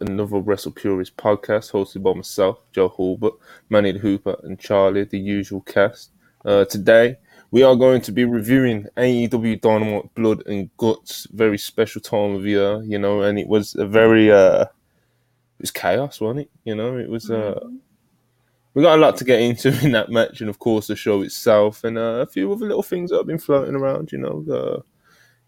another Wrestle Purist podcast hosted by myself, Joe Hulbert, Manny the Hooper, and Charlie, the usual cast. Uh, today, we are going to be reviewing AEW Dynamite Blood and Guts, very special time of year, you know, and it was a very, uh, it was chaos, wasn't it? You know, it was, uh, we got a lot to get into in that match, and of course, the show itself, and uh, a few other little things that have been floating around, you know, the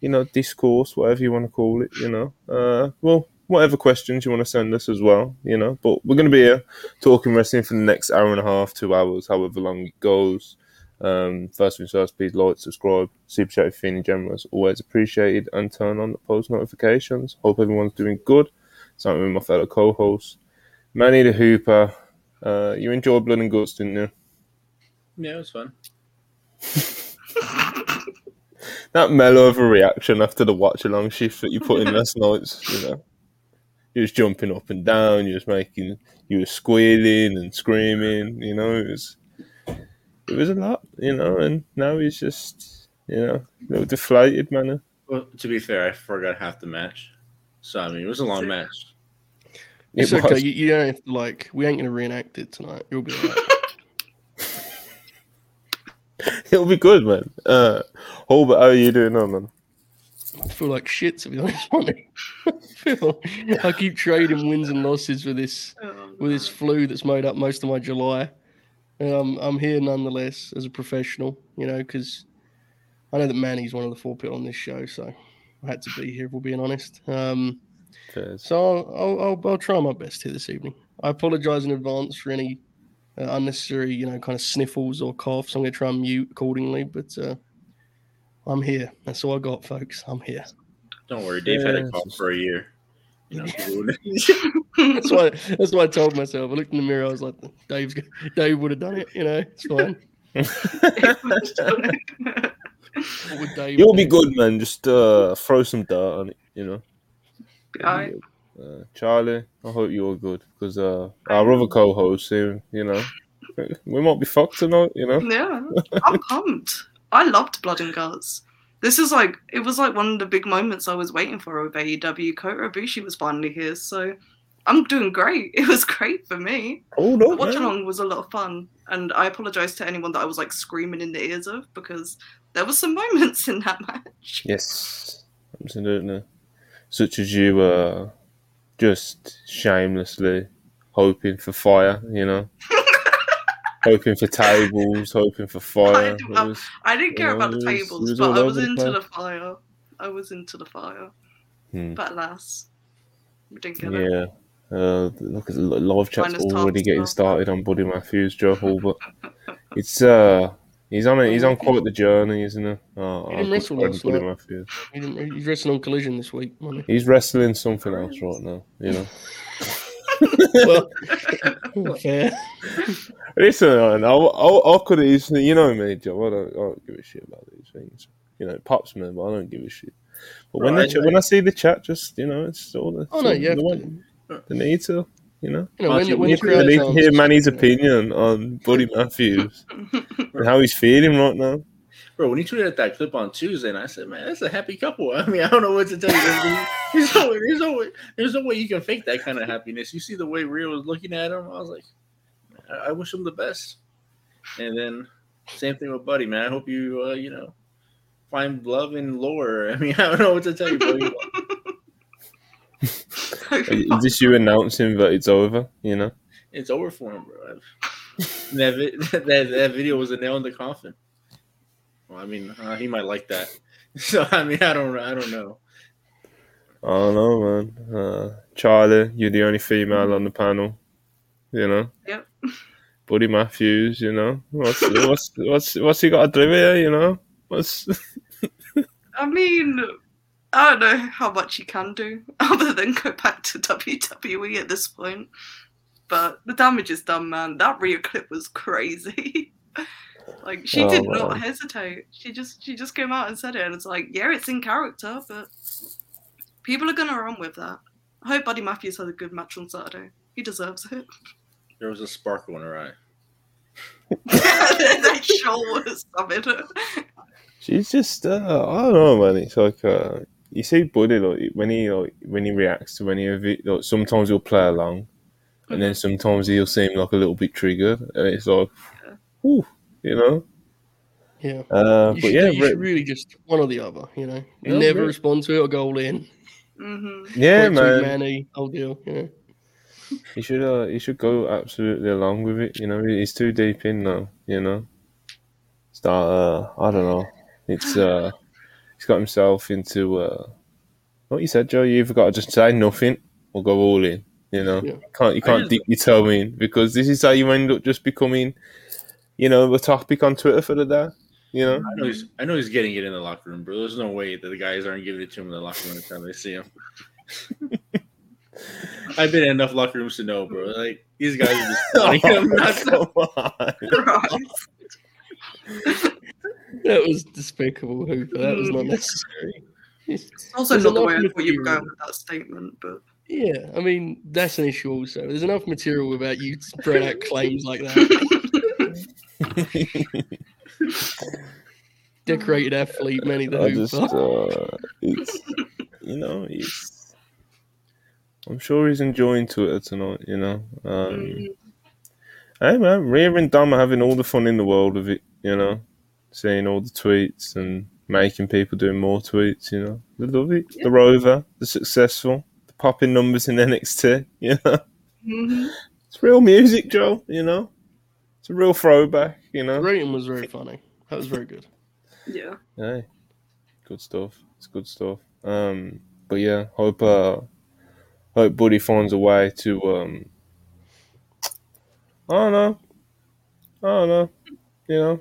you know, discourse, whatever you want to call it, you know. Uh, well, whatever questions you want to send us as well, you know. But we're going to be here talking wrestling for the next hour and a half, two hours, however long it goes. Um, first things first, please like, subscribe, super chat if general is always appreciated, and turn on the post notifications. Hope everyone's doing good. Starting with my fellow co-host, Manny the Hooper. Uh, you enjoyed Blood and Guts, didn't you? Yeah, it was fun. that mellow of a reaction after the watch along shift that you put in last night, you know. You was jumping up and down, you was making you were squealing and screaming, you know, it was it was a lot, you know, and now he's just you know, a little deflated man. Well, to be fair, I forgot half the match. So I mean it was a long match. It's It okay. You, you don't have to like. We ain't gonna reenact it tonight. You'll be alright. It'll be good, man. Uh Hulbert, how are you doing now, man? I feel like shit to be honest. Monty. I I keep trading wins and losses with this with this flu that's made up most of my July. And I'm I'm here nonetheless as a professional, you know, because I know that Manny's one of the four people on this show, so I had to be here. If we're being honest. Um, So I'll, I'll, I'll, I'll try my best here this evening. I apologise in advance for any uh, unnecessary, you know, kind of sniffles or coughs. I'm going to try and mute accordingly, but uh, I'm here. That's all I got, folks. I'm here. Don't worry, Dave had a Yeah. cough for a year. You know, That's why. That's why I told myself. I looked in the mirror. I was like, Dave's, Dave would have done it. You know, it's fine. What would Dave You'll be good, man. Just uh, throw some dirt on it, you know. I, Uh, Charlie, I hope you're good because uh, our other co-host, him, you know, we might be fucked tonight, you know. yeah, I'm pumped. I loved Blood and Guts. This is like it was like one of the big moments I was waiting for with AEW. Kota Ibushi was finally here, so I'm doing great. It was great for me. Oh no! on, watch along was a lot of fun, and I apologize to anyone that I was like screaming in the ears of because there were some moments in that match. Yes, absolutely. Such as you, were just shamelessly hoping for fire, you know, hoping for tables, hoping for fire. do- It was- I didn't care about it the tables, was but I was over the into the fire. I was into the fire, Hmm. but alas, we didn't get it. Yeah. Uh, look at live chat's Minus already Thompson. getting started on Buddy Matthews, Joe Hall, but It's uh, he's on a, he's on quite the journey, isn't he? Oh, He oh, wrestle good friend last Buddy night. Matthews. He He's wrestling on collision this week. Money. He's wrestling something else right now, you know. Well, fair. Listen, man, I, I, I could easily, you know me, Joe. I don't, I don't give a shit about these things. You know, it pops me, but I don't give a shit. But when Right. they, when I see the chat, just you know, it's all the, Oh no, it's you all have the, to. one- the need to, you know. You know, when, Monty, when I need to- I crowd need to chants- hear Manny's opinion on Buddy Matthews and how he's feeling right now. Bro, when he tweeted at that clip on Tuesday, and I said, "Man, that's a happy couple." I mean, I don't know what to tell you. There's no, there's no, way, there's no way you can fake that kind of happiness. You see the way Rhea was looking at him. I was like, I, I wish him the best. And then same thing with Buddy, man. I hope you, uh, you know, find love in lore. I mean, I don't know what to tell you, bro. Is this you announcing that it's over? You know, It's over for him, bro. That, vi- that that video was a nail in the coffin. Well, I mean, uh, he might like that. So I mean, I don't, I don't know. I don't know, man. Uh, Charlie, you're the only female on the panel. You know. Yep. Buddy Matthews, you know. What's what's what's what's he got to do here? You know. What's I mean, I don't know how much he can do other than go back to WWE at this point. But the damage is done, man. That Rhea clip was crazy. Like she Oh, did man. not hesitate. She just she just came out and said it, and it's like, yeah, it's in character, but people are gonna run with that. I hope Buddy Matthews has a good match on Saturday. He deserves it. There was a sparkle in her eye. that sure was something. she's just uh, I don't know, man. It's like uh, you see Buddy like when he like when he reacts to any of it, like sometimes he'll play along, and then sometimes he'll seem like a little bit triggered, and it's like, Yeah. Ooh, you know. Yeah. Uh, you but should, yeah, you Re- should really just one or the other, you know. Yeah, Never Re- respond to it or go all in. hmm yeah, Wait till man. Manny, whole deal, you know. He should uh, he should go absolutely along with it. You know, he's too deep in now. You know, start. Uh, I don't know. It's uh, he's got himself into uh, what you said, Joe. you've got to just say nothing or go all in. You know, Yeah. can't you can't just- dip your toe in because this is how you end up just becoming, you know, the topic on Twitter for the day. You know, I know he's I know he's getting it in the locker room, bro. There's no way that the guys aren't giving it to him in the locker room every time they see him. I've been in enough locker rooms to know, bro. Like these guys are just wanting him not to- come on. That was despicable, Hooper. That was not Mm. necessary. It's also There's not the way I thought you were going with that statement, but Yeah, I mean that's an issue. Also, there's enough material about you throwing out claims like that. Decorated athlete, Manny the I Hooper. just, uh, it's, you know, he's. I'm sure he's enjoying Twitter tonight. You know, um, Mm. hey man, Rhea and Dom are having all the fun in the world of it. You know, seeing all the tweets and making people doing more tweets. You know, they love it. The Rover, the successful, the popping numbers in NXT. You know, Mhm. it's real music, Joe. You know, it's a real throwback. You know, rating was very funny. That was very good. yeah. Hey, good stuff. It's good stuff. Um, but yeah, hope uh, hope Buddy finds a way to um, I don't know, I don't know, you know.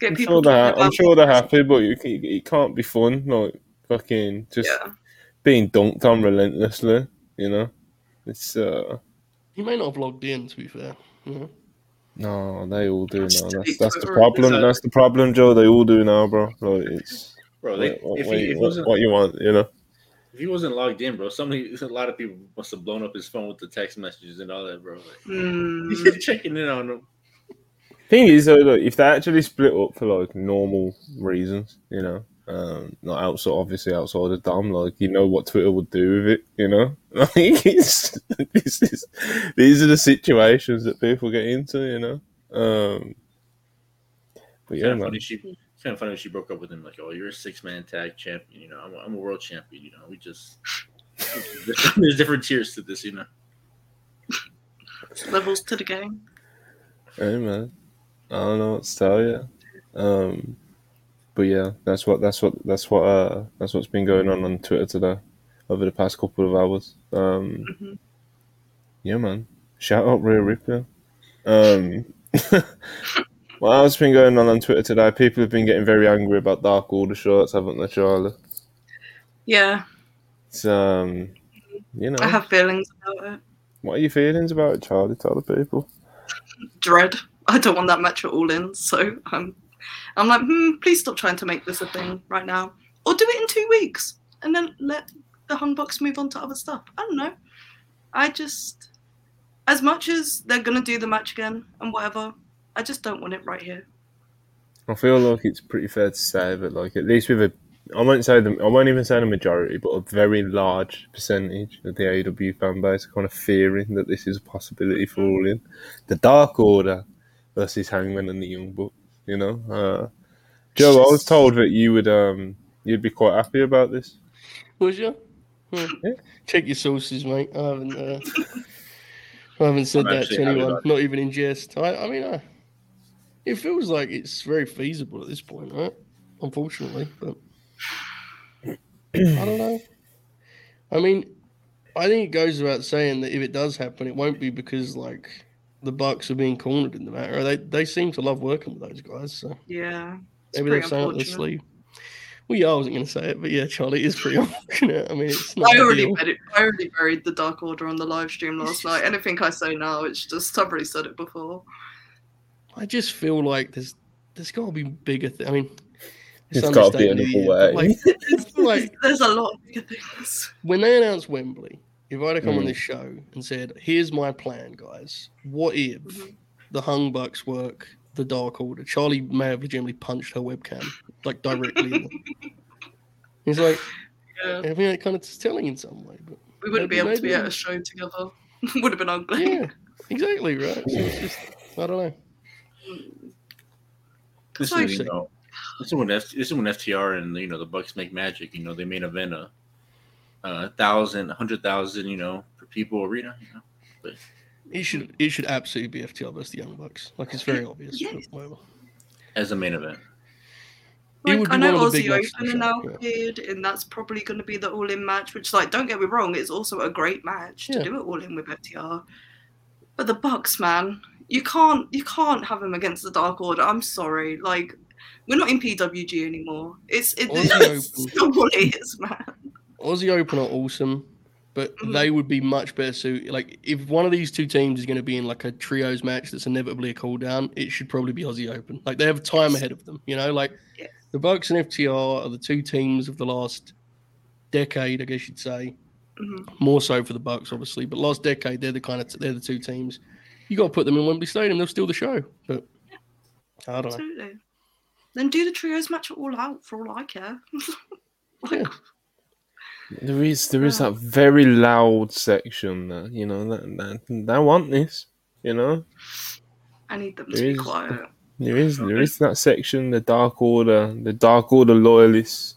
Get I'm people sure they're I'm sure they're happy, but you can, it can't be fun like fucking just Yeah. being dunked on relentlessly. You know, it's uh, He may not have logged in, to be fair. You know? No, they all do Just now. delete That's that's the problem. It's That's the problem, Joe. They all do now, bro. Like it's bro. They, what, if, what he, you- if, what- what you want, you know. if he wasn't logged in, bro, somebody a lot of people must have blown up his phone with the text messages and all that, bro. Like, Mm. he's checking in on him. Thing is, though, look, if they actually split up for like normal reasons, you know, um, not outside, obviously outside of Dom, like you know what Twitter would do with it, you know. Like it's this is these are the situations that people get into, you know. Um, but yeah, kind of man. funny. She kind of funny she broke up with him. Like, oh, you're a six man tag champion. You know, I'm a, I'm a world champion. You know, we just there's different tiers to this. You know, Levels to the game. Hey man, I don't know what to tell you. Um, but yeah, that's what that's what that's what uh that's what's been going on on Twitter today over the past couple of hours. Um, Mhm. yeah, man. Shout out Rhea Ripley. Um, what else has been going on on Twitter today? People have been getting very angry about Dark Order shorts, haven't they, Charlie? Yeah, It's um, you know, I have feelings about it. what are your feelings about it, Charlie? Tell the people. Dread. I don't want that match at all in, so I'm, I'm like, hmm, please stop trying to make this a thing right now, or do it in two weeks and then let the Young Bucks move on to other stuff. I don't know. I just, as much as they're gonna do the match again and whatever, I just don't want it right here. I feel like it's pretty fair to say that, like, at least with a, I won't say the, I won't even say the majority, but a very large percentage of the AEW fan base are kind of fearing that this is a possibility for all in the Dark Order versus Hangman and the Young Bucks. You know, uh, Joe, I was told that you would, um, you'd be quite happy about this. Was you? Hmm. Yeah. Check your sources, mate. I haven't. Uh, I haven't said I'm that to anyone, about not even in jest. I, I mean, uh, it feels like it's very feasible at this point, right? Unfortunately, but I don't know. I mean, I think it goes without saying that if it does happen, it won't be because like the Bucks are being cornered in the matter. They they seem to love working with those guys, so Yeah, maybe they're pretty saying up their unfortunate. sleeve. Well, yeah, I wasn't going to say it, but yeah, Charlie is pretty unfortunate. I mean, it's not I already ideal. buried, I already buried the Dark Order on the live stream last night. Anything I say now, it's just I've already said it before. I just feel like there's there's got to be bigger. Th- I mean, It's gotta be understating it, another way. Like, like There's a lot of bigger things. when they announced Wembley, if I'd have come on Mm. this show and said, "Here's my plan, guys. What if Mhm. the Young Bucks work the Dark Order?" Charlie may have legitimately punched her webcam like directly. He's like, Yeah. I mean, it kind of telling in some way, but We wouldn't be Maybe- able to be maybe- at a show together. Would have been ugly. yeah, exactly right. So it's just, I don't know. This is you know, this is when F, this is when FTR and you know the Bucks make magic. You know they main event a, a thousand, a hundred thousand, you know, per people arena. You know, It should it should absolutely be FTR versus the Young Bucks. Like it's very obvious. Yes. As a main event. Like, would I know one of the Aussie big matches of the Open show, now yeah. and that's probably going to be the all-in match. Which, like, don't get me wrong, it's also a great match Yeah. to do it all in with FTR. But the Bucks, man, you can't you can't have them against the Dark Order. I'm sorry, like. We're not in PWG anymore. It's it, it's Open. still what it is, man. Aussie Open are awesome, but Mhm. they would be much better suited. Like if one of these two teams is going to be in like a trios match that's inevitably a cool down, it should probably be Aussie Open. Like they have time ahead of them. You know, like Yes. the Bucks and FTR are the two teams of the last decade, I guess you'd say. Mhm. More so for the Bucks, obviously, but last decade they're the kind of they're the two teams. You got to put them in Wembley Stadium; they'll steal the show. But I don't know. Absolutely. Then do the trios match all out for all I care. like, Yeah. There is there is Yeah. that very loud section that you know that, that they want this. You know I need them to There be quiet. There is there is that section the Dark Order the Dark Order loyalists.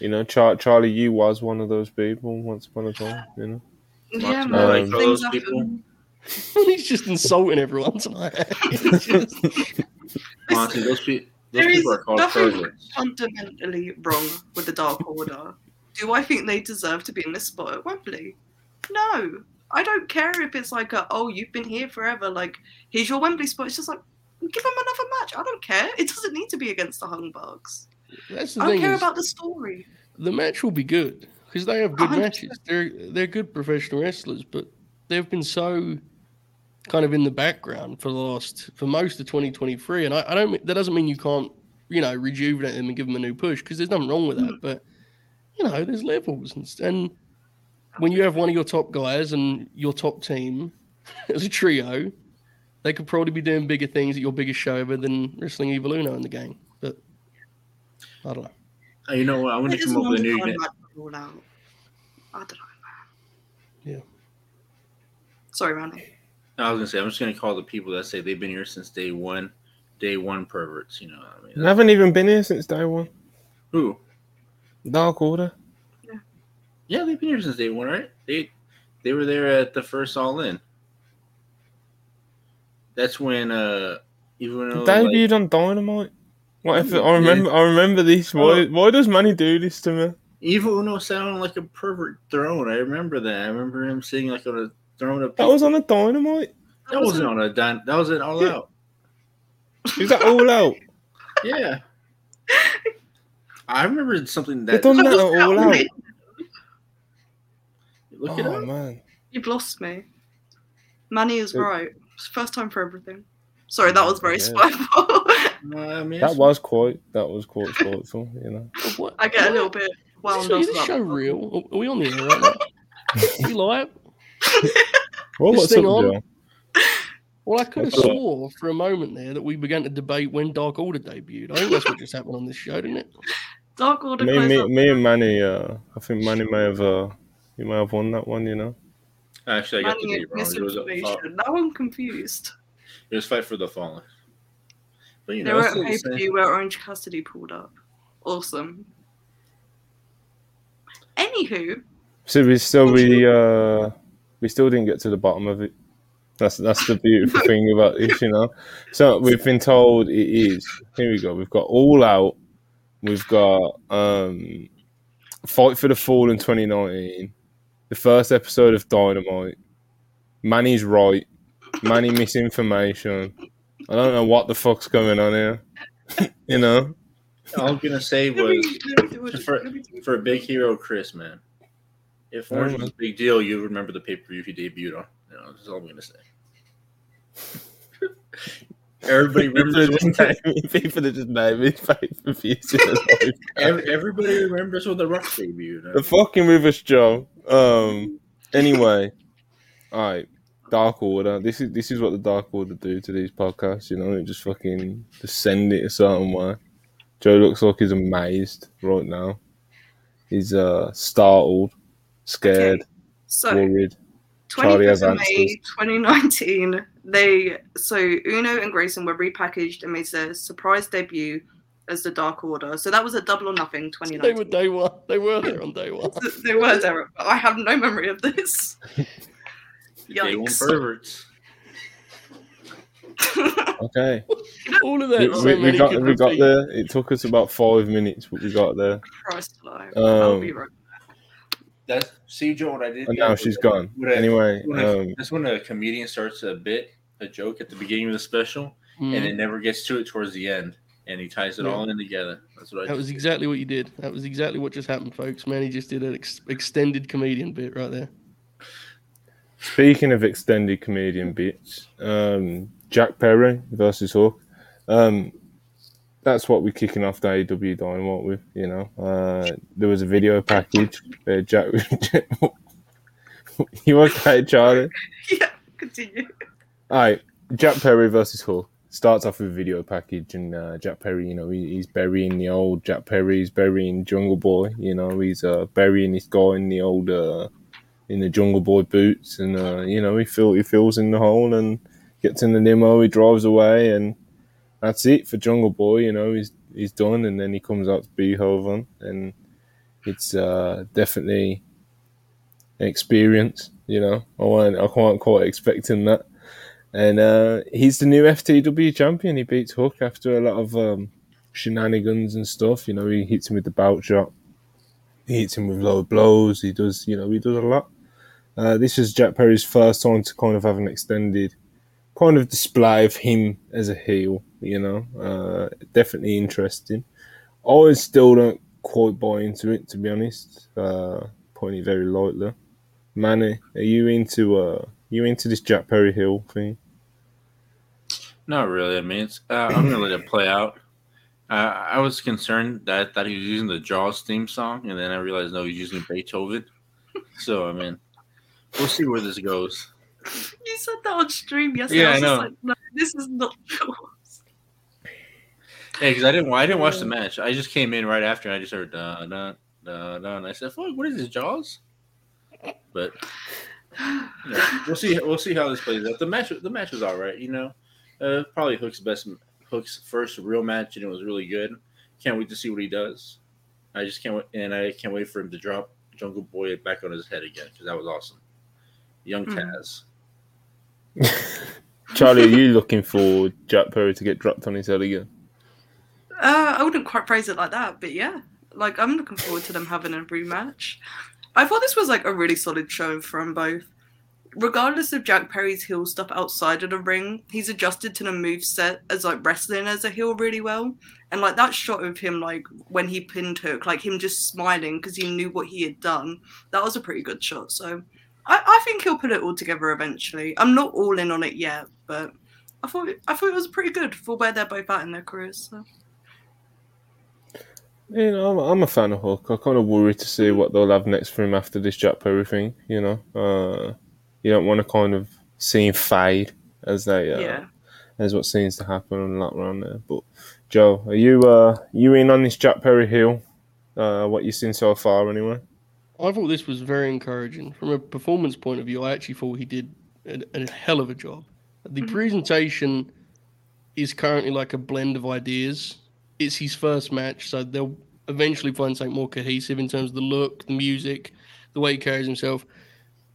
You know, Char- Charlie, you was one of those people once upon a time. You know, Yeah, Martin, man. those happen. people? He's just insulting everyone tonight. He's just- Honestly, those, pe- those There is people are called nothing perverts. fundamentally wrong with the Dark Order. Do I think they deserve to be in this spot at Wembley? No. I don't care if it's like a, oh, you've been here forever, like, here's your Wembley spot. It's just like, give them another match. I don't care. It doesn't need to be against the Young Bucks. That's the I don't care is- about the story. the match will be good because they have good 100%. matches. They're they're good professional wrestlers, but they've been so kind of in the background for the last for most of 2023. And I, I don't that doesn't mean you can't you know rejuvenate them and give them a new push because there's nothing wrong with that. Mm. But you know there's levels and, and when you have one of your top guys and your top team as a trio, they could probably be doing bigger things at your biggest show ever than wrestling Evil Uno in the game. But I don't know. You know what? I'm gonna is come up with a new. one na- match all out. I don't know. Yeah. Sorry, Randy. I was going to say I'm just going to call the people that say they've been here since day one, day one perverts. You know, what I mean, they haven't even been here since day one. who? Dark Order. Yeah, yeah, they've been here since day one, right? They they were there at the first All In. That's when uh even though like, Debuted on Dynamite. What if Yeah. I remember? I remember this. Why? Why does money do this to me? Evil Uno sounded like a pervert throne. I remember that. I remember him sitting like on a throne of That was on a Dynamite. that wasn't on a dime. That was an all Yeah. out. Is that all out? Yeah. I remember something They that done that was at all out. out. look it Oh up. man. You've lost me. Manny is It- right. First time for everything. Sorry, that was very Yeah. spiteful. Uh, I mean, That was quite. That was quite thoughtful. You know. What? I get a little bit Is wound this, up. is this about show that. real? Are we on the air right now? you live? Well, This what's thing up, on? Joe? Well, I could have What's swore for a moment there that we began to debate when Dark Order debuted. I think that's what just happened on this show, didn't it? Dark Order Me, me, me and Manny. Uh, I think Manny may have. Uh, you may have won that one. You know. actually I got the Manny date wrong. It was, a, misinformation. Now I'm confused. it was fight for the fallen. But you They know, were at pay per view where Orange Cassidy pulled up. Awesome. Anywho, So we still we uh we still didn't get to the bottom of it. That's that's the beautiful thing about this, you know. So we've been told it is. Here we go. We've got all out. We've got um fight for the fall in 2019. The first episode of Dynamite. Manny's right. Manny misinformation. I don't know what the fuck's going on here. you know. All I'm gonna say was let me do it. for- Let me do it. for a big hero, Chris, man. If Orange was a big deal, you remember the pay per view he debuted on. You know, that's all I'm gonna say. Everybody remembers. are just naming, people are just naming pay-per-views. ev- Everybody remembers when the Rock debuted. The fucking with us, Joe. Um. Anyway, all right. Dark Order. This is this is what the Dark Order do to these podcasts. You know, they just fucking just send it a certain way. Joe looks like he's amazed right now. He's uh, startled, scared, Okay, So worried. Charlie has 25th of May 2019, they so Uno and Grayson were repackaged and made their surprise debut as the Dark Order. So that was a double or nothing 2019. They were day one. They were there on day one. they were there. but I have no memory of this. Day one perverts. Okay, All of that. we, we, we got we got there. It took us about five minutes, but we got there. Christ alive. I'll Um, be right. That's see, Joe. What I did. and there now was she's that gone. when a- Anyway, when a- um, that's when a comedian starts a bit, a joke at the beginning of the special, Mhm. and it never gets to it towards the end, and he ties it Yeah. all in together. That's what I. That was did. exactly what you did. That was exactly what just happened, folks. Man, he just did an ex- extended comedian bit right there. Speaking of extended comedian bits, um, Jack Perry versus Hook. Um, that's what we're kicking off the AW Dynamite with. You know, uh, there was a video package. Uh, Jack, you okay, Charlie? Yeah, continue. All right, Jack Perry versus Hook starts off with a video package, and uh, Jack Perry, you know, he, he's burying the old Jack Perry. He's burying Jungle Boy. You know, he's uh, burying his guy in the old uh, in the Jungle Boy boots, and uh, you know, he fill he fills in the hole and gets in the limo. He drives away, and that's it for Jungle Boy. You know, he's he's done, and then he comes out to Beethoven, and it's uh, definitely an experience. You know, I weren't I weren't quite expecting that. And uh, he's the new FTW champion. He beats Hook after a lot of um, shenanigans and stuff. You know, he hits him with the belt shot. He hits him with low blows. He does, you know, he does a lot. Uh, this is Jack Perry's first time to kind of have an extended kind of display of him as a heel. You know, uh, definitely interesting. I still don't quite buy into it, to be honest. Uh, putting it very lightly. Manny, are you into uh, you into this Jack Perry heel thing? Not really. I mean, it's, uh, I'm gonna let it play out. Uh, I was concerned that I thought he was using the Jaws theme song, and then I realized no, he's using Beethoven. So I mean, we'll see where this goes. You said that on stream yesterday. Yeah, I was I just know. like, no, this is not yours. Yeah, because I didn't, I didn't watch the match. I just came in right after, and I just heard da da da da, and I said, "Fuck, what is this, Jaws?" But you know, we'll see. We'll see how this plays out. The match, the match was all right. You know, uh, probably Hook's best, Hook's first real match, and it was really good. Can't wait to see what he does. I just can't wait, and I can't wait for him to drop Jungle Boy back on his head again because that was awesome. Young Hmm. Taz. Charlie, are you looking for Jack Perry to get dropped on his head again? Uh, I wouldn't quite phrase it like that, but yeah, like I'm looking forward to them having a rematch. I thought this was like a really solid show from both. Regardless of Jack Perry's heel stuff outside of the ring, he's adjusted to the move set as like wrestling as a heel really well. And like that shot of him, like when he pinned Hook, like him just smiling because he knew what he had done, that was a pretty good shot. So I, I think he'll put it all together eventually. I'm not all in on it yet, but I thought I thought it was pretty good for where they're both at in their careers. So. You know, I'm, I'm a fan of Hook. I kind of worry to see what they'll have next for him after this Jack Perry thing. You know, uh, you don't want to kind of see him fade as they uh, Yeah. as what seems to happen a lot around there. But Joe, are you uh, you in on this Jack Perry heel? Uh, what you've seen so far, anyway. I thought this was very encouraging. From a performance point of view, I actually thought he did a, a hell of a job. The Mhm. presentation is currently like a blend of ideas. It's his first match, so they'll eventually find something more cohesive in terms of the look, the music, the way he carries himself.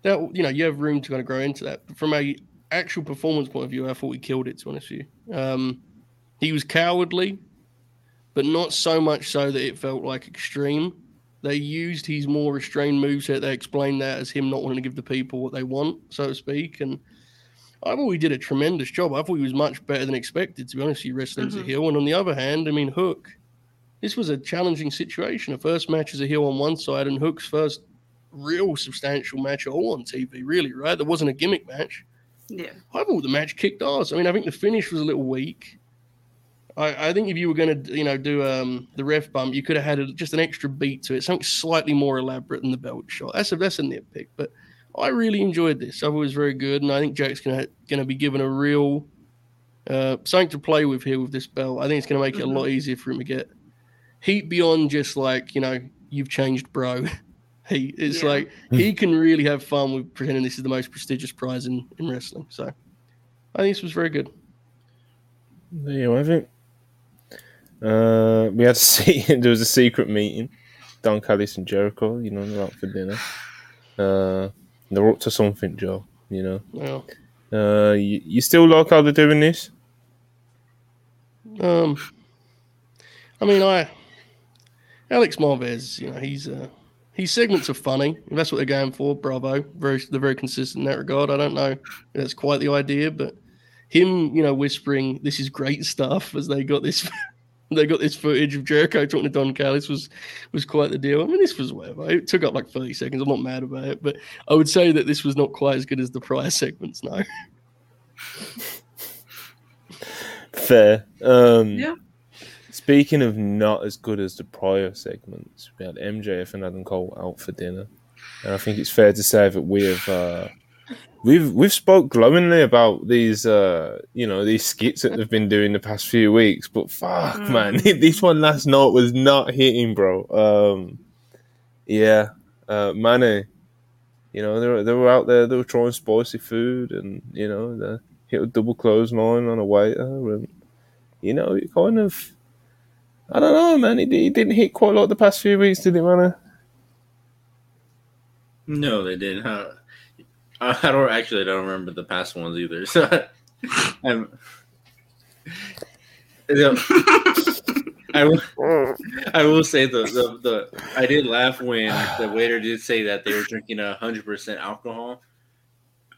That you know, you have room to kind of grow into that. But from a actual performance point of view, I thought he killed it. To be honest with you, um, he was cowardly, but not so much so that it felt like extreme they used his more restrained moveset. They explained that as him not wanting to give the people what they want, so to speak. And I thought he did a tremendous job. I thought he was much better than expected, to be honest. He wrestling as a Mhm. heel. And on the other hand, I mean, Hook, this was a challenging situation. A first match as a heel on one side, and Hook's first real substantial match at all on TV, really, right? There wasn't a gimmick match. Yeah. I thought the match kicked ass. I mean, I think the finish was a little weak. I, I think if you were going to, you know, do um, the ref bump, you could have had a, just an extra beat to it, something slightly more elaborate than the belt shot. That's a that's a nitpick, but I really enjoyed this. I thought it was very good, and I think Jack's going to going to be given a real uh, something to play with here with this belt. I think it's going to make it a lot easier for him to get heat beyond just like you know you've changed, bro. He it's Yeah. like he can really have fun with pretending this is the most prestigious prize in, in wrestling. So I think this was very good. There you have it. Uh, we had to see there was a secret meeting. Don Callis and Jericho, you know, they're out for dinner. Uh, they're up to something, Joe. You know. Well, Uh, you, you still like how they're doing this? um, I mean, I Alex Marvez, you know, he's uh, his segments are funny. If that's what they're going for, bravo. Very, they're very consistent in that regard. I don't know if that's quite the idea, but him, you know, whispering, "This is great stuff," as they got this, they got this footage of Jericho talking to Don Callis was was quite the deal. I mean, this was whatever. It took up like thirty seconds. I'm not mad about it, but I would say that this was not quite as good as the prior segments. No. Fair. Um, Yeah. Speaking of not as good as the prior segments, we had MJF and Adam Cole out for dinner, and I think it's fair to say that we have uh, we've we've spoke glowingly about these uh, you know these skits that they've been doing the past few weeks. But fuck, Mm. man, this one last night was not hitting, bro. Um, yeah, uh, Mane, you know they were they were out there, they were trying spicy food, and you know they hit a double clothesline on a waiter, and you know it kind of. I don't know, man. It, it didn't hit quite like the past few weeks, did it, man? No, they didn't. Huh? I don't actually. I don't remember the past ones either. So, I'm, Yeah, I will. I will say the, the the I did laugh when the waiter did say that they were drinking hundred percent alcohol,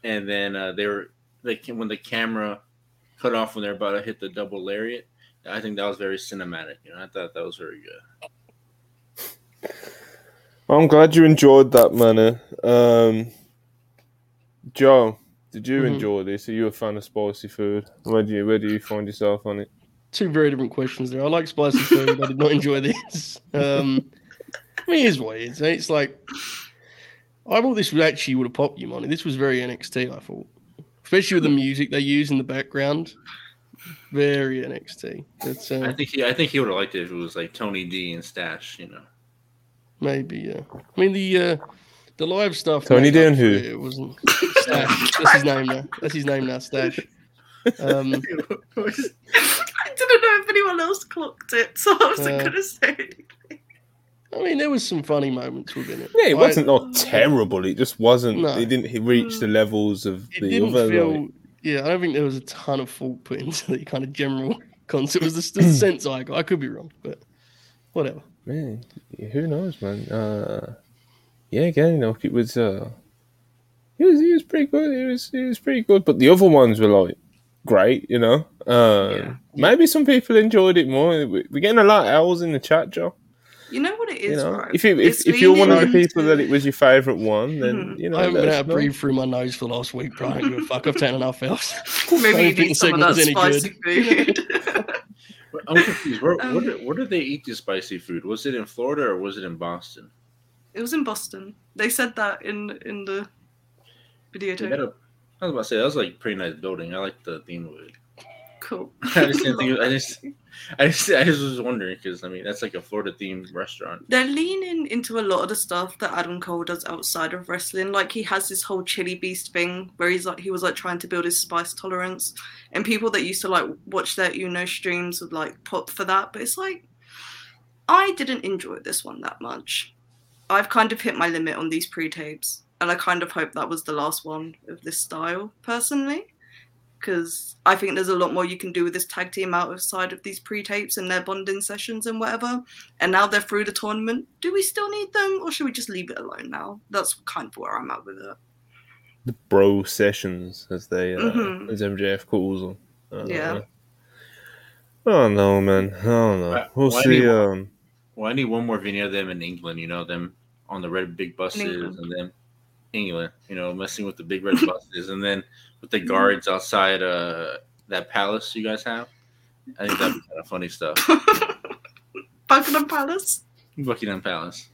and then uh, they were like when the camera cut off when they're about to hit the double lariat. I think that was very cinematic. You know, I thought that was very good. I'm glad you enjoyed that, man. Um, Joe, did you Mhm. enjoy this? Are you a fan of spicy food? Where do you where do you find yourself on it? two very different questions there. I like spicy food. I did not enjoy this. Um, I mean, here's what it is. It's like I thought this would actually would have popped you, money. This was very NXT. I thought, especially with the music they use in the background, very NXT. It's I uh, think he I think he would have liked it if it was like Tony D and Stash. You know. maybe. Yeah. I mean the uh, the live stuff. Tony made up Dan who? It, it wasn't Stash. That's his name now. That's his name now. Stash. Um, I didn't know if anyone else clocked it, so I wasn't Uh, going to say anything. I mean, there was some funny moments within it. Yeah, it wasn't not terrible. It just wasn't. No. It didn't reach the levels of it the didn't other. feel like- yeah i don't think there was a ton of thought put into the kind of general concept it was the, the sense i got i could be wrong but whatever man, who knows, man? Uh, yeah, again, you know, it was. Uh, he was he was pretty good. He was he was pretty good. But the other ones were like great, you know. Um, Yeah. Maybe some people enjoyed it more. We- We're getting a lot of L's in the chat, Joe. You know what it is, You know, right? if you, if, if you're one of the people that it was your favourite one, then Mhm. you know. I haven't been able to breathe through my nose for the last week but i don't give a fuck i've taken enough else Maybe I you don't need some of that segment was any spicy good. food. I'm confused. Where, where, Um, did, where did they eat this spicy food? Was it in Florida or was it in Boston? It was in Boston. They said that in in the videotape. had a- I was about to say that was like a pretty nice building. I like the theme of it. Cool. I just didn't think. I just, I just, I just was wondering because I mean that's like a Florida themed restaurant. They're leaning into a lot of the stuff that Adam Cole does outside of wrestling. Like he has this whole chili beast thing where he's like he was like trying to build his spice tolerance, and people that used to like watch their Uno streams would like pop for that. But it's like I didn't enjoy this one that much. I've kind of hit my limit on these pre-tapes, and I kind of hope that was the last one of this style personally. Because I think there's a lot more you can do with this tag team outside of these pre-tapes and their bonding sessions and whatever and now they're through the tournament. Do we still need them, or should we just leave it alone now? That's kind of where I'm at with it. the bro sessions, as they uh, Mhm. as MJF calls them. Uh, Yeah. Oh no, man. Oh no. Why- We'll why see. do Um, Well, I need one more video of them in England. You know them on the red big buses and then England. You know messing with the big red buses and then with the guards outside uh that palace you guys have. I think that'd be kind of funny stuff. Buckingham Palace. Buckingham Palace.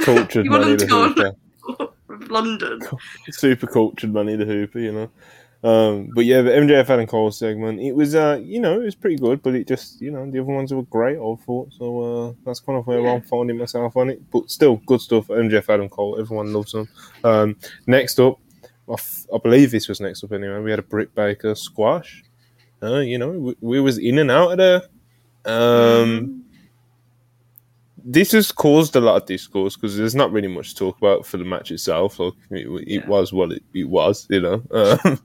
cultured You want money them the to go on- hooper. London. Super cultured money the hooper. You know. Um, but yeah, the MJF Adam Cole segment, it was, uh, you know, it was pretty good, but it just, you know, the other ones were great, I thought. So uh, that's kind of where Yeah. I'm finding myself on it. But still, good stuff. MJF Adam Cole, everyone loves them. Um, next up, I, f- I believe this was next up anyway. We had a Britt Baker squash. Uh, you know, we, we was in and out of there. Um, this has caused a lot of discourse because there's not really much to talk about for the match itself. Like it, it Yeah. was what it, it was, you know. Um,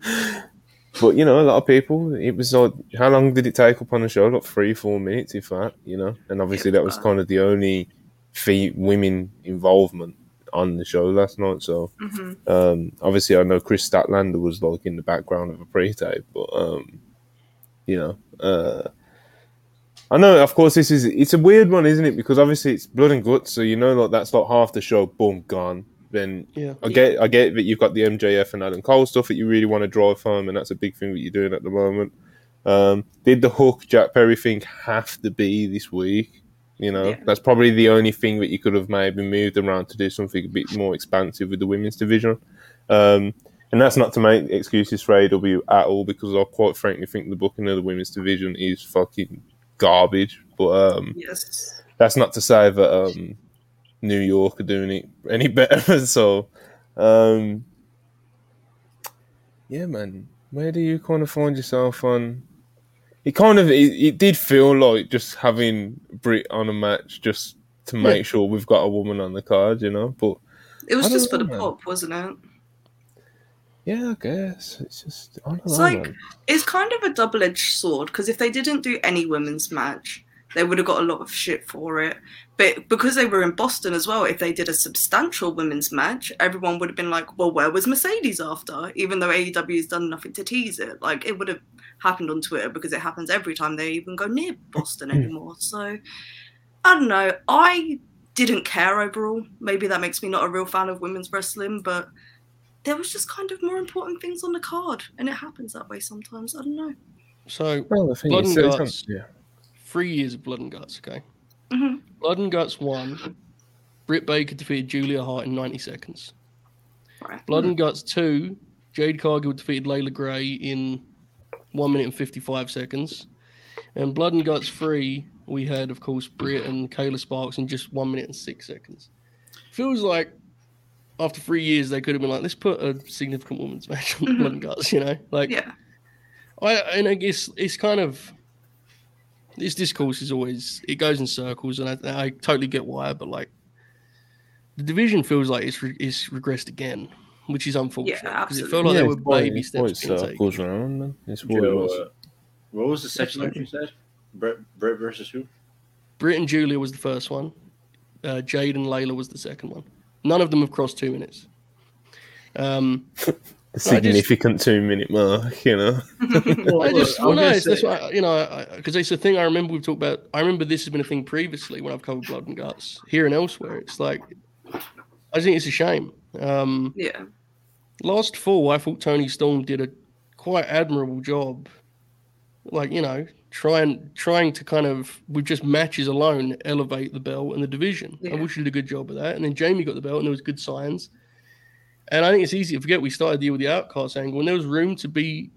but you know, a lot of people. It was like, how long did it take up on the show? Like three, four minutes, if that. You know, and obviously that was kind of the only fe- women involvement on the show last night. So hmm um, obviously, I know Kris Statlander was like in the background of a pre-tape, but um, you know, uh, I know. Of course, this is it's a weird one, isn't it? Because obviously it's blood and guts, so you know, like that's like half the show, boom, gone. Then Yeah. I get, I get that you've got the MJF and Adam Cole stuff that you really want to drive home, and that's a big thing that you're doing at the moment. Um, did the Hook Jack Perry thing have to be this week? You know, Yeah. that's probably the only thing that you could have maybe moved around to do something a bit more expansive with the women's division. Um, and that's not to make excuses for AW at all, because I quite frankly think the booking of the women's division is fucking garbage. But um, Yes. that's not to say that um, New York are doing it any better. so, um, yeah, man, where do you kind of find yourself on? It kind of it, it did feel like just having Britt on a match just to make sure we've got a woman on the card, you know. But It was just for the man. pop, wasn't it? Yeah, I guess it's just It's know. like man. it's kind of a double-edged sword because if they didn't do any women's match, they would have got a lot of shit for it. But because they were in Boston as well, if they did a substantial women's match, everyone would have been like, "Well, where was Mercedes after?" Even though AEW has done nothing to tease it, like it would have happened on Twitter because it happens every time they even go near Boston hmm. anymore. So I don't know. I didn't care overall. Maybe that makes me not a real fan of women's wrestling, but there was just kind of more important things on the card, and it happens that way sometimes. I don't know. So Well, the thing Blood is, and Guts. yeah. three years of blood and guts. Okay. hmm Blood and Guts one. Britt Baker defeated Julia Hart in 90 seconds. Right. Blood and Guts two. Jade Cargill defeated Leila Grey in one minute and 55 seconds. And Blood and Guts three, we had, of course, Britt and Kayla Sparks in just one minute and six seconds. Feels like after three years, they could have been like, let's put a significant women's match on Blood and Guts, you know? Like, Yeah. I and I guess it's kind of this discourse is always it goes in circles, and I, I totally get why. But like the division feels like it's re, it's regressed again, which is unfortunate because it felt like Yeah, there were it's why- baby it's why steps it being taken. around, man. It's what it Joe, was. uh, what was the second match you said? Brett, Brett versus who? Britt and Julia was the first one. Uh, Jade and Leila was the second one. None of them have crossed two minutes. Um, The just- significant two minute mark, you know. I just, well, no, that's why, you know, because it's a thing I remember we've talked about. I remember this has been a thing previously when I've covered Blood and Guts here and elsewhere. It's like, I think it's a shame. Um, Yeah. last fall, I thought Toni Storm did a quite admirable job. Like, you know, trying trying to kind of with just matches alone elevate the belt and the division. I Yeah. wish he did a good job of that. And then Jamie got the belt and there was good signs. And I think it's easy to forget we started the year with the outcast angle and there was room to be,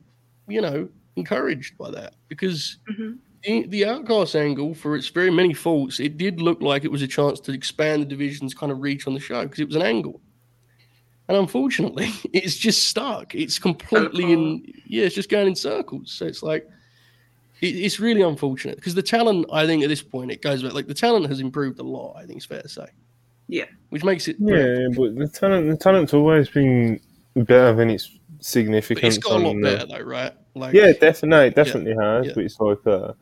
you know, encouraged by that. Because hmm the, the outcast angle, for its very many faults, it did look like it was a chance to expand the division's kind of reach on the show because it was an angle. And unfortunately, it's just stuck. It's completely in, yeah, it's just going in circles. So it's like, it's really unfortunate because the talent, I think at this point, it goes back, like the talent has improved a lot, I think it's fair to say. Yeah. Which makes it, Yeah, but the talent, the talent's always been better than its significance. but significance. it's got a lot the- better though, right? Like, Yeah, definitely, it definitely has. yeah. But it's like, uh,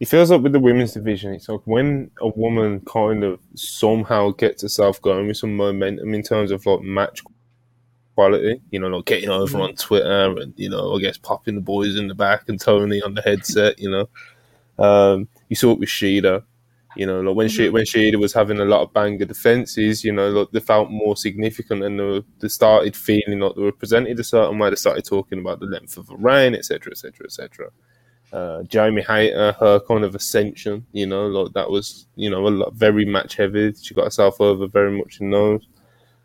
it feels like with the women's division, it's like when a woman kind of somehow gets herself going with some momentum in terms of like match quality, you know, like getting over Mhm. on Twitter and, you know, I guess popping the boys in the back and Tony on the headset, you know. Um, you saw it with Shida, you know, like when she Mhm. when Shida was having a lot of banger defenses, you know, like they felt more significant and they, were, they started feeling like they were presented a certain way. They started talking about the length of a reign, etc., etc., etc. Uh, Jamie Hayter, her kind of ascension, you know, like that was, you know, a lot, very match heavy. She got herself over very much in those.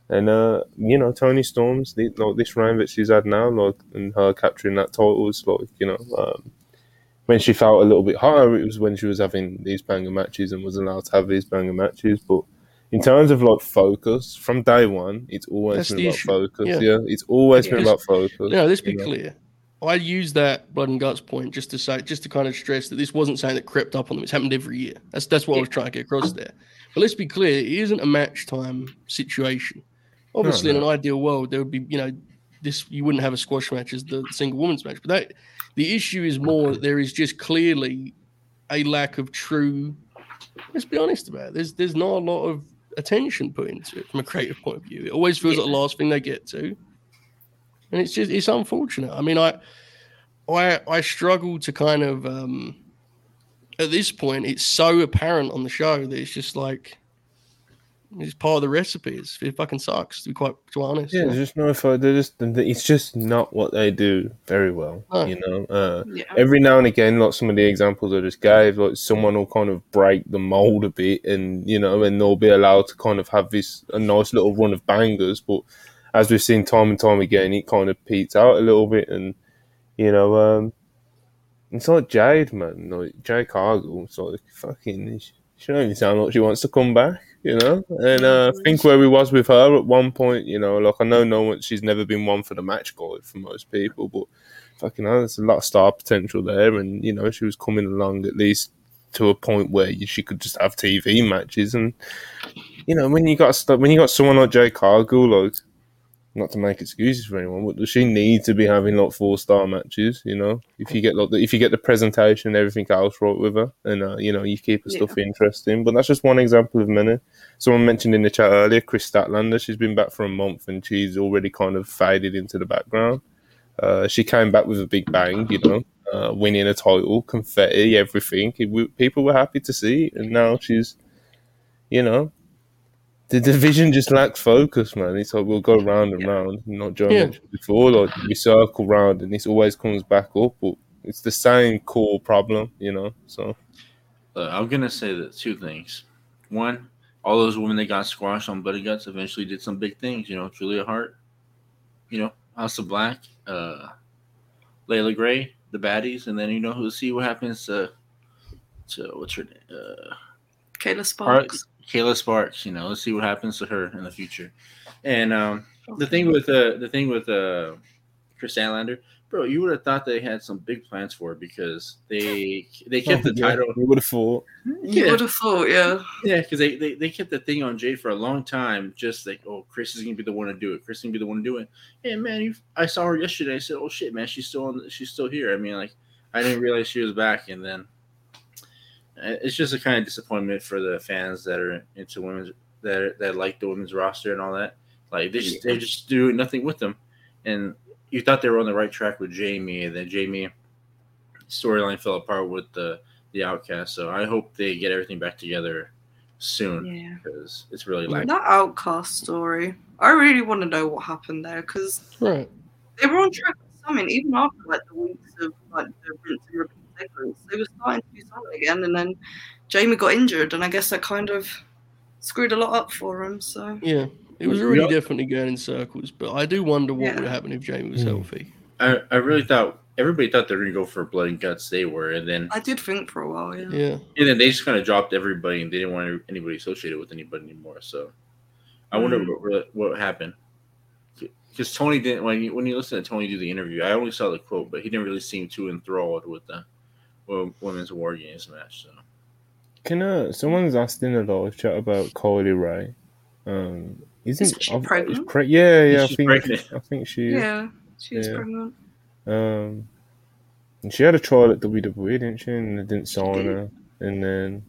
And uh, you know, Toni Storm's, the, like this reign that she's had now, like and her capturing that title was like, you know, um, when she felt a little bit higher, it was when she was having these banger matches and was allowed to have these banger matches. But in terms of like focus, from day one, it's always That's been about issue. focus. Yeah. Yeah. it's always Yeah. been about focus. No, let's be know. clear. I use that blood and guts point just to say, just to kind of stress that this wasn't something that crept up on them. It's happened every year. That's that's what I was trying to get across there. But let's be clear, it isn't a match time situation. Obviously, in no. an ideal world, there would be, you know, this you wouldn't have a squash match as the single women's match. But that the issue is more that there is just clearly a lack of true. Let's be honest about it. There's there's not a lot of attention put into it from a creative point of view. It always feels like the last thing they get to and it's just it's unfortunate. I mean, I I I struggle to kind of um at this point it's so apparent on the show that it's just like it's part of the recipe. It's, it fucking sucks to be quite to be honest. Yeah, there's just no fo- They're just it's just not what they do very well. No. You know, uh, Yeah. every now and again, like some of the examples I just gave, like someone will kind of break the mold a bit, and you know, and they'll be allowed to kind of have this a nice little run of bangers. But as we've seen time and time again, it kind of peaks out a little bit, and you know, um, it's like Jade, man, like Jade Cargill. It's like fucking, she she don't even sound like she wants to come back. You know, and uh, I think where we was with her at one point, you know, like I know no one, she's never been one for the match guide for most people, but fucking hell, there's a lot of star potential there, and you know she was coming along at least to a point where you, she could just have TV matches, and you know when you got st- when you got someone like Jade Cargill, like not to make excuses for anyone, but does she need to be having like four star matches? You know, if you get like the, if you get the presentation and everything else right with her, and uh, you know you keep her stuff interesting. But that's just one example of many. Someone mentioned in the chat earlier, Kris Statlander. She's been back for a month and she's already kind of faded into the background. Uh, she came back with a big bang, you know, uh, winning a title, confetti, everything. It, we, people were happy to see, it, and now she's, you know, the division just lacks focus, man. It's like we'll go round and round. Not Joe Yeah. mentioned before, like we circle round, and this always comes back up, but it's the same core problem, you know. So Uh, I'm gonna say that two things. One, all those women that got squashed on Bloody Guts eventually did some big things. You know, Julia Hart, you know, House of Black, uh, Leila Grey, the baddies, and then you know who'll see what happens to to what's her name, uh, Kayla Sparks. Kayla Sparks. You know, let's see what happens to her in the future. And um, the thing with uh, the thing with uh, Kris Statlander, bro, you would have thought they had some big plans for her because they they kept the Yeah, title. You would have thought. You Yeah, would have thought, yeah. yeah, because they, they they kept the thing on Jade for a long time, just like, oh, Kris is gonna be the one to do it. Kris is gonna be the one to do it. And man, you, I saw her yesterday. I said, oh shit, man, she's still on. She's still here. I mean, like, I didn't realize she was back. And then it's just a kind of disappointment for the fans that are into women's that that like the women's roster and all that. Like they just they just do nothing with them. And you thought they were on the right track with Jamie, and then Jamie storyline fell apart with the the outcast. So I hope they get everything back together soon Yeah. because it's really like That outcast story. I really want to know what happened there because Right. they were on track for something even after like the weeks of like the rinse and repeat segments. They were starting to do something again, and then Jamie got injured, and I guess that kind of screwed a lot up for him. So Yeah. It was really already all- definitely going in circles, but I do wonder what Yeah. would happen if Jamie was Hmm. healthy. I, I really thought everybody thought they were gonna go for blood and guts. They were, and then I did think for a while, yeah. Yeah. and then they just kind of dropped everybody, and they didn't want anybody associated with anybody anymore. So I wonder Mm. what really, what happened. Because Tony didn't when you, when you listen to Tony do the interview, I only saw the quote, but he didn't really seem too enthralled with the wo- women's war games match. So Can uh, someone's asked in a live chat about Kylie Rae? Um, isn't Isn't she I've- pregnant? pre- yeah, yeah. I She's think pregnant. I think she is. Yeah, she was Yeah. pregnant. Um, and she had a trial at WWE, didn't she? And they didn't sign did. her, and then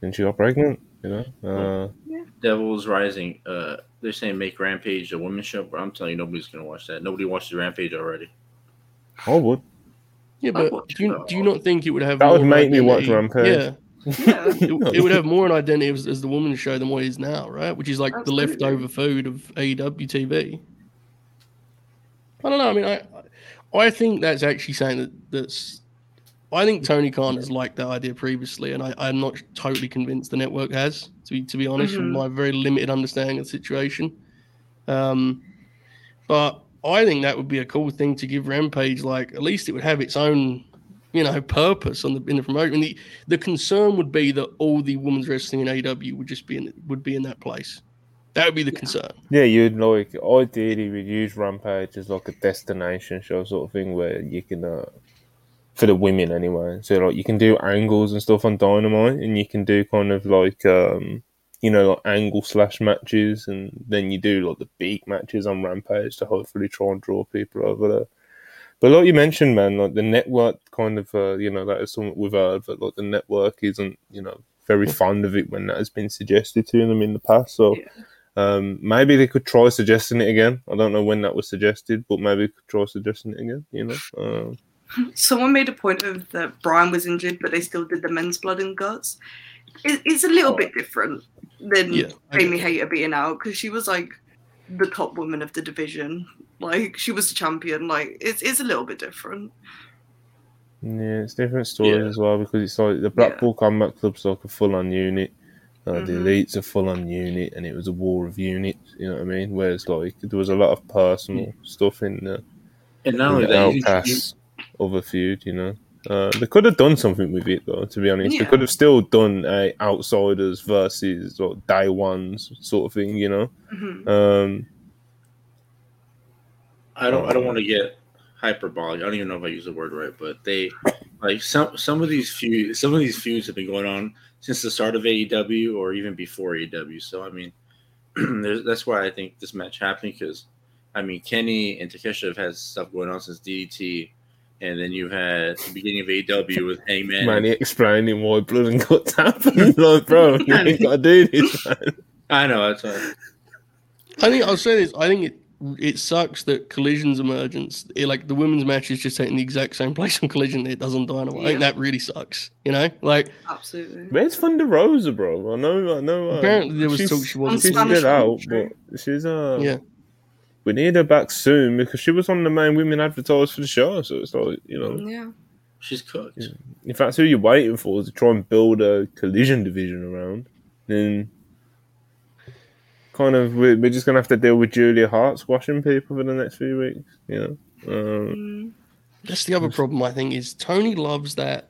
then she got pregnant. You know, uh, Devils Rising, uh, they're saying make Rampage a women's show, but I'm telling you, nobody's gonna watch that. Nobody watches Rampage already. I would. Yeah, I'd but do you, do you not think it would have That more would make me watch identity- Rampage. Yeah. Yeah. It, it would have more an identity as, as the woman's show than what it is now, right? Which is like the leftover food of AEW TV. I don't know. I mean, I I think that's actually saying that that's I think Tony Khan has liked that idea previously, and I, I'm not totally convinced the network has. To be to be honest, from Mhm. my very limited understanding of the situation, um, but I think that would be a cool thing to give Rampage. Like at least it would have its own, you know, purpose on the in the promotion. And the the concern would be that all the women's wrestling in AEW would just be in would be in that place. That would be the concern. Yeah, you'd like ideally we'd use Rampage as like a destination show sort of thing where you can uh, for the women anyway. So like you can do angles and stuff on Dynamite, and you can do kind of like um you know like angle slash matches, and then you do like the big matches on Rampage to hopefully try and draw people over there. But like you mentioned, man, like the network kind of uh, you know that is something we've heard, but like the network isn't you know very fond of it when that has been suggested to them in the past. So. Yeah. Um, maybe they could try suggesting it again. I don't know when that was suggested, but maybe they could try suggesting it again. You know, um, Someone made a point of that Bryan was injured, but they still did the men's blood and guts. It, it's a little bit different than Yeah, Amy get Hater being out because she was like the top woman of the division. Like she was the champion. Like it's it's a little bit different. yeah, it's different stories Yeah. as well because it's like the Blackpool Combat Club's like a full-on unit. Uh, The Mhm. Elite's a full-on unit, and it was a war of units. You know what I mean? Whereas like there was a lot of personal stuff in the, And not in only the that, you, you, outcasts of a feud. You know, uh, they could have done something with it though. To be honest, they could have still done a outsiders versus or day ones sort of thing. You know. Mhm. Um, I don't I don't want to get hyperbolic. I don't even know if I use the word right, but they like some some of these feuds some of these feuds have been going on since the start of AEW or even before AEW. So I mean, that's why I think this match happened because I mean Kenny and Takeshita have had stuff going on since DDT, and then you had the beginning of AEW with Hangman. Man, he explaining why blood and guts happen. like, bro, you ain't got to do this, man. I know that's why. I think I'll say this. I think it it sucks that Collision's emergence, it, like the women's match, is just taking the exact same place on Collision that it does on Dynamite. I think Yeah. that really sucks. You know, like Absolutely. Where's Thunder Rosa, bro? I know, I know. Uh, Apparently there was she's, talk she wasn't She's Spanish out, but she's uh. yeah. We need her back soon because she was on the main women advertised for the show. So it's like you know, Yeah. She's cooked. if that's who you're waiting for to try and build a collision division around, then kind of we're, we're just gonna have to deal with Julia Hart squashing people for the next few weeks. You know. Um, Mm. That's the other problem I think is Tony loves that.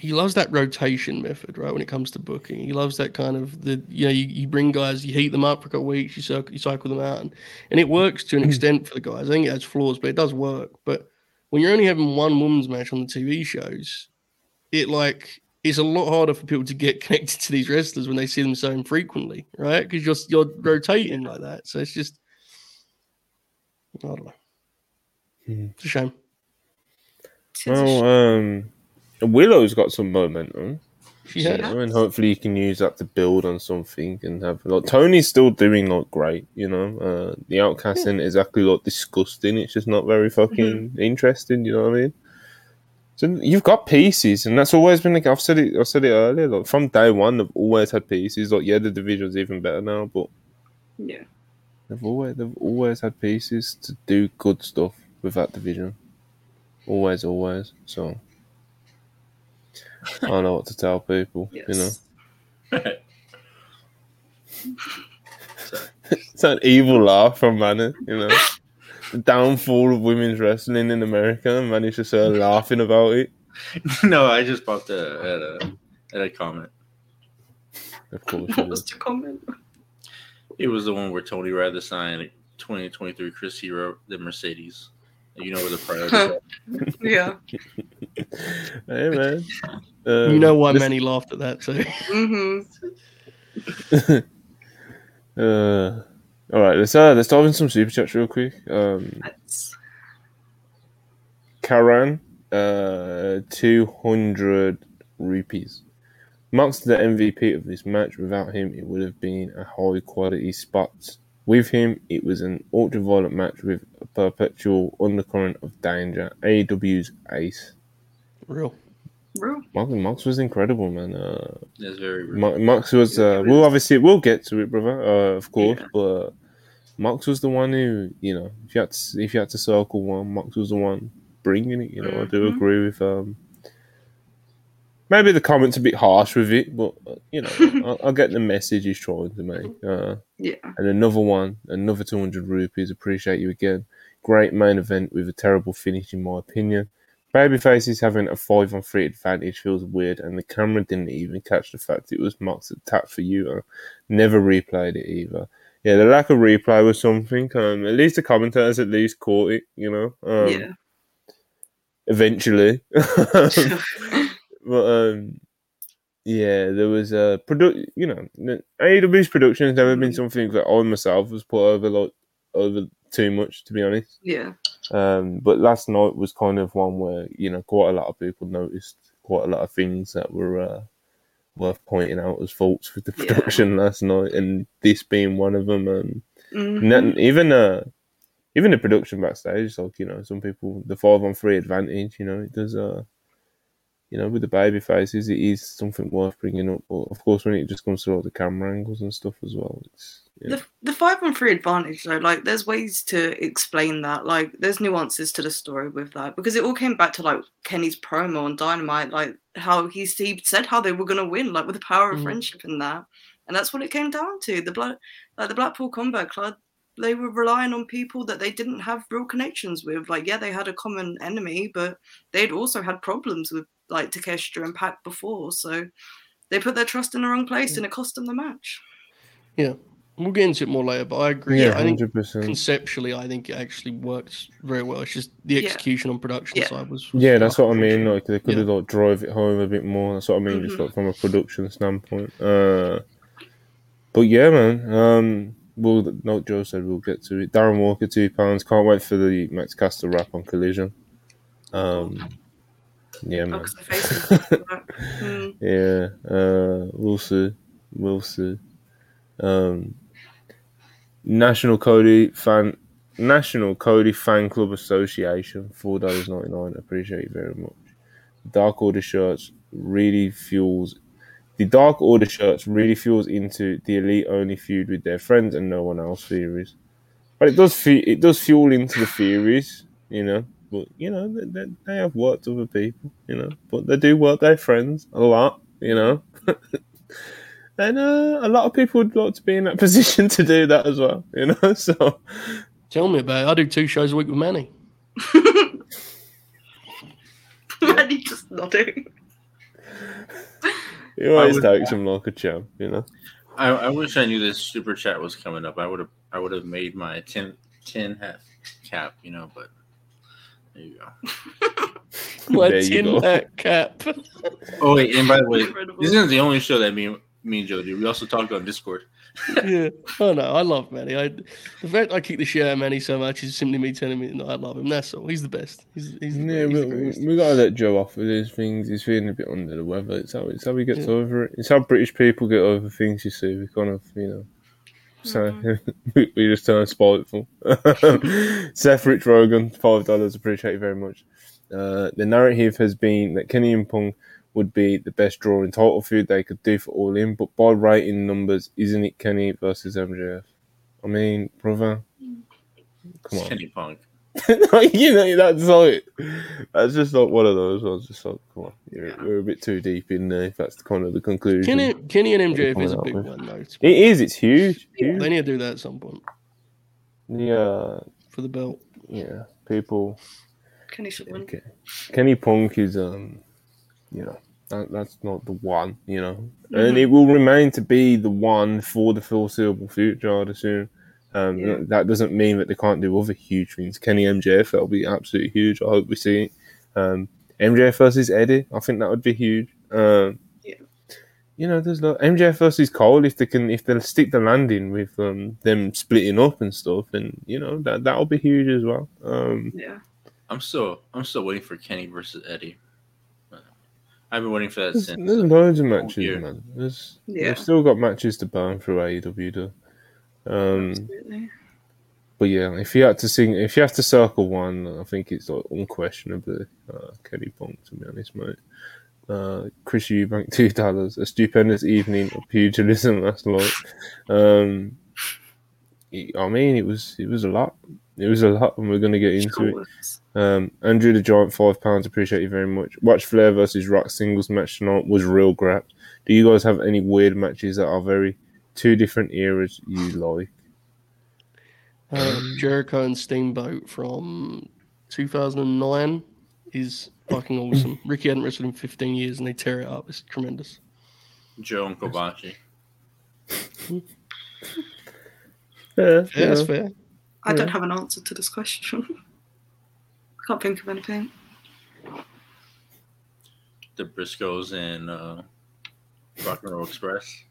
He loves that rotation method, right? When it comes to booking, he loves that kind of the you know you, you bring guys, you heat them up for a couple weeks, you cycle, you cycle them out, and, and it works to an extent for the guys. I think it has flaws, but it does work. But when you're only having one women's match on the TV shows, it like it's a lot harder for people to get connected to these wrestlers when they see them so infrequently, right? Because you're you're rotating like that, so it's just I don't know. Hmm. It's a shame. It's well, um, Willow's got some momentum. Yeah. mean, hopefully you can use that to build on something and have like Toni's still doing like great, you know. Uh, the outcast isn't exactly like disgusting; it's just not very fucking interesting. You know what I mean? So you've got pieces, and that's always been like I've said it. I said it earlier. Like from day one, they've always had pieces. Like yeah, the division's even better now, but yeah. they've always they've always had pieces to do good stuff with that division. Always, always. So I don't know what to tell people. Yes. You know. It's an evil laugh from Manny, you know. the downfall of women's wrestling in America, and Manny's just uh, laughing about it. no, I just popped a, at a at a comment. Of course, What was your comment? It was the one where Tony rather signed 2023 Chris Hero than Mercedes. You know where the priorities are. Yeah. hey man, um, you know why this- Manny laughed at that too. hmm uh, all right, let's uh, let's dive in some super chats real quick. Um, That's Karan, uh, two hundred rupees. Mox the MVP of this match. Without him, it would have been a high quality spot. With him, it was an ultraviolet match with a perpetual undercurrent of danger. AEW's ace. Real. real. Mark, Mox was incredible, man. Uh, That's very rude. Ma- Mox was. Uh, we'll obviously we'll get to it, brother. Uh, of course, Yeah. but Mox was the one who, you know, if you had to, if you had to circle one, Mox was the one bringing it. You know, I do Mhm. agree with um maybe the comment's a bit harsh with it, but uh, you know, I, I get the message he's trying to make. Uh, Yeah. and another one, another 200 rupees. Appreciate you again. Great main event with a terrible finish, in my opinion. Babyfaces having a 5 on 3 advantage feels weird, and the camera didn't even catch the fact it was Mox that tapped for you. Never replayed it either. Yeah, the lack of replay was something. Um, at least the commentators at least caught it, you know. Um, yeah. Eventually. but um, yeah, there was a product. You know, AEW's production has never been something that I myself was put over like over too much, to be honest. yeah. Um, but last night was kind of one where you know quite a lot of people noticed quite a lot of things that were uh, worth pointing out as faults with the Yeah. production last night, and this being one of them. Um, Mhm. Nothing- even uh, even the production backstage, like you know, some people the five on three advantage, you know, it does uh, you know, with the baby faces, it is something worth bringing up. But of course, when it just comes to all the camera angles and stuff as well, it's yeah. The, the five on three advantage though, like there's ways to explain that. Like there's nuances to the story with that because it all came back to like Kenny's promo on Dynamite, like how he, he said how they were gonna win, like with the power of Mhm. friendship and that, and that's what it came down to. The blood, like the Blackpool Combat Club, they were relying on people that they didn't have real connections with. Like yeah, they had a common enemy, but they'd also had problems with like Takeshita and Pac before, so they put their trust in the wrong place and it cost them the match. Yeah. We'll get into it more later, but I agree. yeah, I think hundred percent. conceptually, I think it actually works very well. It's just the Yeah. execution on production Yeah. side was. Yeah, that's what I mean. Like they could have like drove it home a bit more. That's what I mean, just Mhm. like from a production standpoint. Uh, but yeah, man. Um, we'll like Joe said, we'll get to it. Darren Walker, two pounds. Can't wait for the Max Caster rap on Collision. Um, yeah, Oh, man. 'cause the faces like that. Mm. Yeah, uh, we'll see. We'll see. Um, National Cody fan, National Cody Fan Club Association, four dollars ninety nine. Appreciate it very much. Dark Order shirts really fuels. The Dark Order shirts really fuels into the elite only feud with their friends and no one else theories. But it does fe- it does fuel into the theories, you know. But you know they, they, they have worked other people, you know. But they do work their friends a lot, you know. and uh, a lot of people would like to be in that position to do that as well, you know. So Tell me about it. I do two shows a week with Manny. Manny just nodding. you always would- take some like a champ, you know. I, I wish I knew this super chat was coming up. I would have I would have made my 10, 10 hat cap, you know, but there you go. My There you tin go. hat cap. Oh wait, and by the way, Incredible. this isn't the only show that me, me and Joe do. We also talk on Discord. yeah. Oh no, I love Manny. I the fact I kick the shit out of Manny so much is simply me telling me that I love him. That's all. He's the best. He's, he's, the, Yeah, he's we, the we, gotta let Joe off with these things. He's feeling a bit under the weather. It's how it's how he gets Yeah. over it. It's how British people get over things. You see, we kind of you know. So we, we just turn spiteful. Seth Rich Rogan, five dollars. Appreciate you very much. Uh, the narrative has been that Kenny and Punk would be the best drawing title feud they could do for All In, but by rating numbers, isn't it Kenny versus MJF? I mean, brother, come It's on. Kenny Punk. you know, that's like that's just not one of those ones. Just like, come on, you're, we're a bit too deep in there. If that's the kind of the conclusion. Kenny, Kenny and MJF is a big one though. It's- It is. Huge. huge. They need to do that at some point Yeah, for the belt. yeah. People. Kenny should win. Okay. Kenny Punk is um, you know, that, that's not the one. You know, and it will remain to be the one for the foreseeable future. I'd assume. Um, Yeah. that doesn't mean that they can't do other huge things. Kenny MJF, that'll be absolutely huge. I hope we see it. Um, MJF versus Eddie, I think that would be huge. Um, Yeah. You know, there's like MJF versus Cole. If they can, if they'll stick the landing with um, them splitting up and stuff, and you know that that'll be huge as well. Um, Yeah. I'm still I'm still waiting for Kenny versus Eddie. I've been waiting for that there's, since. there's loads of matches, year. man. There's, Yeah. They've still got matches to burn through AEW. Though. Um, Absolutely. But yeah, if you had to sing, if you have to circle one, I think it's like unquestionably uh, Kenny Punk. To be honest, mate. Uh, Chris Eubank, two dollars. A stupendous evening of pugilism last night. Um, I mean, it was it was a lot. it was a lot, and we're going to get into it. Um, Andrew the Giant, five pounds. Appreciate you very much. Watch Flair versus Rock singles match tonight was real crap. Do you guys have any weird matches that are very two different eras you like? Uh, Jericho and Steamboat from 2009 is fucking awesome. Ricky hadn't wrestled in 15 years and they tear it up. It's tremendous. Joe and Kobashi. Yeah, Yeah, that's fair. I Yeah. don't have an answer to this question. I Can't think of anything. The Briscoes and uh, Rock and Roll Express. Sure.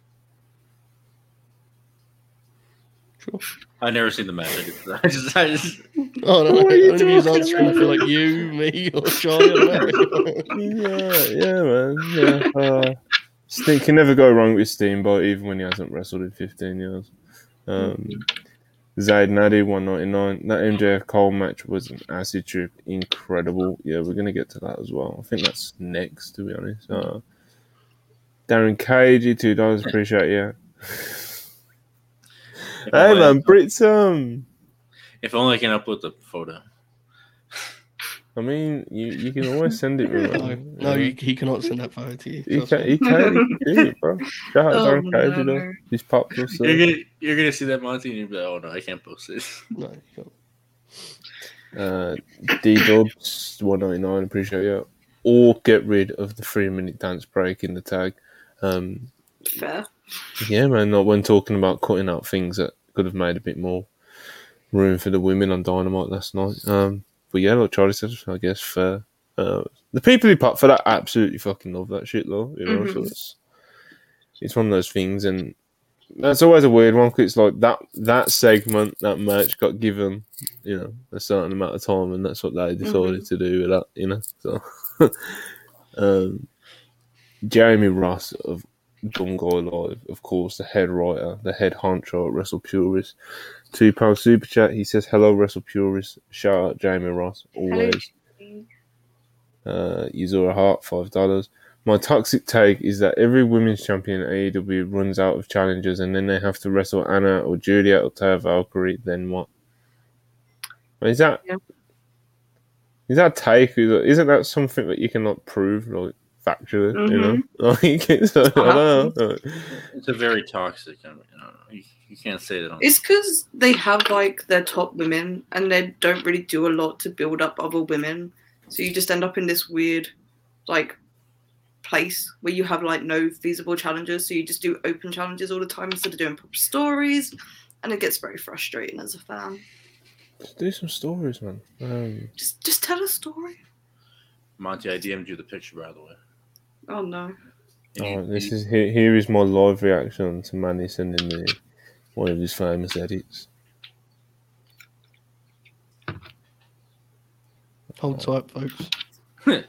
I never seen the match. I just, I just, I just Oh, no, What I are you don't know if he's talking answering for like you, me, or Charlie. I yeah, yeah, man. Yeah. Uh, Ste can never go wrong with Steamboat, even when he hasn't wrestled in 15 years. Um, Zayd Nadi, 199. That MJF Cole match was an acid trip. Incredible. Yeah, we're going to get to that as well. I think that's next, to be honest. Uh, Darren Cagey, $2. Appreciate you. If, Hey, only, man, Brits, um, if only I can upload the photo. I mean, you, you can always send it. No, no you, he cannot send that photo to you. He can't. he can, he can do it, bro. Shout out Oh, Darren Cagey, no. though. He's popular, so. You're gonna, you're gonna see that Monty, and you'll be like, "Oh no, I can't post this." No, you can't. Uh, D Dubs, 199, appreciate you. Or get rid of the three minute dance break in the tag. Um, Fair. Yeah, man, not when talking about cutting out things that could have made a bit more room for the women on Dynamite last night. Um, but yeah, like Charlie said, I guess fair. Uh, the people who put for that absolutely fucking love that shit, though. You know, so Mhm. it's it's one of those things, and that's always a weird one because it's like that that segment, that match got given, you know, a certain amount of time, and that's what they decided to do with that, you know. So, um, Jeremy Ross of Gungai Live, of course, the head writer, the head honcho at Wrestle Purist. Two pound super chat. He says, "Hello, Wrestle Purist. Shout out Jamie Ross always." Uh, Yuzura Hart, five dollars. My toxic take is that every women's champion at AEW runs out of challengers, and then they have to wrestle Anna or Juliet or Taya Valkyrie. Then what? Is that Yeah. is that a take? Isn't that something that you cannot prove, like factually? You know, like it's, I don't know. It's a very toxic. I mean, I don't know. You, you can't say that on. It's because they have like their top women and they don't really do a lot to build up other women. So you just end up in this weird, like, place where you have like no feasible challenges. So you just do open challenges all the time instead of doing proper stories. And it gets very frustrating as a fan. Just do some stories, man. Um, Just just tell a story. Monty, I DM'd you the picture, by the way. Oh no. Oh, this is here. Here is my live reaction to Manny sending me one of his famous edits. Hold tight, folks.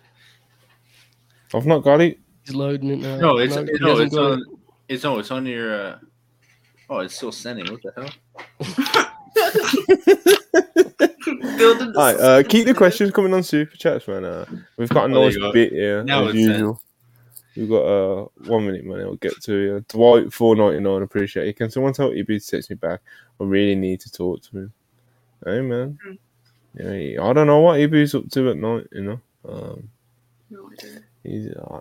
I've not got it. He's loading it now. No, it's he no, hasn't it's got on. it. It's no, it's on your. Uh, oh, it's still sending. What the hell? All right, uh, keep the questions coming on super chats, man. Uh, we've got a Oh, nice you go. bit here Now as it's sent. We've got uh one minute, man. I'll get to you. Dwight four ninety nine. Appreciate it. Can someone tell EB to text me back? I really need to talk to him. Hey, man. Hmm. Yeah, he- I don't know what EB's up to at night. You know, um, No idea. he's uh,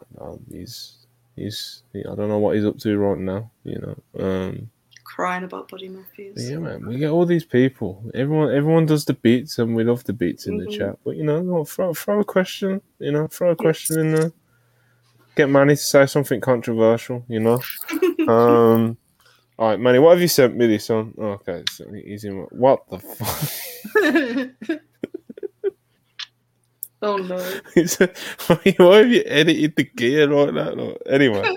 he's he's he, I don't know what he's up to right now. You know, um, Crying about Buddy Matthews. yeah, man. We get all these people. Everyone, everyone does the beats, and we love the beats in the Mhm. chat. But you know, throw throw a question. You know, throw a question in there. Get Manny to say something controversial. You know. um. All right, Manny. What have you sent me this on? Oh, okay, so he's in. What the fuck? Oh no. It's- Why have you edited the gear like that? Like, anyway.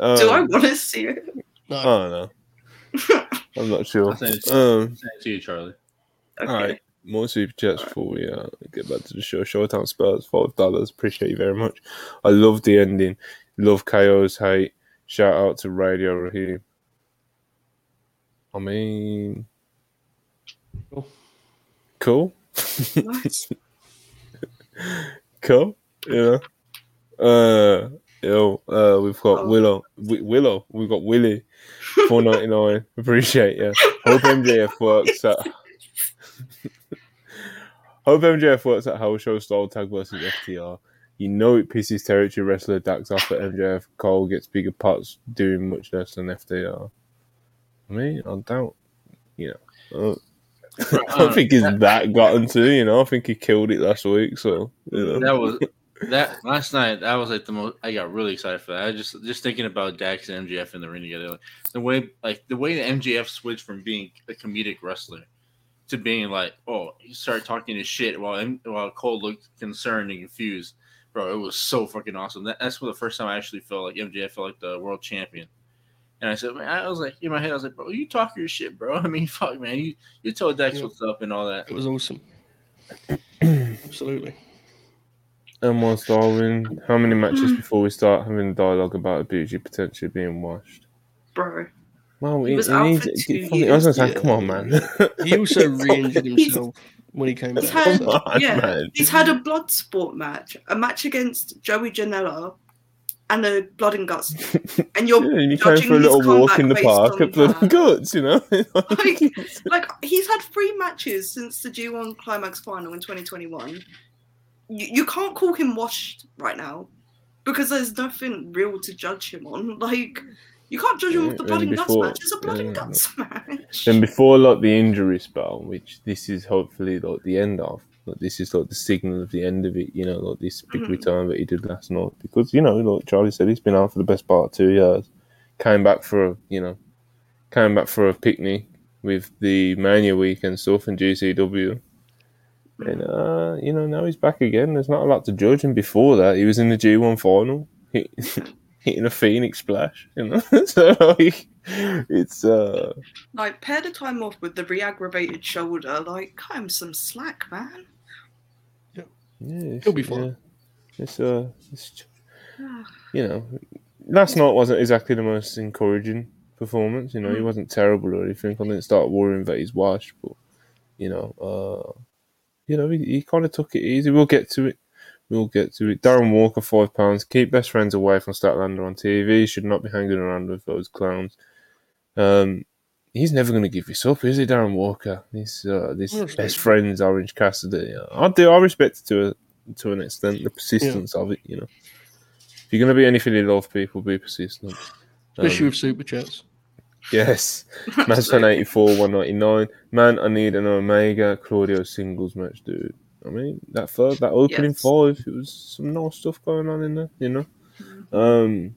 Um, Do I want to see it? No, I don't know. I'm not sure. I'll send it to Um. Send it to you, Charlie. Okay. All right, more super chats before we uh, get back to the show. Showtime Spurs, five dollars. Appreciate you very much. I love the ending. Love KO's hate. Shout out to Radio Raheem. I mean, Cool. cool, Nice. cool. You know, uh, yo, uh, we've got Oh. Willow, Wi- Willow. We've got Willie, four ninety nine. Appreciate you. Hope MJF works. Out. hope MJF works at Hell Show style tag versus FTR. You know it pisses territory wrestler Dax off that MJF Cole gets bigger parts doing much less than FTR. I mean, I doubt, you know. I don't think he's that gotten to, you know. I think he killed it last week, so you know. That was that last night. That was like the most. I got really excited for that. I just just thinking about Dax and MJF in the ring together. Like, the way like the way the MJF switched from being a comedic wrestler to being like, oh, he started talking his shit while while Cole looked concerned and confused. Bro, it was so fucking awesome. That, that's for the first time I actually felt like MJF felt like the world champion. And I said, man, I was like, in my head, I was like, bro, you talk your shit, bro. I mean, fuck, man, you you told Dax Yeah. what's up and all that. It was awesome. Absolutely. And whilst Darwin, how many matches before we start having dialogue about Ibushi potentially being washed? Bro. Well, He he, was he out needs, for two fucking- I was gonna say, years. come on, man. He also Come re-injured himself when he came back. He's had, Come on, yeah, man. he's had a blood sport match, a match against Joey Janela, and a blood and guts. And you're Yeah, and you came judging for a little walk in the park on at Blood and. Guts, you know? like, like he's had three matches since the G1 Climax final in 2021. You, you can't call him washed right now because there's nothing real to judge him on. Like, you can't judge him Yeah, with the blood and and guts match. It's a blood and guts match. then before like the injury spell, which this is hopefully like the end of, like this is like the signal of the end of it, you know, like this big Mhm. return that he did last night. Because, you know, like Charlie said, he's been out for the best part of two years. Came back for a you know came back for a picnic with the Mania weekend stuff and GCW. And uh, you know, now he's back again. There's not a lot to judge. And before that, he was in the G1 final, hit, hitting a Phoenix splash. You know, so like, it's uh, Like, pair the time off with the re-aggravated shoulder. Like, cut him some slack, man. yeah, it's, He'll be fine. yeah. It's uh, it's, you know, last night wasn't exactly the most encouraging performance. You know, he Mm. wasn't terrible or anything. I didn't start worrying that he's washed, but you know, uh, you know, he, he kind of took it easy. We'll get to it. We'll get to it. Darren Walker, five pounds. Keep best friends away from Statlander on TV. Should not be hanging around with those clowns. Um, he's never going to give this up, is he, Darren Walker? He's uh, this best friends, Orange Cassidy. I do. I respect it to a, to an extent. The persistence of it, you know. If you're going to be anything you love, people be persistent. Especially Um, with super chats. Yes. Match 1084, 199. Man, I need an Omega Claudio singles match, dude. I mean, that third, that opening Yes. five, it was some nice stuff going on in there, you know? Um,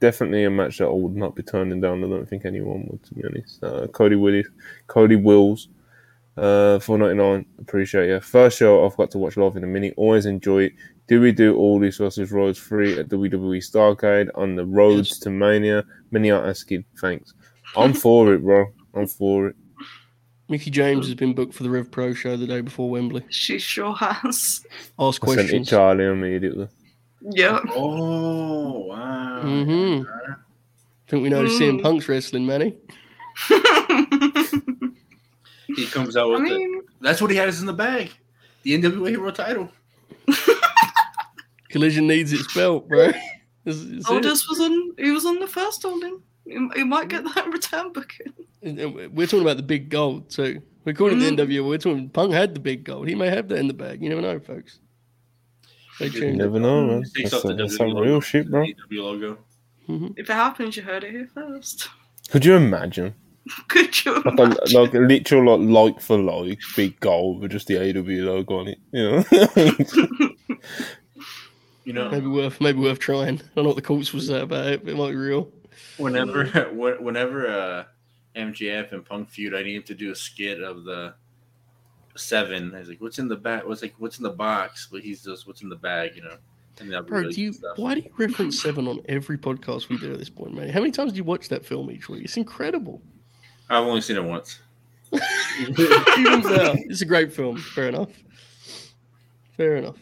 definitely a match that I would not be turning down. I don't think anyone would, to be honest. Uh, Cody Willis, Cody Wills, uh, 499. Appreciate you. First show I've got to watch live in a minute. Always enjoy it. Do we do all these versus Roads free at WWE Starcade on the roads Yes. to Mania? Many are asking. Thanks. I'm for it, bro. I'm for it. Mickie James has been booked for the Rev Pro show the day before Wembley. She sure has. Ask I sent it questions. Charlie immediately. Yeah. Oh wow! Mm-hmm. Think we know CM Mm. Punk's wrestling, Manny? He comes out I with it. mean, That's what he has in the bag. The NWA Hero title. Collision needs its belt, bro. This is it. Was on. He was on the first holding. He, he might get that return booking. And We're talking about the big gold too. We're calling Mm. it the NWA. We're talking Punk had the big gold. He may have that in the bag. You never know, folks. Stay You You never know, man. That's, off the that's some real shit, bro. The AEW logo. Mhm. If it happens, you heard it here first. Could you imagine? Could you Like a, like a literal like, like for like big goal with just the AW logo on it. You know? You know, Maybe worth, maybe worth trying. I don't know what the courts was that about it, but it might be real. Whenever when- whenever uh, MJF and Punk feud, I need him to do a skit of the seven. I was like, "What's in the bag? What's like what's in the box?" But he's just, "What's in the bag?" You know. And that'd be Bro, really do you, why do you reference Seven on every podcast we do at this point, man? How many times do you watch that film each week? It's incredible. I've only seen it once. Evens out. It's a great film. Fair enough. Fair enough.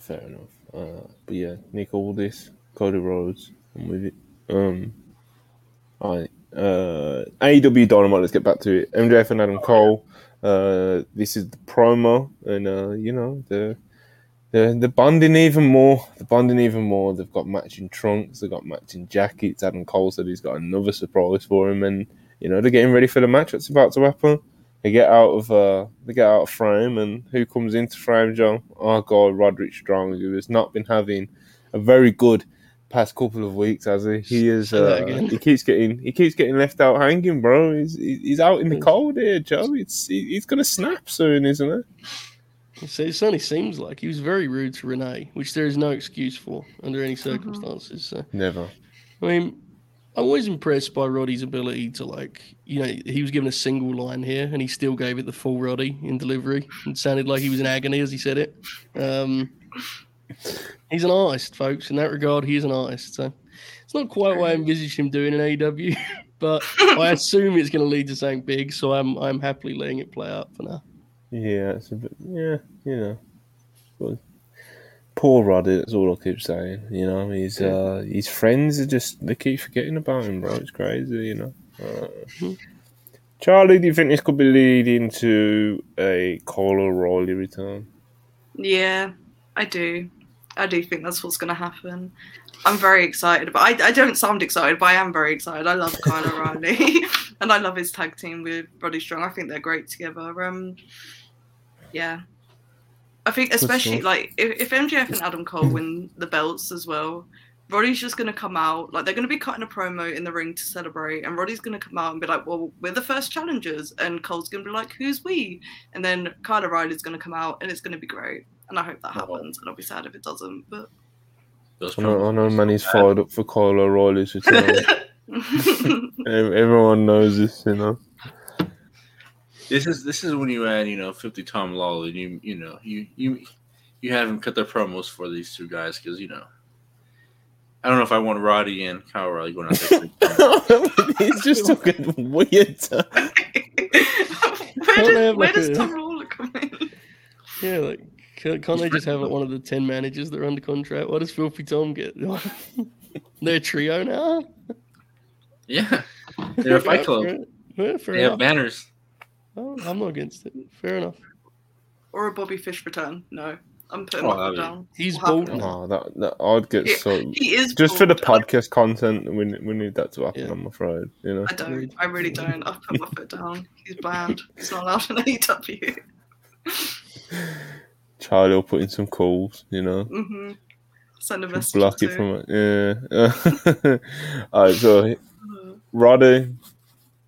Fair enough. Uh, but yeah, Nick Aldis, Cody Rhodes, I'm with it. Um, I uh, AEW Dynamite. Let's get back to it. MJF and Adam Cole. Uh, this is the promo, and uh, you know the the the bonding even more. The bonding even more. They've got matching trunks. They've got matching jackets. Adam Cole said he's got another surprise for him, and you know they're getting ready for the match that's about to happen. they get out of uh, they get out of frame, and who comes into frame, John? Our guy Roderick Strong, who has not been having a very good past couple of weeks, has he? He is. Uh, he keeps getting he keeps getting left out hanging, bro. He's he's out in the cold here, Joe. It's he's gonna snap soon, isn't it? So it certainly seems like he was very rude to Renee, which there is no excuse for under any Mm-hmm. circumstances. So Never. I mean, I'm always impressed by Roddy's ability to like, you know, he was given a single line here and he still gave it the full Roddy in delivery. It sounded like he was in agony as he said it. Um, he's an artist, folks. In that regard, he is an artist. So it's not quite what I envisaged him doing in AEW, but I assume it's going to lead to something big. So I'm I'm happily letting it play out for now. Yeah, it's a bit. Yeah, you know. But poor Roddy. That's all I keep saying. You know, he's uh, his friends are just they keep forgetting about him, bro. It's crazy. You know. Uh, Mhm. Charlie, do you think this could be leading to a Kyle O'Reilly return? Yeah, I do. I do think that's what's going to happen. I'm very excited, but I, I don't sound excited, but I am very excited. I love Kyle O'Reilly, and I love his tag team with Roddy Strong. I think they're great together. Um, yeah, I think especially like if, if MJF and Adam Cole win the belts as well, Roddy's just going to come out like they're going to be cutting a promo in the ring to celebrate, and Roddy's going to come out and be like, "Well, we're the first challengers," and Cole's going to be like, "Who's we?" And then Kyle O'Reilly's going to come out, and it's going to be great. And I hope that happens, and I'll be sad if it doesn't. But I know, I know promos- Manny's fired up for Kyle O'Reilly's return. Everyone knows this, you know. This is this is when you add, you know, Filthy Tom Lawlor. You you know you you you have him cut their promos for these two guys because you know. I don't know if I want Roddy and Kyle O'Reilly going out there. He's just talking weird. where, Can't did, where does Tom Lawlor come in? Yeah, like can't, can't they just have like one of the ten managers that are under contract? What does Filthy Tom get? They're trio now. yeah, they're a fight club. Yeah, fair They have banners. Oh, I'm not against it. Fair enough. Or a Bobby Fish return? No, I'm putting Oh, my that'd foot down. He's What happened? bald. Oh, that, that I'd get Yeah, so He is just for the podcast content. We we need that to happen. Yeah. I'm afraid, you know. I don't. I really don't. I've put my foot down. He's banned. He's not allowed in AEW. Charlie will put in some calls, you know. Mm-hmm. Send a message. Block or it from it. Yeah. All right, so Uh, Roddy,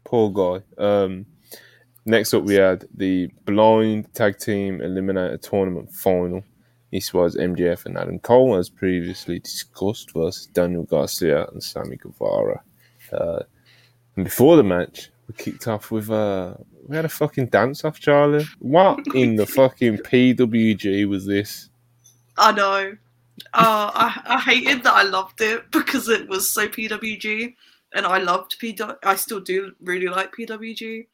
poor guy. Um, next up, we had the blind tag team eliminator tournament final. This was MJF and Adam Cole, as previously discussed, versus Daniel Garcia and Sammy Guevara. Uh, and before the match, we kicked off with uh, we had a fucking dance off, Charlie. What in the fucking PWG was this? I know. Uh, I, I hated that I loved it because it was so PWG, and I loved PW. I still do really like PWG.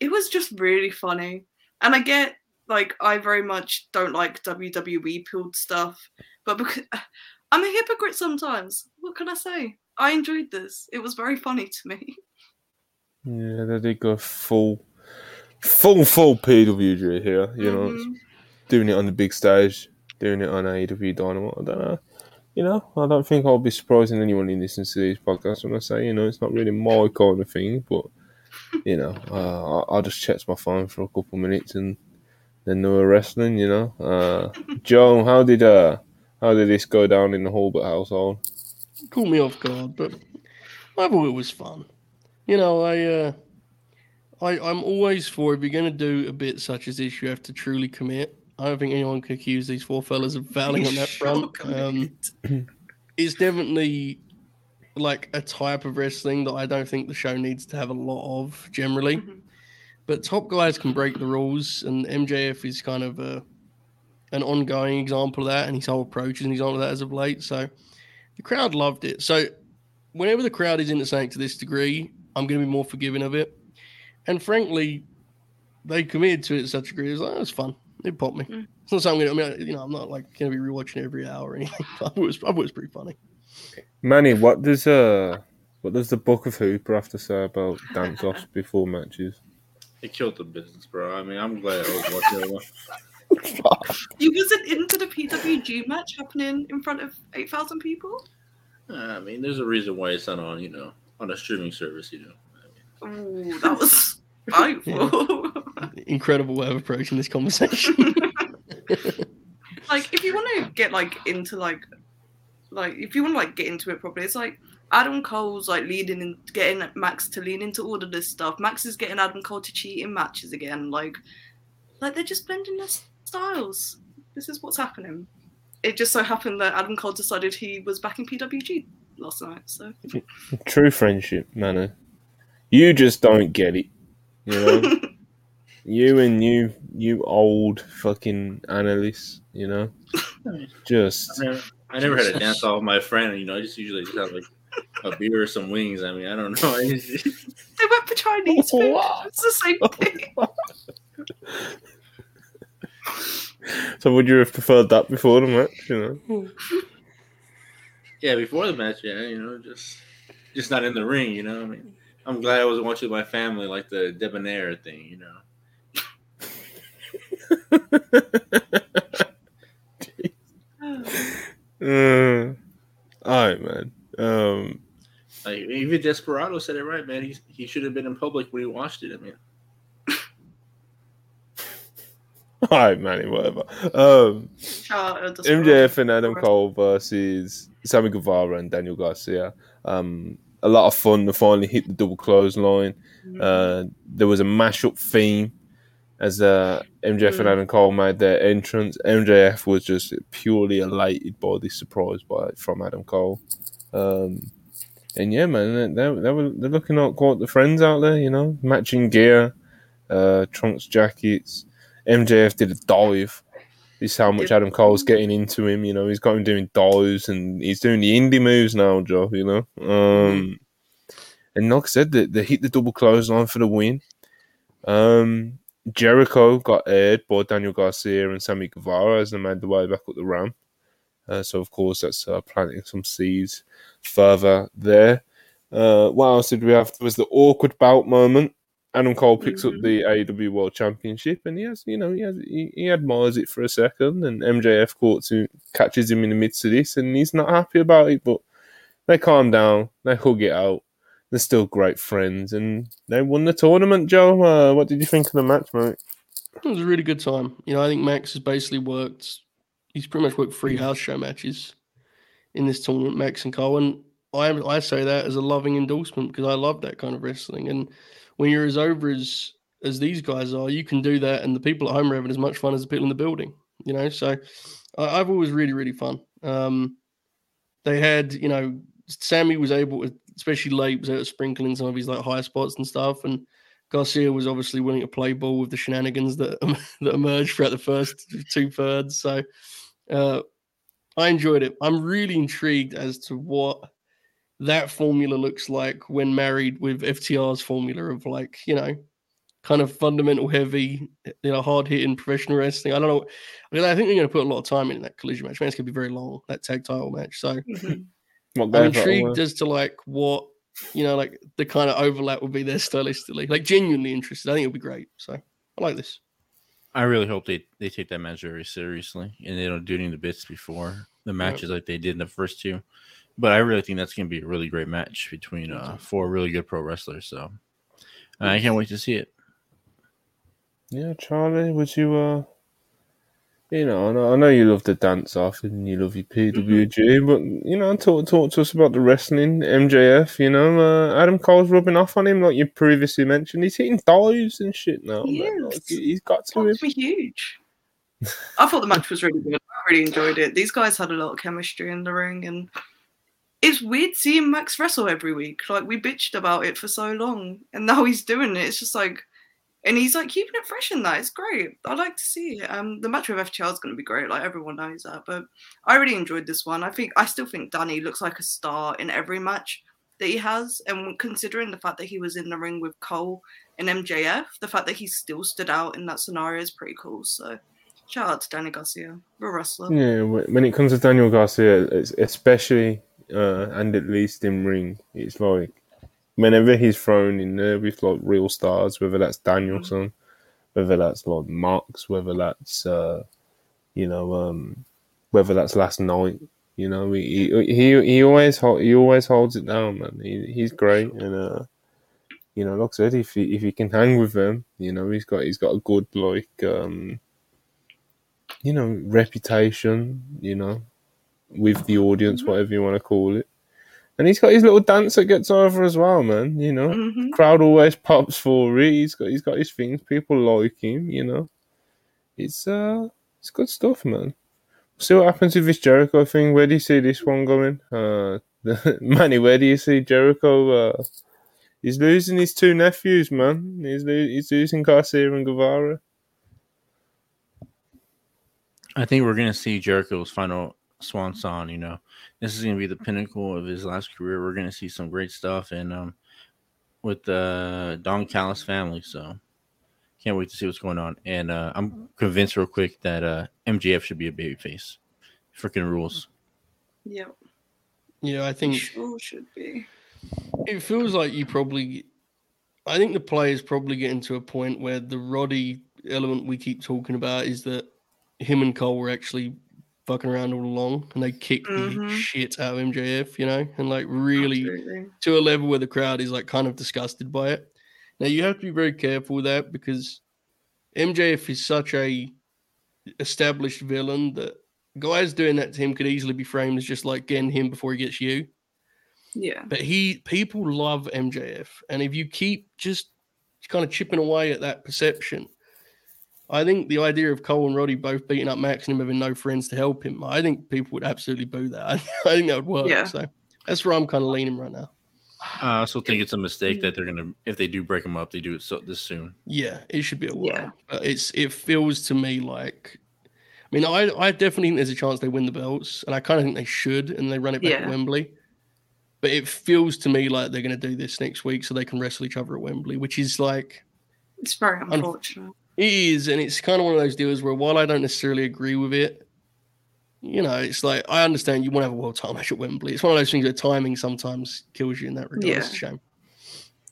It was just really funny, and I get like I very much don't like WWE pulled stuff, but because I'm a hypocrite sometimes. What can I say? I enjoyed this. It was very funny to me. Yeah, they did go full, full, full PWG here. You know, Mhm. doing it on the big stage, doing it on AEW Dynamite. I don't know. You know, I don't think I'll be surprising anyone who listens to these podcasts when I say, you know, it's not really my kind of thing, but, you know, uh, I, I just checked my phone for a couple of minutes and then they were wrestling, you know. Uh, Joe, how did uh, how did this go down in the Hulbert household? Caught me off guard, but I thought it was fun. You know, I, uh, I, I'm always for if you're going to do a bit such as this, you have to truly commit. I don't think anyone can accuse these four fellas of fouling on that front. Um, it's definitely like a type of wrestling that I don't think the show needs to have a lot of generally. Mhm. But top guys can break the rules, and MJF is kind of a an ongoing example of that, and his whole approach is an example of that as of late. So the crowd loved it. So whenever the crowd is into something to this degree, I'm going to be more forgiving of it. And frankly, they committed to it to such a degree. It was like, oh, it's fun. It popped me. Mm. It's not something. I mean, you know, I'm not like going to be rewatching every hour or anything. I thought it was, it was pretty funny. Manny, what does uh, what does the Book of Hooper have to say about dance offs before matches? It killed the business, bro. I mean, I'm glad I was watching it. You wasn't into the PWG match happening in front of eight thousand people. I mean, there's a reason why it's not on, you know, on a streaming service, you know. Ooh, that was spiteful. incredible way of approaching this conversation. like if you want to get like into like like if you want to like get into it properly, it's like Adam Cole's like leading and getting Max to lean into all of this stuff. Max is getting Adam Cole to cheat in matches again. Like, like they're just blending their styles. This is what's happening. It just so happened that Adam Cole decided he was back in PWG last night. So True friendship, man. You just don't get it. You know? you and you you old fucking analysts, you know? Just I never, I never had a dance off with my friend. You know, I just usually just have like a beer or some wings. I mean, I don't know. I just- they went for Chinese food. Wow. It's the same thing. So would you have preferred that before the match, you know? yeah, before the match, yeah, you know, just just not in the ring. You know, I mean, I'm glad I wasn't watching my family, like the debonair thing. You know. Uh, all right, man. Um, Like even Desperado said it right, man. He he should have been in public when he watched it. I mean, all right, Manny, whatever. Um, Shout MJF and Adam Cole versus Sammy Guevara and Daniel Garcia. Um, a lot of fun. They finally hit the double clothesline. Uh, there was a mashup theme as uh, MJF and Mm. Adam Cole made their entrance. MJF was just purely elated by this surprise by from Adam Cole. Um, and yeah, man, they, they were they're looking like quite the friends out there. You know, matching gear, uh, trunks, jackets. MJF did a dive. This is how much Adam Cole's getting into him. You know, he's got him doing dives and he's doing the indie moves now, Joe. You know, um, and like I said, they, they hit the double clothesline for the win. Um, Jericho got aired by Daniel Garcia and Sammy Guevara as they made the way back up the ramp. Uh, so of course that's uh, planting some seeds further there. Uh, what else did we have? There was the awkward bout moment. Adam Cole picks up the AEW World Championship, and he has, you know, he has, he, he admires it for a second, and MJF caught to, catches him in the midst of this, and he's not happy about it, but they calm down, they hug it out, they're still great friends, and they won the tournament. Joe, uh, what did you think of the match, mate? It was a really good time. You know, I think Max has basically worked. He's pretty much worked three house show matches in this tournament, Max and Cole, and I I say that as a loving endorsement because I love that kind of wrestling. And when you're as over as as these guys are, you can do that, and the people at home are having as much fun as the people in the building. You know, so I, I've always really really fun. Um, they had, you know, Sammy was able, to, especially late, was able to sprinkle in some of his like high spots and stuff, and Garcia was obviously willing to play ball with the shenanigans that that emerged throughout the first two thirds. So uh, I enjoyed it. I'm really intrigued as to what that formula looks like when married with FTR's formula of like you know kind of fundamental heavy, you know, hard hitting professional wrestling. I don't know. I, mean, I think they're going to put a lot of time in that collision match. Man, it's going to be very long that tag title match. So Mhm. I'm game for it, intrigued as to like what you know, like the kind of overlap would be there stylistically. Like genuinely interested. I think it'll be great. So I like this. I really hope they, they take that match very seriously and they don't do any of the bits before the matches like they did in the first two. But I really think that's going to be a really great match between uh, four really good pro wrestlers. So I can't wait to see it. Yeah, Charlie, would you, uh, you know, I know, I know you love the dance off and you love your PWG, but, you know, talk, talk to us about the wrestling, MJF, you know, uh, Adam Cole's rubbing off on him, like you previously mentioned. He's hitting dives and shit now. He man. is. Like, he's got to him. That's be huge. I thought the match was really good. I really enjoyed it. These guys had a lot of chemistry in the ring, and it's weird seeing Max wrestle every week. Like we bitched about it for so long, and now he's doing it. It's just like, and he's like keeping it fresh in that. It's great. I like to see it. Um, the match with FTR is going to be great. Like everyone knows that, but I really enjoyed this one. I think I still think Danny looks like a star in every match that he has, and considering the fact that he was in the ring with Cole and MJF, the fact that he still stood out in that scenario is pretty cool. So, shout out to Danny Garcia, a wrestler. Yeah, when it comes to Daniel Garcia, it's especially uh, and at least in ring, it's like whenever he's thrown in there with like real stars, whether that's Danielson, whether that's like Marks, whether that's uh, you know, um, whether that's last night. You know, he he he, always he always holds it down, man. He, he's great, and uh, you know, like I said, if he if he can hang with them, you know, he's got he's got a good like um, you know, reputation, you know, with the audience, whatever you want to call it. And he's got his little dance that gets over as well, man. You know, hmm crowd always pops for it. He's got he's got his things. People like him. You know, it's uh, it's good stuff, man. See what happens with this Jericho thing. Where do you see this one going? Uh, Manny, where do you see Jericho? Uh, he's losing his two nephews, man. He's lo- he's losing Garcia and Guevara. I think we're gonna see Jericho's final swan song. You know, this is gonna be the pinnacle of his last career. We're gonna see some great stuff, and um, with the Don Callis family. So, can't wait to see what's going on. And uh, I'm convinced, real quick, that uh, MJF should be a babyface. Freaking rules. Yeah, Yeah, I think sure should be. it feels like you probably. I think the play is probably getting to a point where the Roddy element we keep talking about is that him and Cole were actually fucking around all along, and they kicked the Mhm. shit out of MJF, you know, and like really Absolutely. to a level where the crowd is like kind of disgusted by it. Now you have to be very careful with that because MJF is such a established villain that guys doing that to him could easily be framed as just like getting him before he gets you. Yeah. But he people love MJF, and if you keep just kind of chipping away at that perception, I think the idea of Cole and Roddy both beating up Max and him having no friends to help him, I think people would absolutely boo that. I, think that would work. Yeah. So that's where I'm kind of leaning right now. Uh, I also think it's a mistake that they're gonna, if they do break them up, they do it so this soon. Yeah, it should be a while. Yeah. But it's it feels to me like I mean, I I definitely think there's a chance they win the belts, and I kind of think they should, and they run it back at Wembley. But it feels to me like they're going to do this next week, so they can wrestle each other at Wembley, which is like It's very unfortunate. It is, and it's kind of one of those deals where while I don't necessarily agree with it, you know, it's like I understand you want to have a world title match at Wembley. It's one of those things that timing sometimes kills you in that regard. It's a Yeah. shame.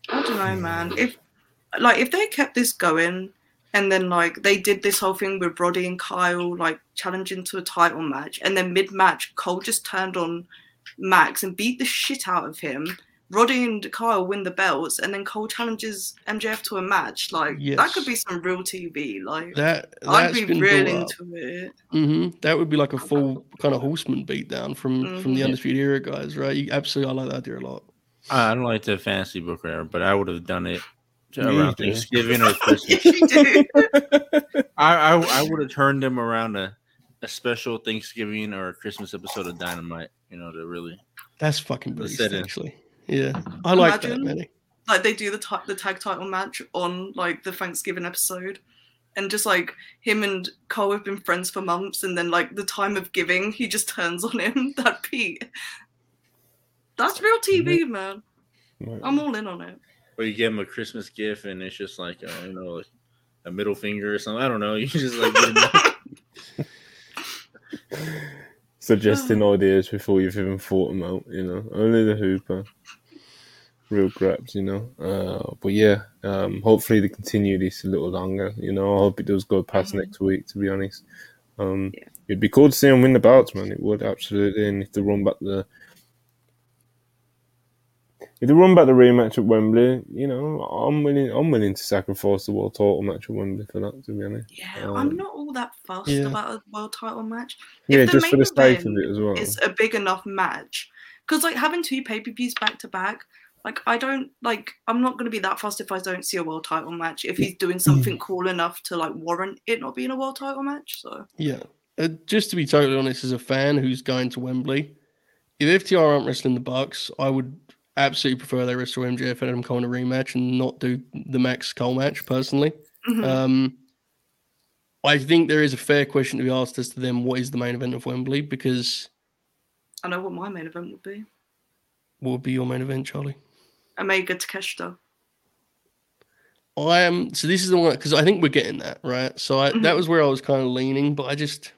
I don't know, man. If like if they kept this going and then like they did this whole thing with Roddy and Kyle like challenging to a title match and then mid match Cole just turned on Max and beat the shit out of him. Roddy and Kyle win the belts and then Cole challenges MJF to a match. Like that could be some real TV. Like That I'd be been real built into it. hmm That would be like a full kind of horseman beatdown from from the Mhm. Undisputed Era guys, right? You, absolutely, I like that idea a lot. I don't like the fantasy book writer, but I would have done it around either. Thanksgiving or Christmas. If. I, I I would have turned them around a, a special Thanksgiving or a Christmas episode of Dynamite. You know, to really. That's fucking The beast, set-in. actually. Yeah, I like Imagine- that, Manny. like they do the ti the tag title match on like the Thanksgiving episode, and just like him and Cole have been friends for months, and then like the time of giving, he just turns on him. That Pete, that's real TV, man. I'm all in on it. Or you give him a Christmas gift and it's just like uh, you know like a middle finger or something. I don't know. You just like Suggesting ideas before you've even thought them out, you know. Only the Hooper. Real grabs, you know. Uh, but yeah, um, hopefully they continue this a little longer, you know. I hope it does go past Mhm. next week, to be honest. Um, Yeah. It'd be cool to see them win the belts, man. It would, absolutely. And if they run back the. If they run back the rematch at Wembley, you know, I'm willing. I'm willing to sacrifice the world title match at Wembley for that. To be honest, Yeah, Um, I'm not all that fussed Yeah. about a world title match. yeah, just for the sake of it as well. It's a big enough match because like having two pay per views back to back. Like I don't like. I'm not gonna be that fussed if I don't see a world title match. If he's doing something cool enough to like warrant it not being a world title match. So Yeah. Uh, just to be totally honest, as a fan who's going to Wembley, if FTR aren't wrestling the Bucks, I would absolutely prefer they wrestle MJF and Adam Cole in a rematch and not do the Max Cole match personally. mhm. Um, I think there is a fair question to be asked as to them what is the main event of Wembley because I know what my main event would be. what would be your main event, Charlie? Omega Takeshita. I am so this is the one because I think we're getting that right. So I, that Mhm. was where I was kind of leaning, but I just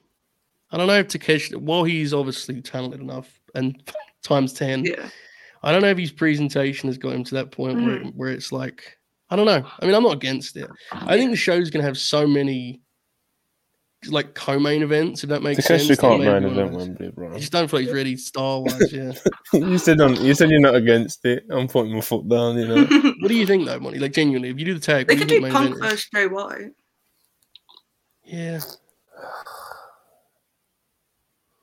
I don't know if Takeshi, while he's obviously talented enough and times ten, Yeah. I don't know if his presentation has got him to that point where Mm. where it's like I don't know. I mean, I'm not against it. I think the show's gonna have so many like co-main events. If that makes Takeshi sense. can't that may main be one of event those. Wembley, bro. I just don't feel like he's ready star wise. Yeah. you said on, you said you're not against it. I'm putting my foot down. You know. what do you think though, Monty? Like genuinely, if you do the tag, they could do you do think main Punk event versus Jay White. Yeah.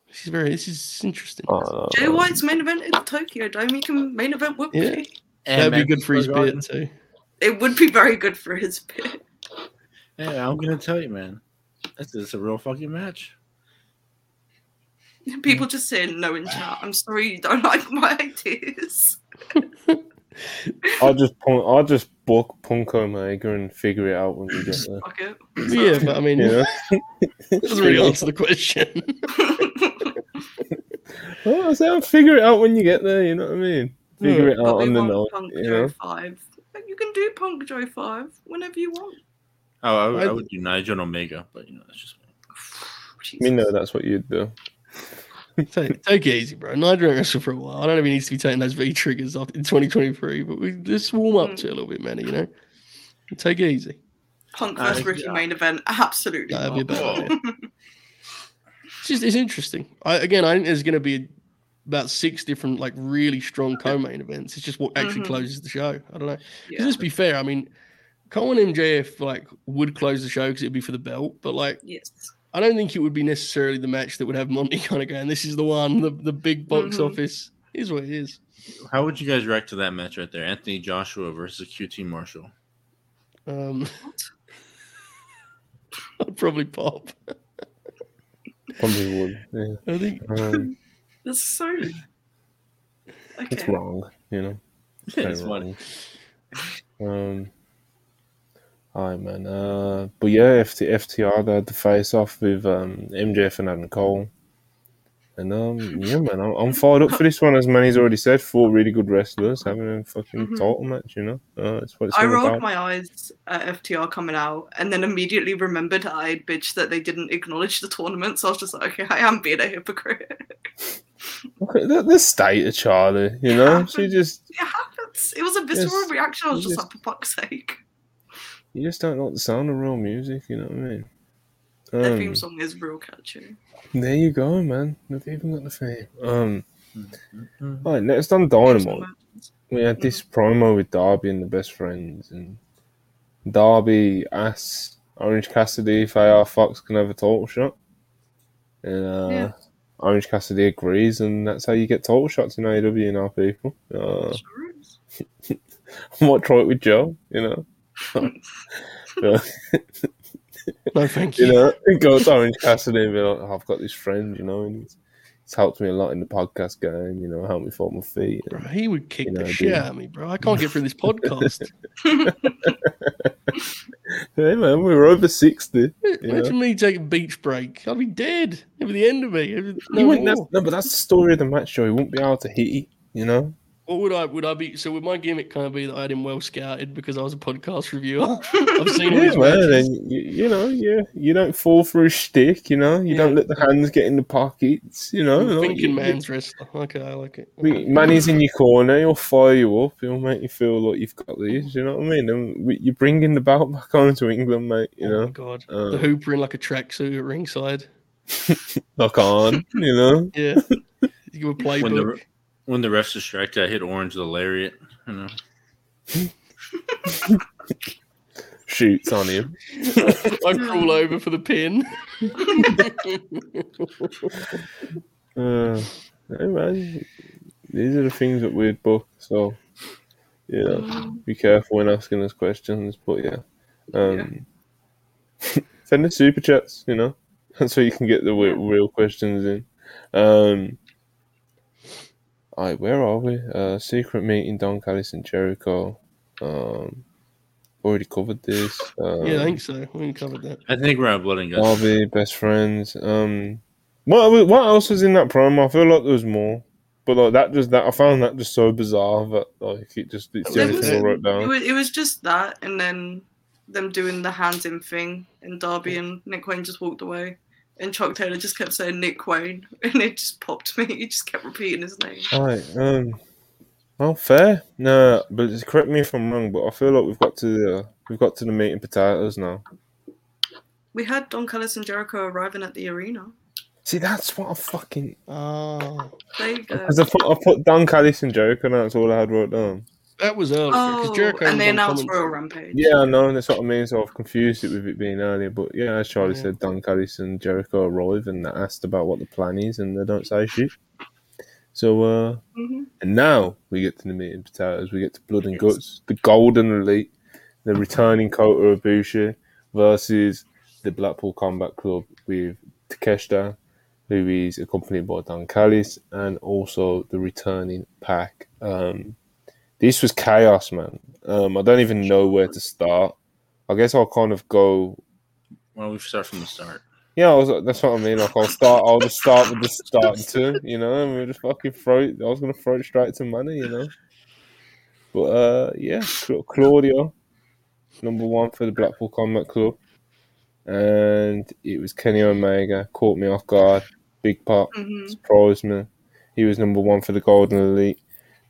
This is very. This is interesting. I don't Jay. White's main event in Tokyo Dome. He can main event Wembley. Yeah. And That'd be good for his Square bid too. It would be very good for his bit. Yeah, I'm gonna tell you, man. That's it's a real fucking match. People just saying no in chat. I'm sorry you don't like my ideas. I'll just punk, I'll just book Punk Omega and figure it out when we get there. Fuck it. Yeah, but I mean, You know? it doesn't really answer the question. Oh, I said I'll figure it out when you get there. You know what I mean? Figure it out on the want note. Punk You Joe know. 5. You can do Punk Joe 5 whenever you want. Oh, I, would- I I- would do Nigel and Omega, but you know that's just me. Me know that's what you'd do. take, take it easy, bro. Nigel ain't wrestled for a while. I don't know if he needs to be taking those V triggers off in 2023, but we just warm up to it a little bit, man. You know, take it easy. Punk Uh, versus Ricky yeah. main event. Absolutely. That'd be a not. It's just it's interesting. I, again, I think there's going to be about six different like really strong co-main events. It's just what actually Mhm. closes the show. I don't know. Yeah. Let's be fair. I mean, Cole and MJF like would close the show because it'd be for the belt, but like Yes. I don't think it would be necessarily the match that would have Monty kind of going. This is the one. The the big box Mhm. office is what it is. How would you guys react to that match right there? Anthony Joshua versus QT Marshall. Um, I'd probably pop. Probably would. Yeah. I think Um, That's so. Okay. it's wrong. You know. Very it's funny. wrong. Um. Alright, man. Uh, but yeah, FT, FTR they had the face off with um, MJF and Adam Cole, and um, yeah, man, I'm, I'm fired up for this one. As Manny's already said, four really good wrestlers having a fucking Mhm. title match. You know, uh, that's what it's I rolled about. my eyes at FTR coming out and then immediately remembered I had bitched that they didn't acknowledge the tournament. So I was just like, okay, I am being a hypocrite. Okay, the, the state of Charlie, you know, she just It happens. It was a visceral Yes, reaction. I was just just- like, for fuck's sake. You just don't like the sound of real music. You know what I mean? Their Um, theme song is real catchy. there you go, man. They've even got the theme. Um, Mhm. all right, next on Dynamite. we had this promo with Darby and the best friends, and Darby asks Orange Cassidy if AR Fox can have a title shot, and uh, Yeah. Orange Cassidy agrees, and that's how you get title shots in AEW now, people. Uh, Sure is. I might try it with Joe, you know. No, thank you. you know, go to Orange Cassidy and be like, oh, I've got this friend, you know, and it's, it's helped me a lot in the podcast game, you know, helped me find my feet. Bro, he would kick You know, the shit out of me, bro. I can't get through this podcast. Hey man, we were over sixty. Imagine me taking a beach break. I'd be dead. It'd be the end of me. It'd be- He No, wouldn't have, more. no, but that's the story of the match, Joe. He wouldn't be able to hit you, you know. What would I would I be? So would my gimmick kind of be that I had him well scouted because I was a podcast reviewer? I've seen all Yeah, his man, and you, you know, you you don't fall for a stick, you know. You Yeah. don't let the hands get in the pockets, you know. like, Thinking you- man's wrestler. Okay, I like it. we- Manny's in your corner. He'll fire you up. He'll make you feel like you've got these. You know what I mean? And you're bringing the belt back on to England, mate. You oh my know, god, Uh, the Hooper in like a tracksuit at ringside. Knock on. You know, Yeah, you give a When the playbook. When the refs distract, I hit Orange the lariat. You know, shoots on him. I crawl over for the pin. Uh, hey man, these are the things that we'd book. So, you know, be careful when asking us questions. But yeah, um, send us super chats. You know, so you can get the w- real questions in. Um, alright, where are we? Uh, secret meeting, Don Callis and Jericho. Um, already covered this. Um, yeah, I think so. We covered that. I think we're at Blood and Guts. Darby, best friends. Um, what what else was in that promo? I feel like there was more, but like that just that I found that just so bizarre that like it just it's the There only was- thing I wrote It down. was, it was just that, and then them doing the hands in thing, and Darby and Nick Wayne just walked away. And Chuck Taylor just kept saying Nick Wayne, and it just popped me. He just kept repeating his name. Alright, um, well, fair. No, but just correct me if I'm wrong, but I feel like we've got to the we've got to the meat and potatoes now. We had Don Callis and Jericho arriving at the arena. See, that's what I fucking Oh, There you go. because I put I put Don Callis and Jericho. and That's all I had wrote down. That was earlier because Oh, Jericho and they announced commentary. Royal Rampage. Yeah, I know. and That's what I mean. So I've confused it with it being earlier. But yeah, as Charlie Yeah. said, Don Callis and Jericho arrive and they're asked about what the plan is, and they don't say shit. So uh, hmm and now we get to the meat and potatoes. We get to blood and guts. The Golden Elite, the returning Kota Ibushi versus the Blackpool Combat Club with Takeshita, who is accompanied by Don Callis, and also the returning Pac. Um, this was chaos, man. Um, I don't even know where to start. I guess I'll kind of go. Why don't we start from the start? Yeah, I was, that's what I mean. Like I'll start. I'll just start with the starting two, you know, and we'll just fucking throw it. I was gonna throw it straight to money, you know. But uh, yeah, Cla- Claudio, number one for the Blackpool Combat Club, and it was Kenny Omega. Caught me off guard. Big part hmm surprised me. He was number one for the Golden Elite.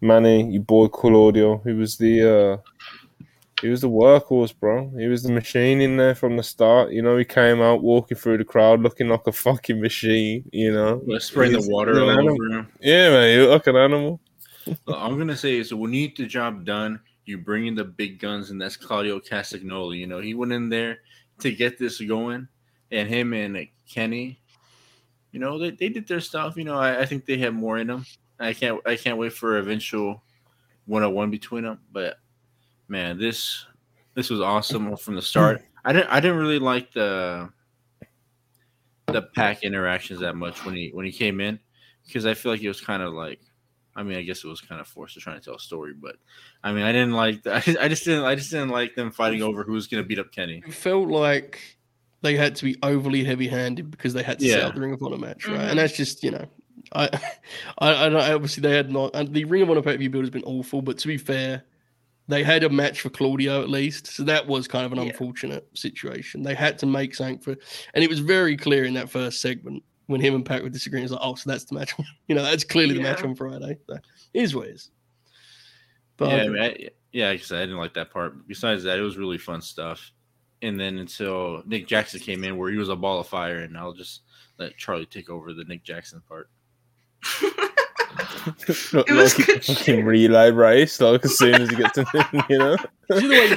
Manny, your boy Claudio, he was the uh, he was the workhorse, bro. He was the machine in there from the start. You know, he came out walking through the crowd looking like a fucking machine. You know, Let's spraying the water all over him. Yeah, man, you look like an animal. I'm gonna say so. When you get the job done, you bring in the big guns, and that's Claudio Castagnoli. You know, he went in there to get this going, and him and Kenny, you know, they, they did their stuff. You know, I, I think they had more in them. I can't I can't wait for eventual one on one between them. But man, this this was awesome from the start. I didn't I didn't really like the the Pac interactions that much when he when he came in because I feel like it was kind of like I mean I guess it was kind of forced to try to tell a story, but I mean I didn't like the, I, just, I just didn't I just didn't like them fighting over who was gonna beat up Kenny. It felt like they had to be overly heavy-handed because they had to Yeah. sell the Ring of Honor match, right? Mhm. And that's just you know, I, I, I obviously they had not. And the Ring of Honor pay-per-view build has been awful, but to be fair, they had a match for Claudio at least, so that was kind of an Yeah. unfortunate situation. They had to make something for, and it was very clear in that first segment when him and Pat were disagreeing. It's like, oh, so that's the match. you know, that's clearly the match on Friday. So, it is what it is. But yeah, I mean, I, yeah, like I said, I didn't like that part. Besides that, it was really fun stuff. And then until Nick Jackson came in, where he was a ball of fire, and I'll just let Charlie take over the Nick Jackson part. Look It was like good fucking shit. relay race. Like as soon as you get to him, you know, see the way he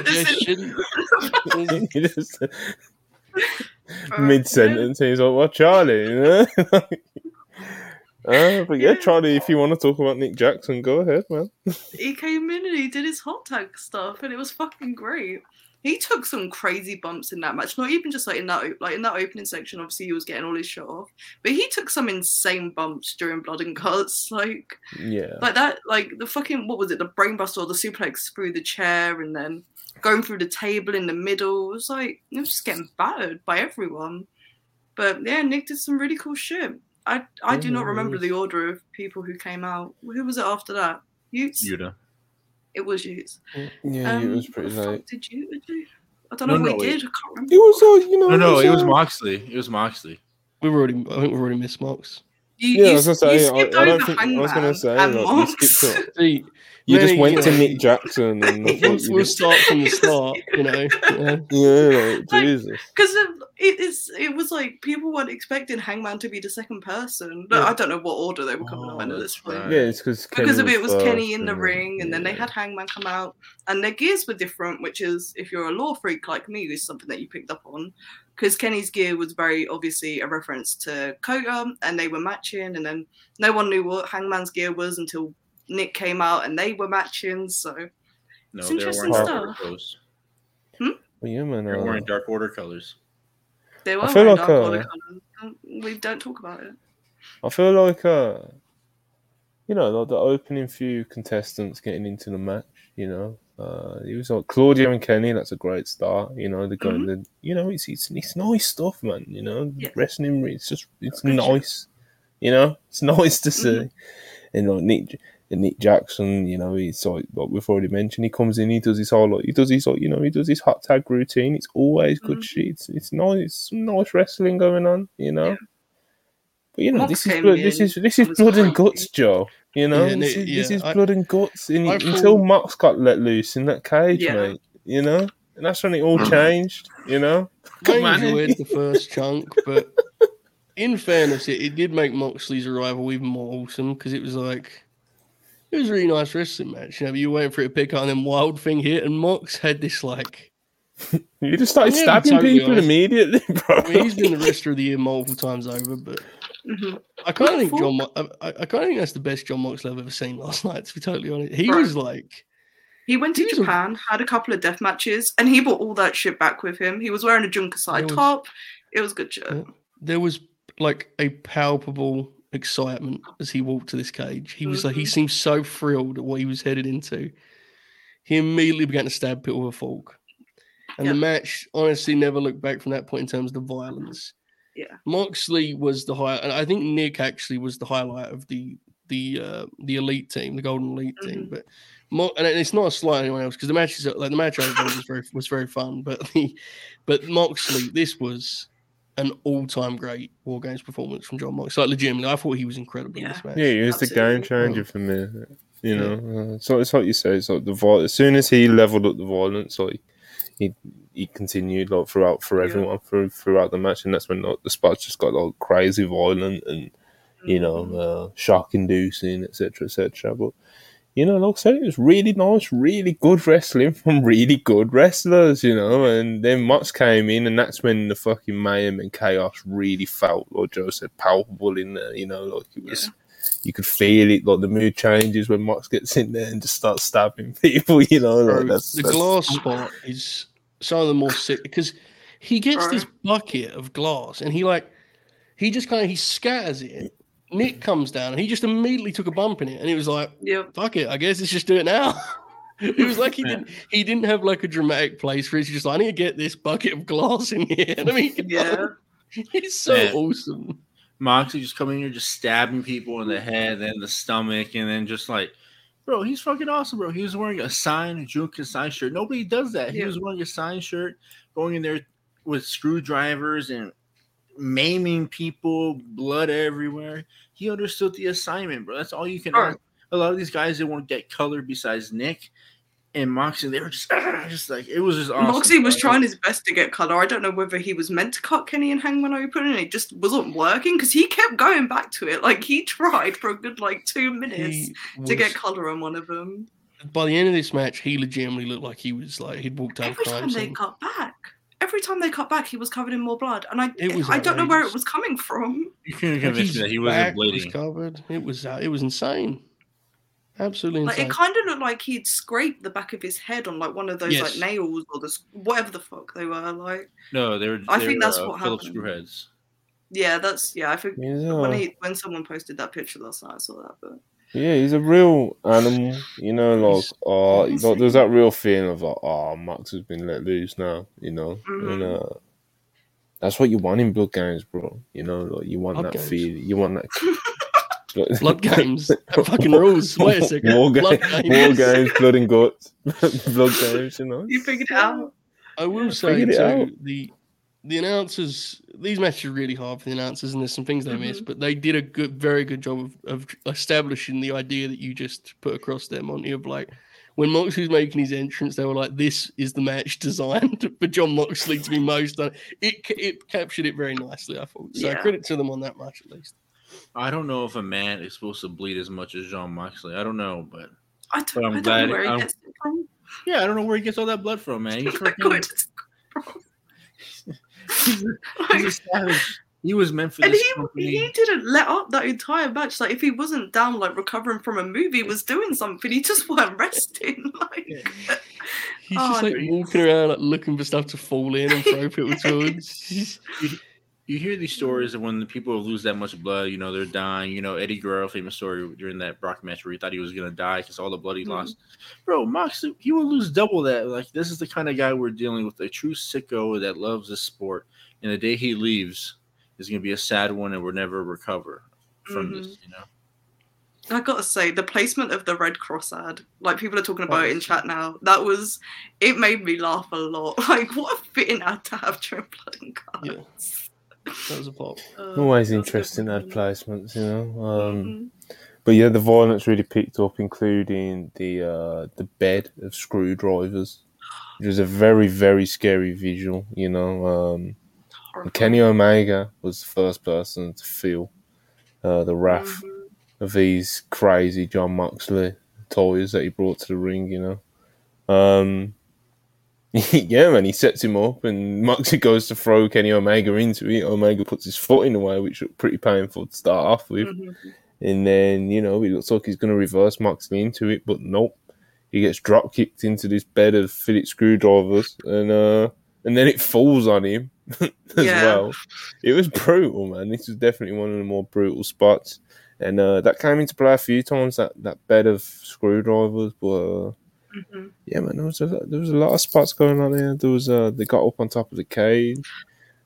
Listen- just mid sentence, he's like, "What, Charlie?" You know. Uh, but yeah, Yeah. Charlie, if you want to talk about Nick Jackson, go ahead, man. he came in and he did his hot tag stuff, and it was fucking great. He took some crazy bumps in that match. Not even just like in that like in that opening section. Obviously, he was getting all his shit off, but he took some insane bumps during Blood and Guts. Like Yeah. like that. Like the fucking what was it? The brainbuster or the suplex through the chair, and then going through the table in the middle. It was like it was just getting battered by everyone. But yeah, Nick did some really cool shit. I I do not remember the order of people who came out. Who was it after that? Utes. Yuta. It was Utes. Mm, um, yeah, it Um, was pretty what the fuck late. Did you? I don't No, know what no, he it- did. I can't remember. It was all, you know. No, no, it was all- uh, Moxley. It was Moxley. We've already, I think we've already missed Mox. You, Yeah, I was gonna say, I- I don't think- I was gonna say, like, you skipped up. See, You just went you to know, Nick Jackson and we'll, we'll start from the start, you know. Yeah. yeah, like, Like, Jesus. Because it is, it was like people weren't expecting Hangman to be the second person. But Yeah. I don't know what order they were coming Oh, out in at this point. right. Yeah, it's because Because of it, it was Kenny in the ring, and then they had Hangman come out, and their gears were different. Which is, if you're a law freak like me, is something that you picked up on. Because Kenny's gear was very obviously a reference to Kota, and they were matching, and then no one knew what Hangman's gear was until Nick came out, and they were matching. So No, It's they were interesting wearing stuff. dark order clothes. Well, yeah, man. They were uh, wearing dark order colors. They were feel like, uh, order colours. Don't- We don't talk about it. I feel like, uh, you know, like the opening few contestants getting into the match. You know, uh, it was like Claudio and Kenny. That's a great start. You know, they're going. The, you know, it's, it's it's nice stuff, man. You know, Yeah. wrestling. It's just it's nice. You know, it's nice to see. Mhm. And like Nick. And Nick Jackson, you know, he's like what we've already mentioned. He comes in, he does his whole like, he does his like, you know, he does his hot tag routine. It's always good Mhm. shit. It's, it's nice, some nice wrestling going on, you know. Yeah. But you know, this is blood, this in is this is was blood and guts, Joe. You know, Yeah, this, no, is, this yeah, is I- blood and guts. And I until thought- Mox got let loose in that cage, Yeah. mate. You know, and that's when it all changed. You know, Come I on. enjoyed the first chunk, but in fairness, it, it did make Moxley's arrival even more awesome because it was like it was a really nice wrestling match. You know, you were waiting for a pick on and then Wild Thing hit, and Mox had this like. you just started Yeah, stabbing totally people honest. immediately, bro. I mean, he's been the wrestler of the year multiple times over, but Mhm. I kind of think John. Mo- I, I I kind of think that's the best Jon Moxley I've ever seen last night. To be totally honest, he Right. was like, He went to He was a- Japan, had a couple of death matches, and he brought all that shit back with him. He was wearing a Jun Kasai There was- top. It was good shit. Yeah. there was like a palpable excitement as he walked to this cage. He was like, he Mhm. seemed so thrilled at what he was headed into. He immediately began to stab people with a fork. And the match honestly never looked back from that point in terms of the violence. Yeah. Moxley was the high, and I think Nick actually was the highlight of the the uh, the elite team, the Golden Elite team. Mhm. But Mo- and it's not a slight on anyone else because the matches like the match overall was very was very fun. But the but Moxley, this was an all time great War Games performance from Jon Moxley. Like legitimately, I thought he was incredible in Yeah. this match. Yeah, he was the game changer for me. You know, uh, so it's like you say. It's like the viol- as soon as he leveled up the violence, like he he continued like throughout for Yeah. everyone through throughout the match, and that's when like, the spots just got like crazy violent and you know Mhm. uh, shock inducing, etc., etc. But you know, like I said, it was really nice, really good wrestling from really good wrestlers, you know. And then Mox came in, and that's when the fucking mayhem and chaos really felt, like Joe said, palpable in there. You know, like it was, you could feel it, like the mood changes when Mox gets in there and just starts stabbing people. You know, like that's, the that's glass spot is some of the more sick because he gets Bro. this bucket of glass and he like he just kind of he scatters it. Nick comes down and he just immediately took a bump in it and he was like, Yep. "Fuck it, I guess let's just do it now." it was like he didn't he didn't have like a dramatic place for it. He's just like, "I need to get this bucket of glass in here." And I mean, Yeah. it's so Yeah. awesome. Moxley just coming here, just stabbing people in the head and the stomach, and then just like, bro, he's fucking awesome, bro. He was wearing a signed Jun Kasai shirt. Nobody does that. He Yeah. was wearing a signed shirt, going in there with screwdrivers and maiming people, blood everywhere. He understood the assignment, bro. That's all you can. Right. A lot of these guys they won't get color besides Nick and Moxie. They were just, just like it was just awesome. Moxley was bro. trying his best to get color. I don't know whether he was meant to cut Kenny and Hangman open and it just wasn't working because he kept going back to it. Like he tried for a good like two minutes He to get color on one of them. by the end of this match, he legitimately looked like he was like he'd walked out of Every time they scene. cut back, every time they cut back, he was covered in more blood, and I It was I don't know where it was coming from. You couldn't convince me that he wasn't back was covered. It was uh, it was insane. Absolutely Like insane. it kind of looked like he'd scraped the back of his head on like one of those Yes. like nails or the s- whatever the fuck they were. Like No, they were. I they think were, that's uh, what Phillips happened. screwheads. yeah, that's yeah. I think Yeah. when he when someone posted that picture last night, I saw that. But Yeah, he's a real animal, you know, like He's oh, insane. like, there's that real feeling of like, oh, Max has been let loose now, you know, and Mhm. uh, that's what you want in blood games, bro. You know, like you want Blood that games. feel, you want that Blood games. That fucking rules. Wait a second. War, ga- Blood war games. games, blood and guts, blood games, you know. you figured it out. I will say figured it out. too, the the announcers these matches are really hard for the announcers and there's some things they miss, Mhm. but they did a good very good job of, of establishing the idea that you just put across there, Monty, of like when Moxley was making his entrance, they were like, "This is the match designed for Jon Moxley to be most done." It it captured it very nicely, I thought. So Yeah. credit to them on that much at least. I don't know if a man is supposed to bleed as much as Jon Moxley. I don't know, but I don't, I'm I don't glad- know where he gets it from. yeah, I don't know where he gets all that blood from, man. He's, freaking, got it he's, a, he's a savage. He was meant for and this he, company. he didn't let up that entire match. Like if he wasn't down, like recovering from a movie, he was doing something. He just weren't resting. Like He's Oh, just like walking around like looking for stuff to fall in and throw people towards. You hear these stories of when the people lose that much blood, you know, they're dying. You know, Eddie Guerrero, famous story during that Brock match where he thought he was gonna die because all the blood he Mhm. lost. Bro, Mox, he will lose double that. Like this is the kind of guy we're dealing with, a true sicko that loves this sport. And the day he leaves is gonna be a sad one, and we'll never recover from this. You know, I gotta say, the placement of the Red Cross ad, like people are talking about it in chat now, that was it made me laugh a lot. Like what a fitting ad to have during Blood and Yeah. Guts. that was a pop. Uh, Always that was a good interesting ad placements, you know. Um, Mhm. But yeah, the violence really picked up, including the uh, the bed of screwdrivers. It was a very, very scary visual, you know. Um, Horrifying. Kenny Omega was the first person to feel uh, the wrath Mhm. of these crazy Jon Moxley toys that he brought to the ring, you know. Um, yeah, man, he sets him up, and Moxley goes to throw Kenny Omega into it. Omega puts his foot in the way, which looked pretty painful to start off with. Mhm. And then, you know, it looks like he's going to reverse Moxley into it, but nope. He gets drop kicked into this bed of Phillips screwdrivers, and uh, and then it falls on him as Yeah. well. It was brutal, man. This was definitely one of the more brutal spots, and uh, that came into play a few times. That, that bed of screwdrivers, but uh, Mhm. yeah, man, there was a lot, there was a lot of spots going on there. There was uh, they got up on top of the cage.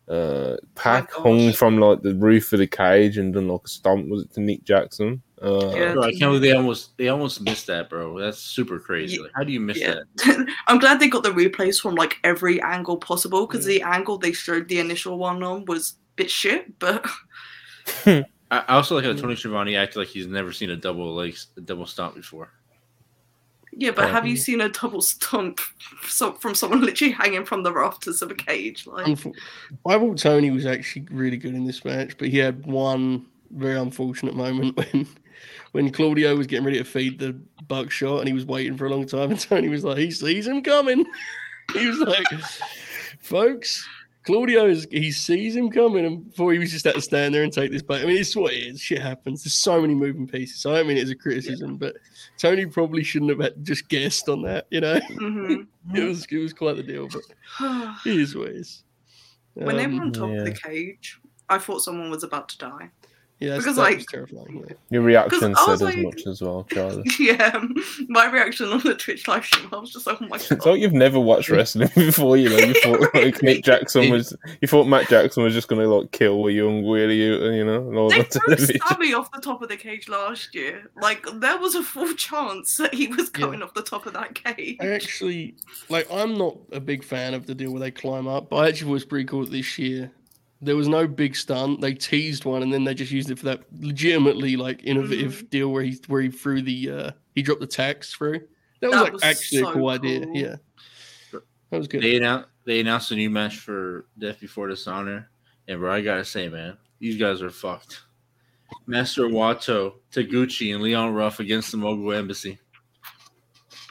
Uh, Pac gosh. hung from like the roof of the cage and done like a stomp. Was it to Nick Jackson? Uh, Yeah. Bro, I can't believe they almost they almost missed that, bro. That's super crazy. Like, how do you miss Yeah. that? I'm glad they got the replays from like every angle possible because the angle they showed the initial one on was a bit shit, but I I also like how Tony Schiavone acted like he's never seen a double like a double stomp before. Yeah. But Yeah. have you um, seen a double stomp from someone literally hanging from the rafters of a cage? Like, I thought Tony was actually really good in this match, but he had one very unfortunate moment when when Claudio was getting ready to feed the buckshot and he was waiting for a long time, and Tony was like, he sees him coming. he was like, folks. Claudio is he sees him coming, and before he was just had to stand there and take this bait. I mean, it's what it is. Shit happens. There's so many moving pieces. I don't mean it as a criticism, but Tony probably shouldn't have had just guessed on that. You know, mhm. it was it was quite the deal, but it is what it is. when they were Um, on top of the cage, I thought someone was about to die. Yeah, Because, like- terrifying. Yeah. Your reaction said was as much as well, Charlie. yeah, my reaction on the Twitch live stream, I was just like, oh my It's god. like you've never watched wrestling before, you know. You thought like Nick Jackson was, you thought Matt Jackson was just gonna like kill a young Willie, you know, and all They on threw television. Sammy off the top of the cage last year. Like there was a full chance that he was Yeah. off the top of that cage. I actually like. I'm not a big fan of the deal where they climb up, but I actually was pretty cool this year. There was no big stunt. They teased one, and then they just used it for that legitimately like innovative Mm-hmm. deal where he where he threw the uh he dropped the tacks through. That was That like was actually so a cool, idea. Yeah, that was good. They announced they announced a new match for Death Before Dishonor, and bro, I gotta say, man, these guys are fucked. Master Wato, Taguchi, and Leon Ruff against the Mogul Embassy.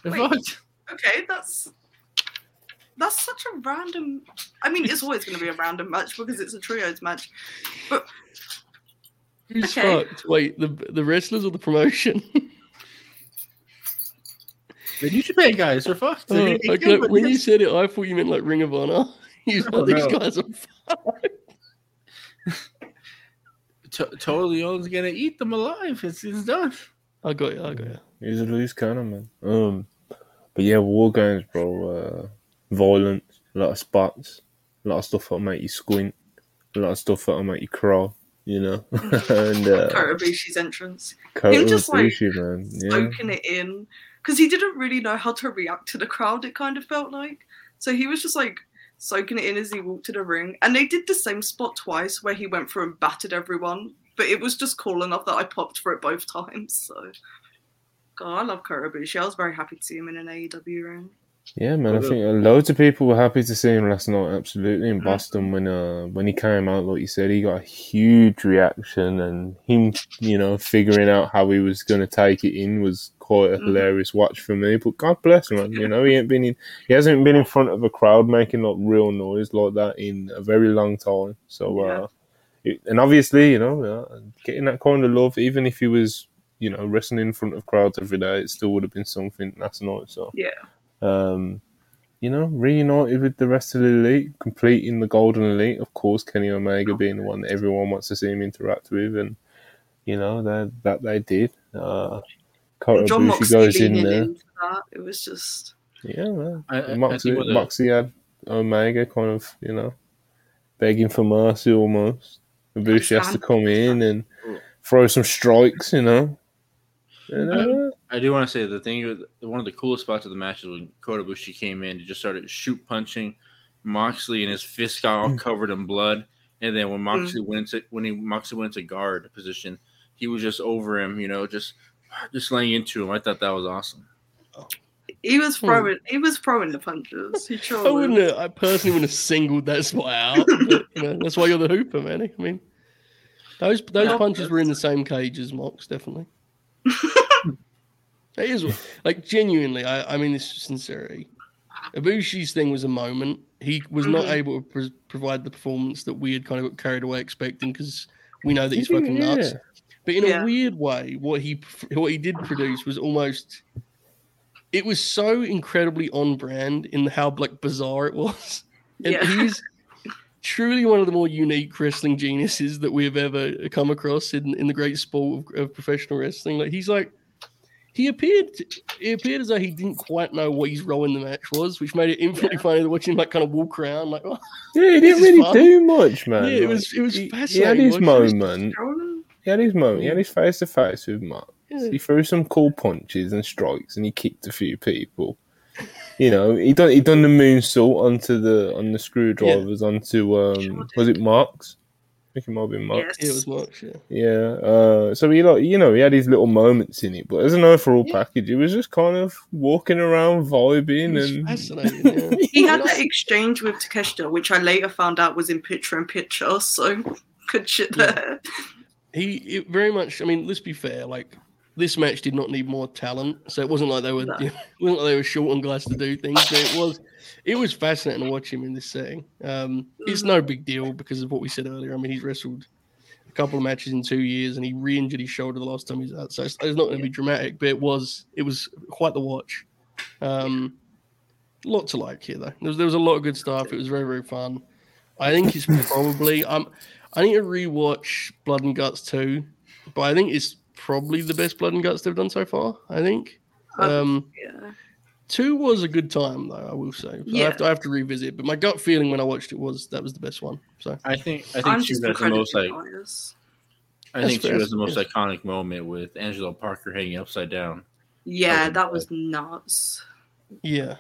They're Wait. fucked. Okay, that's that's such a random. I mean, it's always going to be a random match because it's a trios match. But Who's okay. fucked? Wait, the the wrestlers or the promotion? The New Japan guys are fucked. Oh, okay, killed by when you said it, I thought you meant like Ring of Honor. You Oh, these no. guys are fucked. To- Totally Leon's gonna eat them alive. It's, it's done. I got you. I got you. He's a loose cannon, man. Um, but yeah, war games, bro. Uh, violence, a lot of spots, a lot of stuff that'll make you squint, a lot of stuff that'll make you cry. You know, and uh, Kota Ibushi's entrance, Kota just, like, Ibushi, man. Yeah, soaking it in, because he didn't really know how to react to the crowd. It kind of felt like so he was just like soaking it in as he walked to the ring, and they did the same spot twice where he went through and battered everyone. But it was just cool enough that I popped for it both times. So, God, I love Karabushi. I was very happy to see him in an AEW ring. Yeah, man. I think loads of people were happy to see him last night. Absolutely in Mhm. Boston when uh when he came out, like you said, he got a huge reaction, and him, you know, figuring out how he was going to take it in was quite a Mhm. hilarious watch for me. But God bless him, man. You know, he ain't been in, he hasn't been in front of a crowd making like real noise like that in a very long time. So, uh, it, and obviously, you know, uh, getting that kind of love, even if he was, you know, wrestling in front of crowds every day, it still would have been something last night. So, Yeah. Um, you know, reunited with the rest of the elite, completing the golden elite. Of course, Kenny Omega being the one that everyone wants to see him interact with, and you know that that they did. Uh, Kota John Ibushi Moxley goes in there. into that. It was just Yeah, man. I, I, I Moxley, think what the- Moxley had Omega kind of, you know, begging for mercy almost. Ibushi has to come in and throw some strikes, you know. And, uh, I do want to say the thing, one of the coolest spots of the match is when Kota Ibushi came in and just started shoot punching Moxley, and his fist got all covered in blood. And then when Moxley went to when he Moxley went into guard position, he was just over him, you know, just just laying into him. I thought that was awesome. He was Hmm. throwing. He was throwing the punches. He sure I wouldn't. Have, I personally wouldn't have singled that spot out. But, you know, that's why you're the hooper, man. I mean, those those Yeah. punches were in the same cage as Mox, definitely. it is like genuinely. I, I mean this is sincerity. Ibushi's thing was a moment. He was not Mhm. able to pr- provide the performance that we had kind of got carried away expecting because we know that he's Yeah. fucking nuts. But in Yeah. a weird way, what he what he did produce was almost it was so incredibly on brand in how like bizarre it was. And Yeah. he's truly one of the more unique wrestling geniuses that we have ever come across in, in the great sport of, of professional wrestling. Like he's like he appeared he appeared as though he didn't quite know what his role in the match was, which made it infinitely funny to watch him like kind of walk around like oh, Yeah, he didn't really fun. do much, man. Yeah, it was- it was he, he had his moment. He had his moment. He had his face to face with Mark. yeah. He threw some cool punches and strikes, and he kicked a few people. You know, he done he done the moonsault onto the on the screwdrivers onto um Sure was it Mox? I think it might have been Mox. Yes. it was much, yeah. Yeah. Uh, so he like you know he had his little moments in it, but as an overall Yeah. package, he was just kind of walking around vibing and fascinating, yeah. He had that exchange with Takeshita, which I later found out was in picture in picture. So good shit Yeah. there. he it very much. I mean, let's be fair. Like this match did not need more talent, so it wasn't like they were. No. it wasn't like they were short on guys to do things. It was, it was fascinating to watch him in this setting. Um, it's no big deal because of what we said earlier. I mean, he's wrestled a couple of matches in two years, and he re-injured his shoulder the last time he was out. So it's, it's not going to be dramatic, but it was. It was quite the watch. Um, lot to like here though. There was, there was a lot of good stuff. It was very very fun. I think it's probably um I need to rewatch Blood and Guts 2, but I think it's probably the best Blood and Guts they've done so far. I think. Um, Yeah. two was a good time though. I will say. So I have to I have to revisit, but my gut feeling when I watched it was that was the best one. So I think I I'm think two just has the most like incredibly biased. I That's think two fair, has the most yes. iconic moment with Angelo Parker hanging upside down. Yeah, Okay. that was nuts. yeah,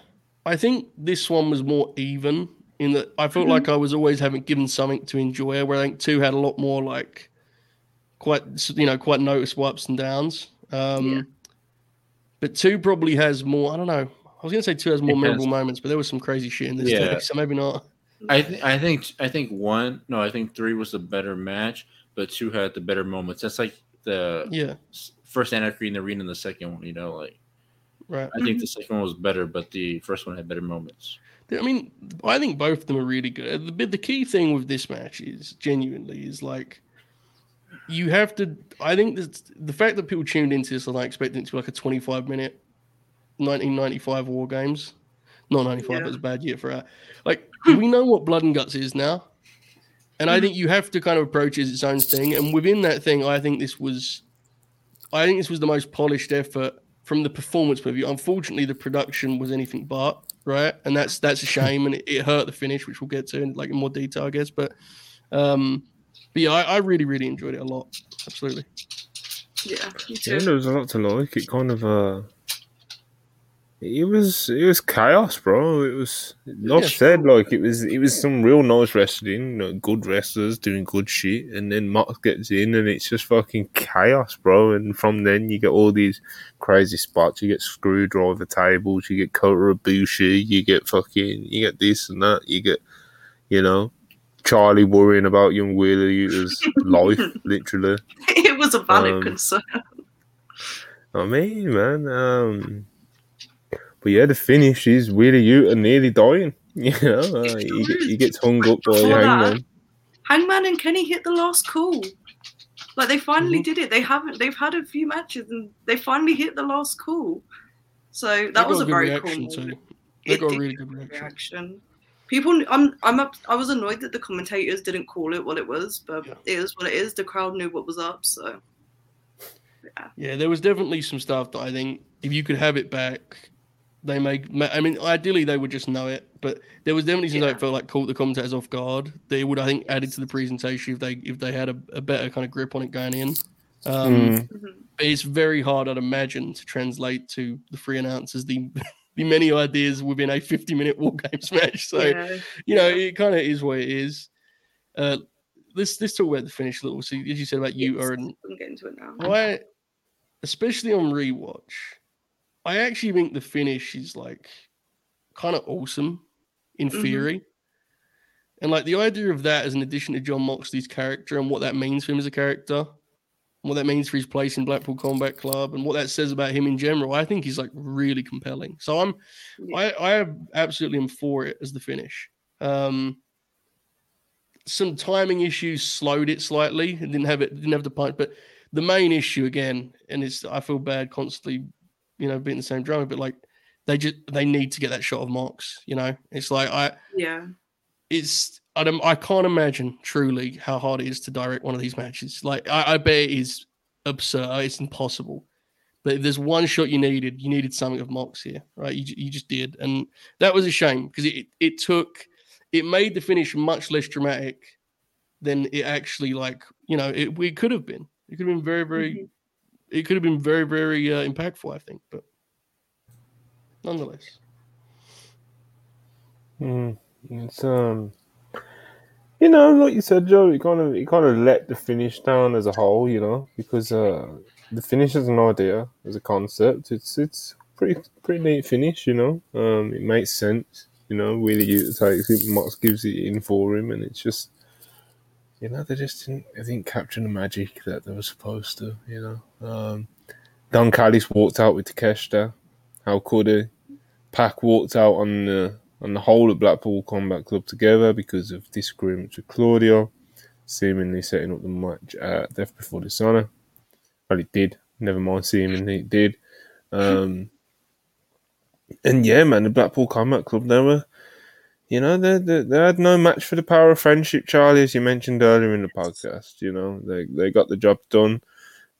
I think this one was more even in that I felt Mhm. like I was always having given something to enjoy. Where I think two had a lot more like quite you know quite noticeable ups and downs. Um, Yeah. But two probably has more. I don't know. I was gonna say two has more It has- memorable moments, but there was some crazy shit in this Yeah. too, so maybe not. I th- I think I think one no I think three was the better match, but two had the better moments. That's like the Yeah, s- first Anarchy in the arena and the second one. You know, like right. I think the second one was better, but the first one had better moments. I mean, I think both of them are really good. The, the key thing with this match is genuinely is like you have to. I think that the fact that people tuned into this and I expect it to be like a 25 minute 1995 War Games. Not 95, Yeah. that was a bad year for that. Like, do we know what Blood and Guts is now. And I think you have to kind of approach it as its own thing. And within that thing, I think this was, I think this was the most polished effort from the performance point of view. Unfortunately, the production was anything but right, and that's that's a shame, and it, it hurt the finish, which we'll get to in like in more detail, I guess. But, um, but yeah, I, I really really enjoyed it a lot. Absolutely. Yeah, me Yeah, too. there was a lot to like. It kind of uh, it was it was chaos, bro. It was like Yeah. I said, like it was it was some real nice wrestling, you know, good wrestlers doing good shit, and then Mox gets in, and it's just fucking chaos, bro. And from then you get all these crazy spots. You get screwdriver tables, you get Kota Ibushi, you get fucking, you get this and that. You get, you know. Charlie worrying about young Wheeler Yuta's life, literally. It was a valid Um, concern. I mean, man. Um, but yeah, the finish is really you and nearly dying. You know, uh, he, get- he gets hung up by Before Hangman. Hangman and Kenny hit the last call. Like they finally Mhm. did it. They haven't. They've had a few matches and they finally hit the last call. So that was got a good very cool. moment. They It got a really good reaction. reaction. People, I'm, I'm, up, I was annoyed that the commentators didn't call it what it was, but Yeah. it is what it is. The crowd knew what was up, so Yeah, yeah there was definitely some stuff that I think if you could have it back, they make. I mean, ideally they would just know it, but there was definitely some Yeah. that felt like caught the commentators off guard. They would, I think, added to the presentation if they if they had a, a better kind of grip on it going in. Um, Mm. But it's very hard, I'd imagine, to translate to the free announcers the the many ideas within a 50 minute war games match. So yeah. you know, it kind of is what it is. Uh, let's let's talk about the finish a little. So, as you said about you, Yes, and I'm getting to it now. I, especially on rewatch, I actually think the finish is like kind of awesome in Mhm. theory. And like the idea of that as an addition to Jon Moxley's character and what that means for him as a character, what that means for his place in Blackpool Combat Club, and what that says about him in general, I think he's like really compelling. So I'm, Yeah. I, I absolutely am for it as the finish. Um, some timing issues slowed it slightly. It didn't have it, didn't have the punch, but the main issue again, and it's I feel bad constantly, you know, being the same drama, but like they just they need to get that shot of Mox. You know, it's like I Yeah. it's I don't I can't imagine truly how hard it is to direct one of these matches. Like I, I bet it is absurd. It's impossible. But if there's one shot you needed, you needed something of Mox here, right? You, you just did, and that was a shame because it it took it made the finish much less dramatic than it actually like you know it, it could have been. It could have been very very. Mhm. It could have been very very uh, impactful, I think, but nonetheless. Mm, it's um, you know, like you said, Joe, it kind of it kind of let the finish down as a whole, you know, because uh, the finish as an idea, as a concept, it's it's pretty pretty neat finish, you know. Um, it makes sense, you know. Really, it takes it, Mox gives it in for him, and it's just. You know, they just didn't, they didn't capture the magic that they were supposed to, you know. Um, Don Callis walked out with Takeshita. How could he? Pac walked out on the on the whole of Blackpool Combat Club together because of disagreements with Claudio, seemingly setting up the match at Death Before Dishonor. Well, it did. Never mind, seemingly it did. Um, and yeah, man, the Blackpool Combat Club, they were, you know, they, they they had no match for the power of friendship, Charlie, as you mentioned earlier in the podcast. You know, they they got the job done.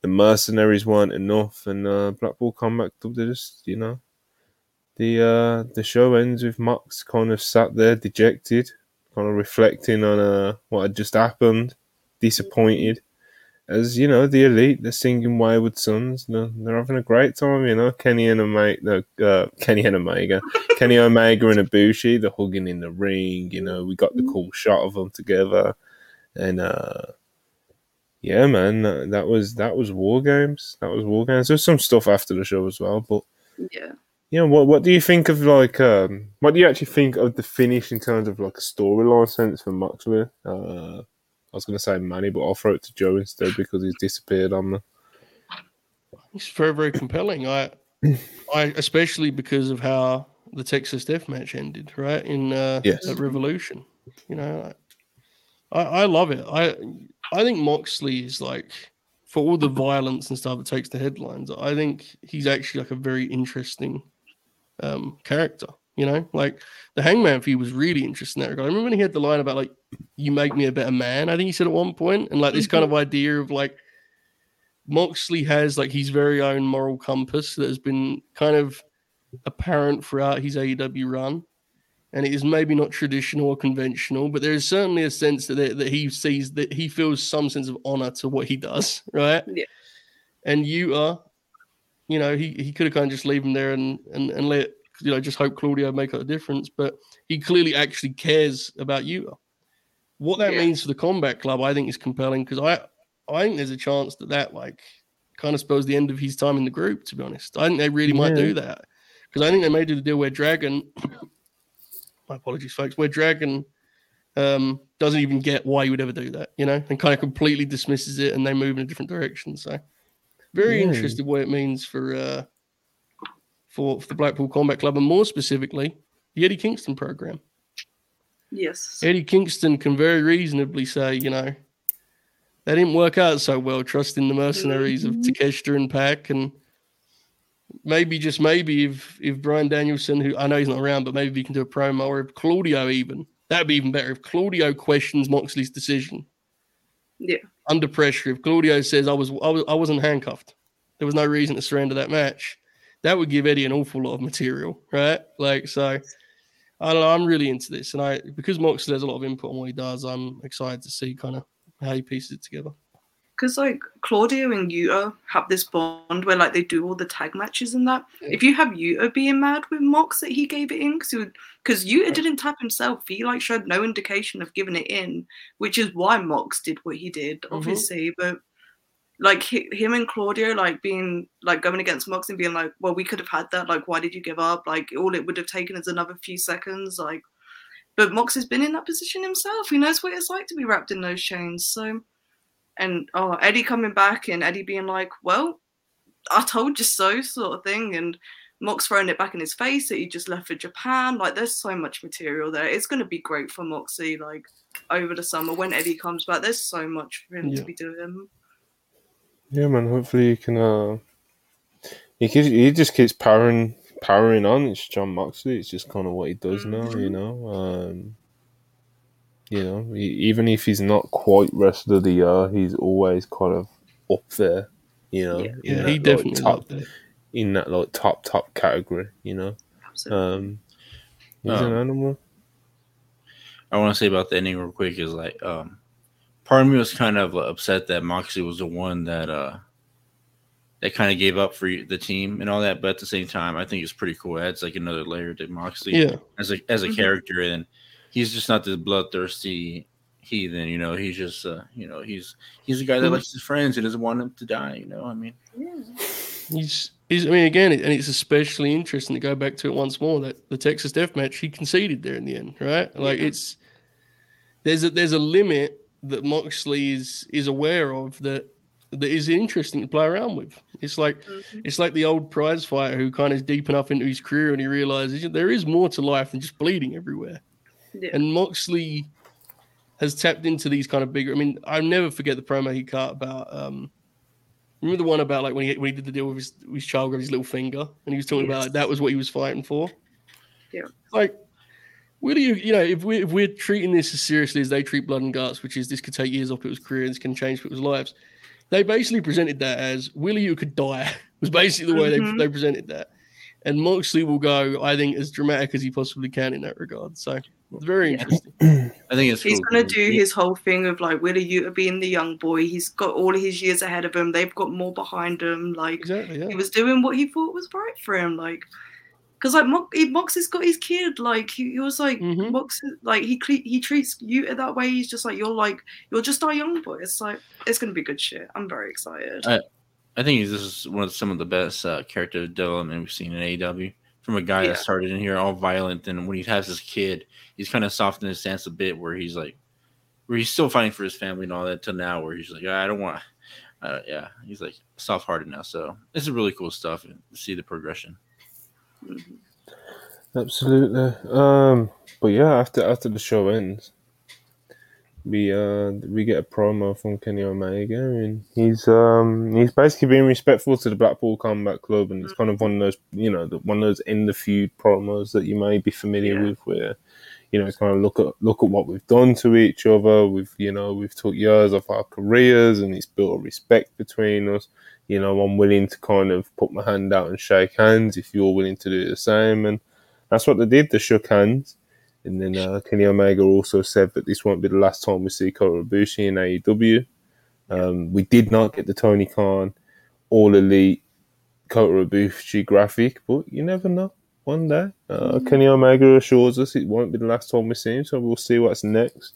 The mercenaries weren't enough, and uh, Blackpool Combat Club, they just, you know, the uh, the show ends with Mox kind of sat there dejected, kind of reflecting on uh, what had just happened, disappointed. As you know, the elite, they're singing Wayward Sons. They're, they're having a great time, you know. Kenny and Omega, uh, Kenny and Omega, Kenny Omega and Ibushi, they're hugging in the ring. You know, we got the cool shot of them together, and uh, yeah, man, that, that was that was War Games. That was War Games. There's some stuff after the show as well, but Yeah. Yeah, what what do you think of like um what do you actually think of the finish in terms of like a storyline sense for Moxley? Uh I was gonna say Manny, but I'll throw it to Joe instead because he's disappeared on the It's very, very compelling. I, I especially because of how the Texas Death Match ended, right in uh, Yes. at Revolution. You know, I, I love it. I, I think Moxley is like for all the violence and stuff that takes the headlines. I think he's actually like a very interesting um, character. You know, like the Hangman feud was really interesting in that regard. I remember when he had the line about like "you make me a better man." I think he said at one point, and like this kind of idea of like Moxley has like his very own moral compass that has been kind of apparent throughout his AEW run. And it is maybe not traditional or conventional, but there is certainly a sense that that he sees that he feels some sense of honor to what he does, right? Yeah. And you are, you know, he, he could have kind of just leave him there and, and and let you know just hope Claudio make a difference, but he clearly actually cares about you. What that Yeah. means for the combat club, I think, is compelling because I I think there's a chance that that like kind of spells the end of his time in the group. To be honest, I think they really might do that because I think they may do the deal where Dragon. my apologies, folks. Where Dragon um, doesn't even get why you would ever do that, you know, and kind of completely dismisses it, and they move in a different direction. So, very Yeah. interested what it means for uh, for for the Blackpool Combat Club, and more specifically, the Eddie Kingston program. Yes. Eddie Kingston can very reasonably say, you know, that didn't work out so well, trusting the mercenaries of Mhm. Takeshita and Pac. And maybe, just maybe, if if Bryan Danielson, who I know he's not around, but maybe he can do a promo, or if Claudio even, that'd be even better. If Claudio questions Moxley's decision. Yeah. Under pressure. If Claudio says I was I was I wasn't handcuffed. There was no reason to surrender that match. That would give Eddie an awful lot of material, right? Like so I don't know. I'm really into this, and I because Moxley has a lot of input on what he does. I'm excited to see kind of how he pieces it together. Because like Claudio and Yuta have this bond where like they do all the tag matches and that. If you have Yuta being mad with Mox that he gave it in, because Yuta Right. didn't tap himself, he like showed no indication of giving it in, which is why Mox did what he did, Mm-hmm. obviously. But like hi- him and Claudio like being like going against Mox and being like, well, we could have had that. Like, why did you give up? Like, all it would have taken is another few seconds. Like, but Mox has been in that position himself. He knows what it's like to be wrapped in those chains. So, and oh, Eddie coming back and Eddie being like, well, I told you so, sort of thing, and Mox throwing it back in his face that he just left for Japan. Like, there's so much material there. It's going to be great for Moxie. Like over the summer when Eddie comes back, there's so much for him Yeah. to be doing. Yeah, man. Hopefully he can. Uh, he keeps, he just keeps powering powering on. It's Jon Moxley. It's just kind of what he does now. You Mhm. know. Um, you know, he, even if he's not quite rest of the year, he's always kind of up there. You know, Yeah. Yeah, that, he like, definitely is top up there. in that like top top category. You know, Absolutely. um, he's Um, an animal. I want to say about the ending real quick is like, um, part of me was kind of uh, upset that Moxie was the one that uh that kind of gave up for the team and all that, but at the same time, I think it's pretty cool. It adds like another layer to Moxley Yeah, as a as a Mhm. character, and he's just not this bloodthirsty heathen. You know, he's just uh, you know he's he's a guy that Mhm. likes his friends and doesn't want them to die. You know, I mean, yeah. he's. He's, I mean, again, and it's especially interesting to go back to it once more that the Texas Death Match he conceded there in the end, right? Like Yeah. it's there's a there's a limit that Moxley is is aware of that that is interesting to play around with. It's like Mhm. it's like the old prize fighter who kind of is deep enough into his career and he realizes there is more to life than just bleeding everywhere. Yeah. And Moxley has tapped into these kind of bigger. I mean, I'll never forget the promo he cut about. Um, remember the one about like when he when he did the deal with his, with his child got his little finger, and he was talking about like, that was what he was fighting for. Yeah. Like, where do you you know if we if we're treating this as seriously as they treat Blood and Guts, which is this could take years off people's careers, this can change people's lives. They basically presented that as Wheeler Yuta could die. Was basically the way Mhm. they they presented that. And Moxley will go, I think, as dramatic as he possibly can in that regard. So it's very Yeah. interesting. I think it's He's cool going to do he- his whole thing of like Wheeler Yuta being the young boy. He's got all of his years ahead of him. They've got more behind him. Like Exactly. Yeah. he was doing what he thought was right for him. Like, because like Mox, Mox has got his kid. Like he, he was like Mhm. Mox, like he he treats you that way. He's just like you're like you're just our young boy. It's like it's gonna be good shit. I'm very excited. I- I think this is one of some of the best uh, character development we've seen in AEW from a guy Yeah. that started in here all violent, and when he has his kid, he's kind of softened his stance a bit, where he's like, where he's still fighting for his family and all that. To now, where he's like, I don't want, uh, yeah, he's like soft hearted now. So this is really cool stuff. And to see the progression. Absolutely. Um, but yeah, after after the show ends, we uh we get a promo from Kenny Omega, and he's um he's basically being respectful to the Blackpool Combat Club, and it's kind of one of those you know the, one of those in the feud promos that you may be familiar Yeah. with, where you know it's kind of look at look at what we've done to each other. We've you know we've took years of our careers, and it's built a respect between us. You know, I'm willing to kind of put my hand out and shake hands if you're willing to do the same, and that's what they did. They shook hands. And then uh, Kenny Omega also said that this won't be the last time we see Kota Ibushi in AEW. Um, we did not get the Tony Khan All Elite Kota Ibushi graphic, but you never know. One day, uh, Kenny Omega assures us it won't be the last time we see him, so we'll see what's next.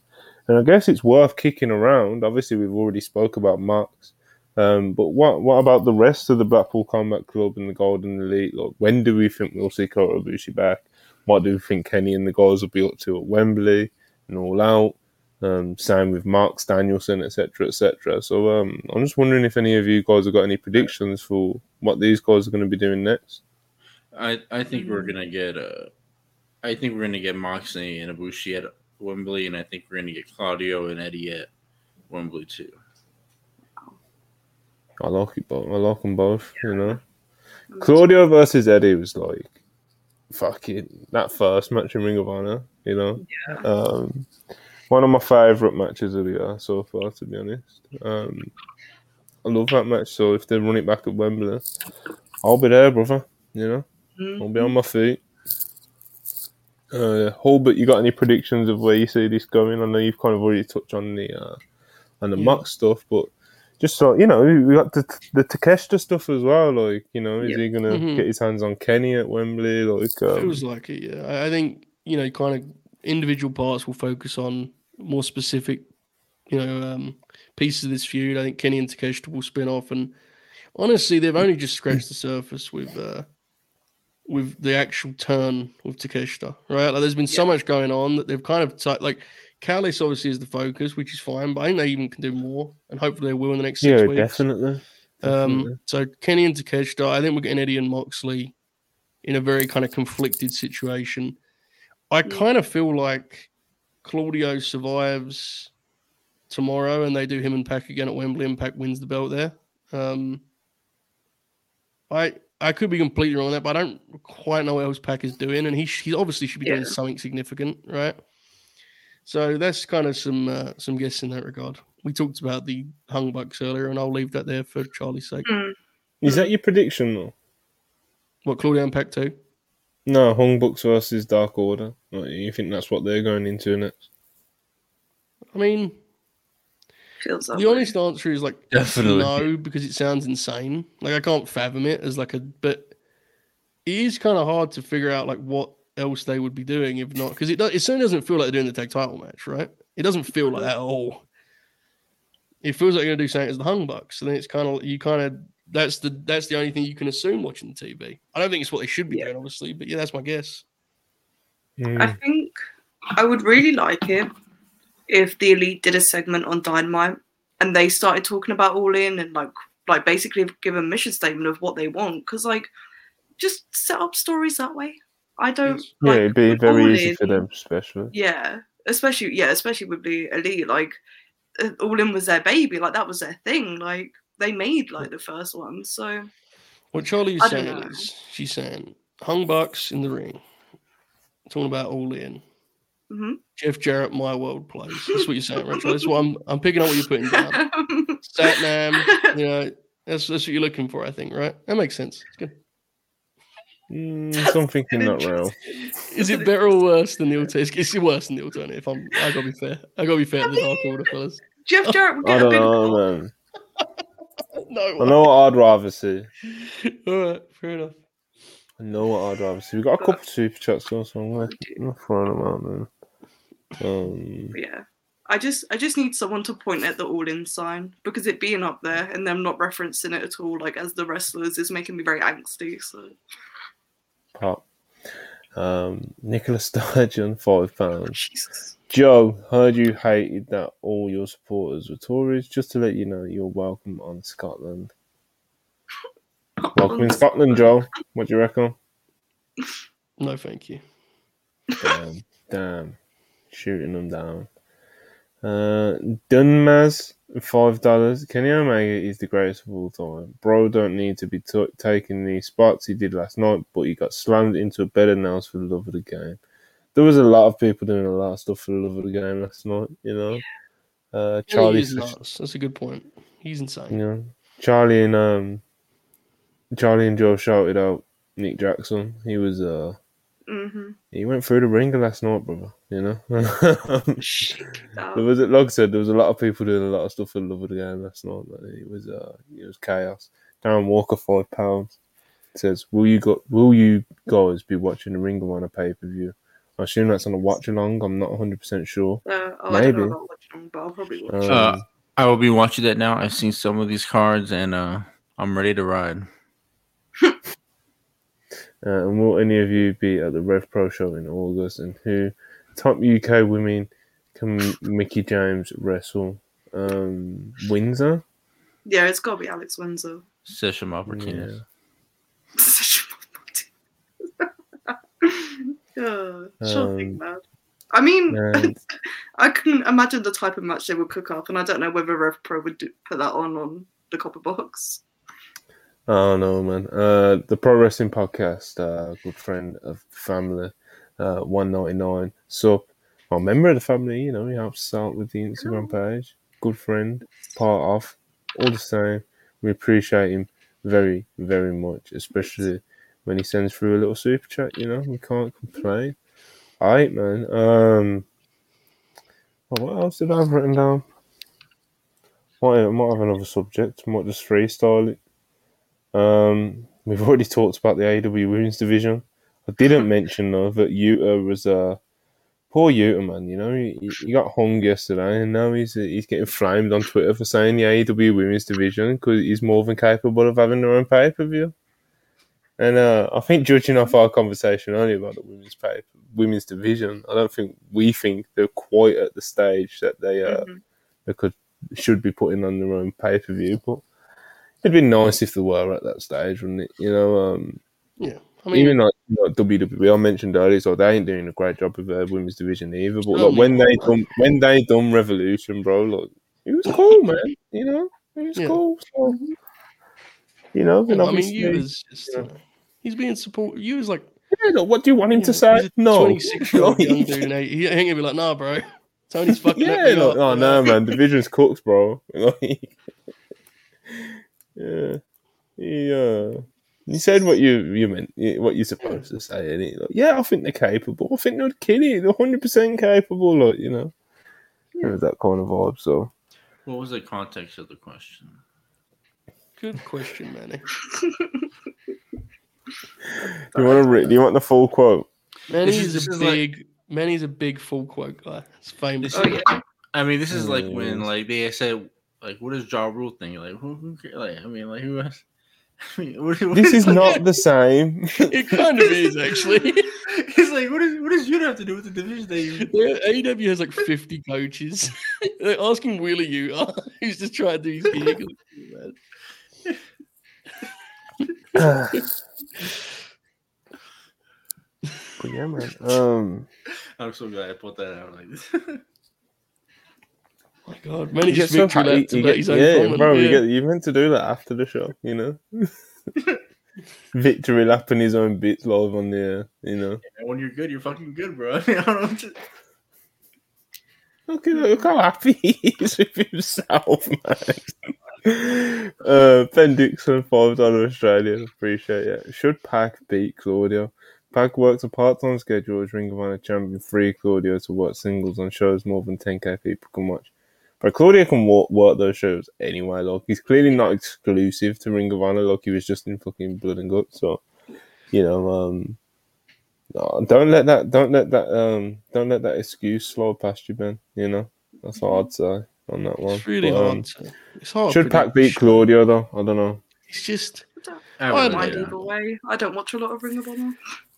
And I guess it's worth kicking around. Obviously, we've already spoke about Mox, um, but what what about the rest of the Blackpool Combat Club and the Golden Elite? Like, when do we think we'll see Kota Ibushi back? What do we think Kenny and the guys will be up to at Wembley and all out? Um, same with Mox Danielson, etc., etc. So um, I'm just wondering if any of you guys have got any predictions for what these guys are going to be doing next. I I think we're gonna get uh, I think we're gonna get Moxley and Ibushi at Wembley, and I think we're gonna get Claudio and Eddie at Wembley too. I like it both. I like them both. You know, Claudio versus Eddie was like fucking that first match in Ring of Honor. You know, Yeah. um, one of my favorite matches of the year so far. To be honest, um, I love that match. So if they run it back at Wembley, I'll be there, brother. You know, Mhm. I'll be on my feet. Uh, Hulbert, you got any predictions of where you see this going? I know you've kind of already touched on the uh, on the Yeah. Mox stuff, but just so you know, we got the the Takeshita stuff as well. Like, you know, is Yeah. he gonna Mhm. get his hands on Kenny at Wembley? Like, um, Feels like it, yeah. I- I think, you know, kind of individual parts will focus on more specific you know um, pieces of this feud. I think Kenny and Takeshita will spin off, and honestly, they've only just scratched the surface with uh, with the actual turn with Takeshita. Right, like there's been so much going on that they've kind of t- like. Callis obviously is the focus, which is fine, but I think they even can do more, and hopefully they will in the next six Yeah, weeks. definitely. definitely. Um, so Kenny and Takeshita, I think we're getting Eddie and Moxley in a very kind of conflicted situation. I Mm. kind of feel like Claudio survives tomorrow, and they do him and Pac again at Wembley, and Pac wins the belt there. Um, I I could be completely wrong on that, but I don't quite know what else Pac is doing, and he sh- he obviously should be doing something significant, right? So that's kind of some uh, some guess in that regard. We talked about the Hung Bucks earlier, and I'll leave that there for Charlie's sake. Mm. Is that your prediction though? What Claudio and Pac too? No, Hung Bucks versus Dark Order. Like, you think that's what they're going into next? I mean, Feels the way. honest answer is like Definitely. no, because it sounds insane. Like I can't fathom it as like a, but it is kind of hard to figure out like what else they would be doing if not because it does, it certainly doesn't feel like they're doing the tag title match, right? It doesn't feel like that at all. It feels like you're gonna do something as the Hung Bucks, and then it's kind of you kind of that's the that's the only thing you can assume watching TV. I don't think it's what they should be Yeah. doing, obviously, but yeah, that's my guess. Mm. I think I would really like it if the elite did a segment on Dynamite and they started talking about All In and like like basically give a mission statement of what they want because like just set up stories that way. I don't. Yes. yeah, like, it'd be very All easy In- for them, especially. Yeah, especially yeah, especially with the elite. Like uh, All In was their baby. Like that was their thing. Like they made like the first one. So What Charlie's I saying know. is she's saying Hung Bucks in the ring, talking about All In. mhm. Jeff Jarrett, My World Plays. That's what you're saying, right? Charlie? That's what I'm. I'm picking up what you're putting down. Satnam, you know, that's that's what you're looking for, I think, right? That makes sense. It's good. Mm, something in that realm. Is it better or worse than the alternative? It's worse than the alternative. I'm, I gotta be fair. I gotta be fair to the Dark Order fellas. Jeff Jarrett would I get a don't big know, man. No, I know what I'd rather see. All right, fair enough. I know what I'd rather see. We've got a couple of super chats though, so I'm gonna, I'm gonna throw them out there. Um, yeah. I just I just need someone to point at the all in sign because it being up there and them not referencing it at all, like as the wrestlers, is making me very angsty. So pop. Um, Nicholas Sturgeon, five pounds. Jesus. Joe, heard you hated that all your supporters were Tories. Just to let you know, you're welcome on Scotland. Welcome in Scotland, Joe. What do you reckon? No, thank you. Damn, damn, shooting them down. Uh, Dunmaz, five dollars. Kenny Omega is the greatest of all time. Bro, don't need to be t- taking these spots he did last night, but he got slammed into a bed of nails for the love of the game. There was a lot of people doing a lot of stuff for the love of the game last night. You know, uh, Charlie nuts. That's a good point. He's insane. you know, Charlie and um, Charlie and Joe shouted out Nick Jackson. He was uh, Mm-hmm. he went through the ringer last night, brother. You know. Shit. There was, like I said, there was a lot of people doing a lot of stuff for the love of the game last night. Man. It was, uh, it was chaos. Darren Walker, five pounds, says, "Will you go? Will you guys be watching the Ring on a pay per view? I assume that's on a watch along. I'm not 100 percent sure. Uh, oh, I don't Maybe. know about watching, but I'll probably watch. Um, Uh, I will be watching that now. I've seen some of these cards, and uh, I'm ready to ride. Uh, and will any of you be at the Rev Pro show in August? And who top UK women can Mickie James wrestle? Um, Windsor. yeah, it's got to be Alex Windsor. Session Martinez. Such a yeah, shocking, Um, man. I mean, and- I can imagine the type of match they would cook up, and I don't know whether Rev Pro would do, put that on on the copper box. Oh no, man. Uh, the Pro Wrestling Podcast, uh, good friend of the family, uh, one ninety nine. Sup, well, member of the family. You know, he helps us out with the Instagram page. Good friend, part of. All the same, we appreciate him very, very much, especially when he sends through a little super chat. You know, we can't complain. All right, man. Um, well, what else did I have written down? Might, might have another subject. Might just freestyle it. Um, we've already talked about the AW Women's Division. I didn't mention though that Yuta was uh poor Yuta, man. You know, he, he got hung yesterday, and now he's he's getting flamed on Twitter for saying the AEW women's division because he's more than capable of having their own pay per view. And uh, I think, judging off our conversation earlier about the women's pay, women's division, I don't think we think they're quite at the stage that they uh, Mhm. they could should be putting on their own pay per view. But it'd be nice if there were at that stage, wouldn't it? You know, um, Yeah, I mean, even like, like WWE, I mentioned earlier, so they ain't doing a great job with their women's division either. But Oh, like, when they done when they done Revolution, bro, like it was cool, man. You know, it was Yeah. cool. So, you know, and I mean, you was just yeah. uh, he's being support. You was like yeah, like, what do you want him you to know, say? No, 26 year old young dude, and he, he ain't gonna be like, nah, bro. Tony's fucking yeah, like, up. oh you no, man, division's cooked, bro. Like, yeah, he uh, he said what you you meant, what you're supposed to say, and he like, yeah, I think they're capable. I think they're kidding. They're hundred percent capable. Like, you know, it was that kind of vibe. So, What was the context of the question? Good question, Manny. do you want to? Re- do you want the full quote? Manny's is- a is like- big. Manny's a big full quote guy. It's famous. Oh yeah. I mean, this is like when like they said like, what is Ja Rule thing? Like, who, who ca- like I mean, like who else? I mean, what, what This is not the same. It kind of is actually. He's like, what is what does you have to do with the division that you? Yeah, AEW has like 50 coaches. They're asking Wheeler Yuta who's just trying to do his gig. Man. but yeah, man. Um, I'm so glad I put that out like this. My God, Manny you just get so victory high, laps you get, his own yeah, comment. bro. You yeah. get you meant to do that after the show, you know. Victory lapping his own bits live on the, air, you know. And when you're good, you're fucking good, bro. I, mean, I don't know. What to... Look, at- look how happy he is with himself, man. uh, Ben Dixon, five dollar Australian. Appreciate it. Should Pac beat Claudio? Pac works a part-time schedule as Ring of Honor champion. Free Claudio to watch singles on shows more than 10k people can watch. But Claudio can work, work those shows anyway. Like he's clearly not exclusive to Ring of Honor. Like he was just in fucking Blood and Guts. So you know, um, no, don't let that, don't let that, um, don't let that excuse slide past you, Ben. You know, that's what I'd say on that one. It's really But, hard. um, to, it's hard. should to Pac beat the show. Claudio though? I don't know. It's just I I I don't mind either way. I don't watch a lot of Ring of Honor.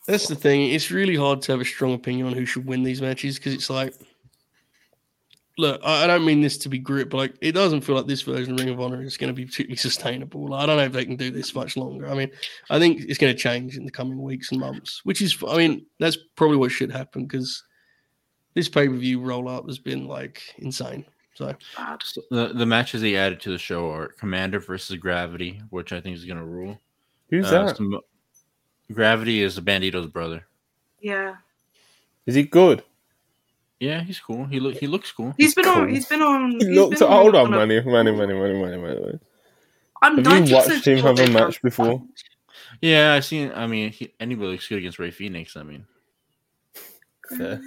that's the thing. It's really hard to have a strong opinion on who should win these matches because it's like, look, I, I don't mean this to be grit, but like it doesn't feel like this version of Ring of Honor is going to be particularly sustainable. Like, I don't know if they can do this much longer. I mean, I think it's going to change in the coming weeks and months, which is, I mean, that's probably what should happen because this pay per view roll up has been like insane. So So the the matches they added to the show are Komander versus Gravity, which I think is gonna rule. Who's Uh, that? some- Gravity is the Bandido's brother. Yeah. Is he good? Yeah, he's cool. He look he looks cool. He's been Cool. on. He's been on. He he's looks. been Hold on, a- Manny, Manny, Manny, Manny, Manny, Manny, Manny. I'm Have you 90% watched him sure have a they've match had- before? Yeah, I seen. I mean, he, anybody looks good against Rey Fenix. I mean, Fair.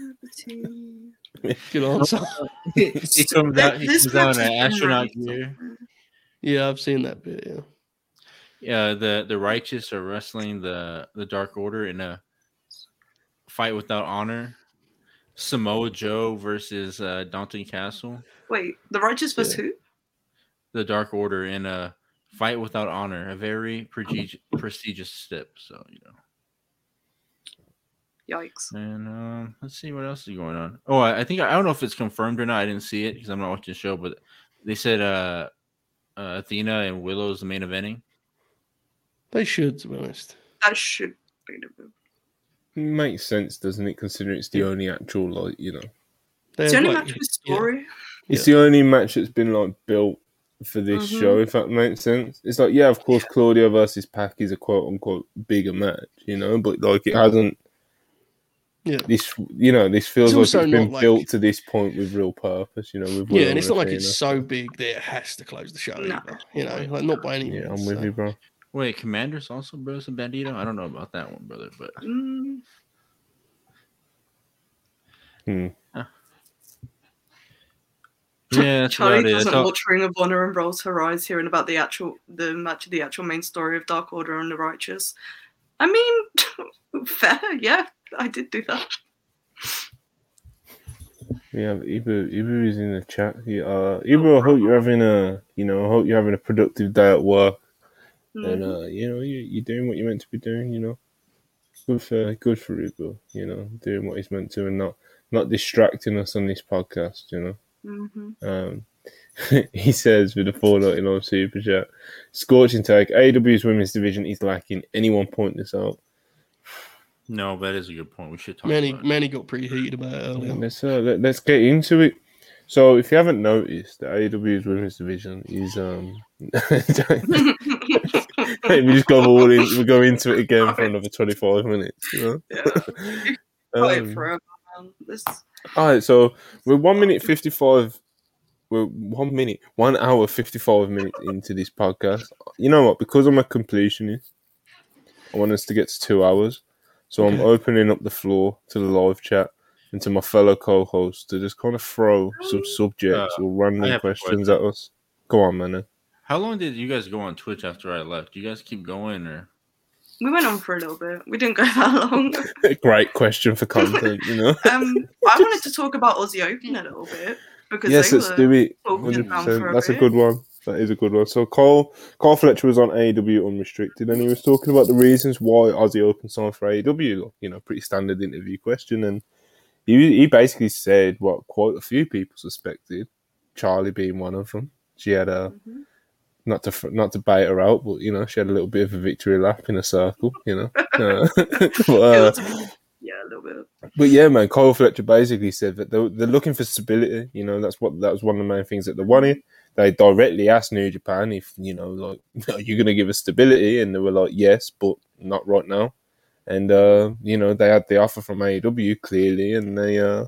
good answer. he comes out. He This comes out in has an been astronaut nice. gear. yeah, I've seen that bit. Yeah. Yeah, the the righteous are wrestling the the Dark Order in a fight without honor. Samoa Joe versus uh, Dalton Castle. Wait, the righteous versus Yeah. who? The Dark Order in a fight without honor, a very prestigious prestigious step. So you know. Yikes. And um, let's see what else is going on. Oh, I, I think I don't know if it's confirmed or not. I didn't see it because I'm not watching the show. But they said uh, uh, Athena and Willow is the main eventing. They should, to be honest. That should be the Makes sense, doesn't it? Considering it's the only actual, like, you know, It's the only like, match with yeah. story. it's the only match that's been like built for this Mhm. show. If that makes sense, it's like, yeah, of course, Claudio versus Pac is a quote unquote bigger match, you know, but like it hasn't. Yeah. This, you know, this feels It's like it's been like- built to this point with real purpose, you know. With Yeah, and it's not like Athena. it's so big that it has to close the show. No. Either, you know, like not by any means. Yeah, I'm with so. you, bro. Wait, Komander's also Bros and Bandido? I don't know about that one, brother, but Mm, Hmm. yeah, that's Charlie about it. doesn't all- watch Ring of Honor and rolls her eyes hearing about the actual the match, the actual main story of Dark Order and the Righteous. I mean, fair, yeah, I did do that. We have Ibu. Ibu is in the chat. He, uh, Ibu, I hope you're having a, you know, I hope you're having a productive day at work, and Mhm. uh, you know, you, you're doing what you're meant to be doing. You know, good for good for Ibu. You know, doing what he's meant to, and not not distracting us on this podcast. You know. Mhm. Um, he says with a four in on super chat, scorching take. AW's women's division is lacking. Anyone point this out? No, that is a good point. We should talk Manny, about it. Manny got pretty heated about it earlier. Let's uh, let, let's get into it. So, if you haven't noticed, the AW's women's division is um. We just go all in. We go into it again for another twenty five minutes. You know? Fight Um, forever. This all right, so we're one minute fifty five. We're one minute, one hour fifty five minutes into this podcast. You know what? Because I'm a completionist, I want us to get to two hours. So I'm opening up the floor to the live chat and to my fellow co-hosts to just kind of throw some subjects Uh, or random questions question. at us. Go on, man. How long did you guys go on Twitch after I left? Do you guys keep going or? we went on for a little bit. We didn't go that long. Great question for content, you know. Um, I wanted to talk about Aussie Open a little bit because yes, they let's do it. talking Hundred about for percent. a That's a good one. That is a good one. So Carl Carl Fletcher was on AEW Unrestricted, and he was talking about the reasons why Aussie Open signed for AEW. You know, pretty standard interview question, and he he basically said what quite a few people suspected, Charlie being one of them. She had a Mhm. Not to not to bait her out, but you know she had a little bit of a victory lap in a circle. You know, Uh, but, uh, yeah, a little bit. but yeah, man, Kyle Fletcher basically said that they're, they're looking for stability. You know, that's what that was one of the main things that they wanted. They directly asked New Japan if you know, like, are you going to give us stability? And they were like, yes, but not right now. And uh, you know, they had the offer from AEW clearly, and they uh,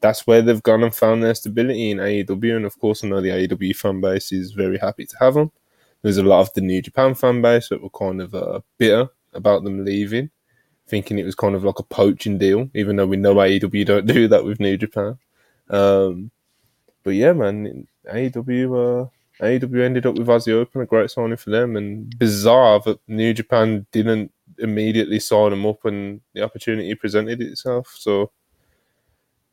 that's where they've gone and found their stability in AEW. And of course, I know the AEW fan base is very happy to have them. There's a lot of the New Japan fan base that were kind of uh, bitter about them leaving thinking it was kind of like a poaching deal, even though we know AEW don't do that with New Japan. Um, but yeah, man, AEW, uh, AEW ended up with Aussie Open, a great signing for them, and bizarre that New Japan didn't immediately sign them up when the opportunity presented itself. So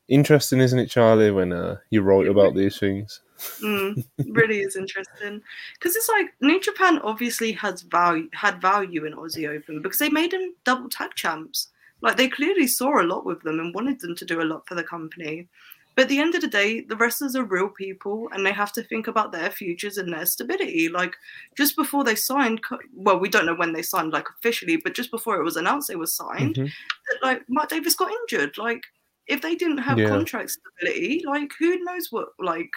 interesting, isn't it, Charlie, when uh, you write about these things? Mm, really is interesting because it's like New Japan obviously has value had value in Aussie Open because they made them double tag champs. Like they clearly saw a lot with them and wanted them to do a lot for the company. But at the end of the day, the wrestlers are real people and they have to think about their futures and their stability. Like just before they signed, well, we don't know when they signed, like officially, but just before it was announced they were signed, Mhm. that, like Mark Davis got injured. Like if they didn't have Yeah. contract stability, like who knows what like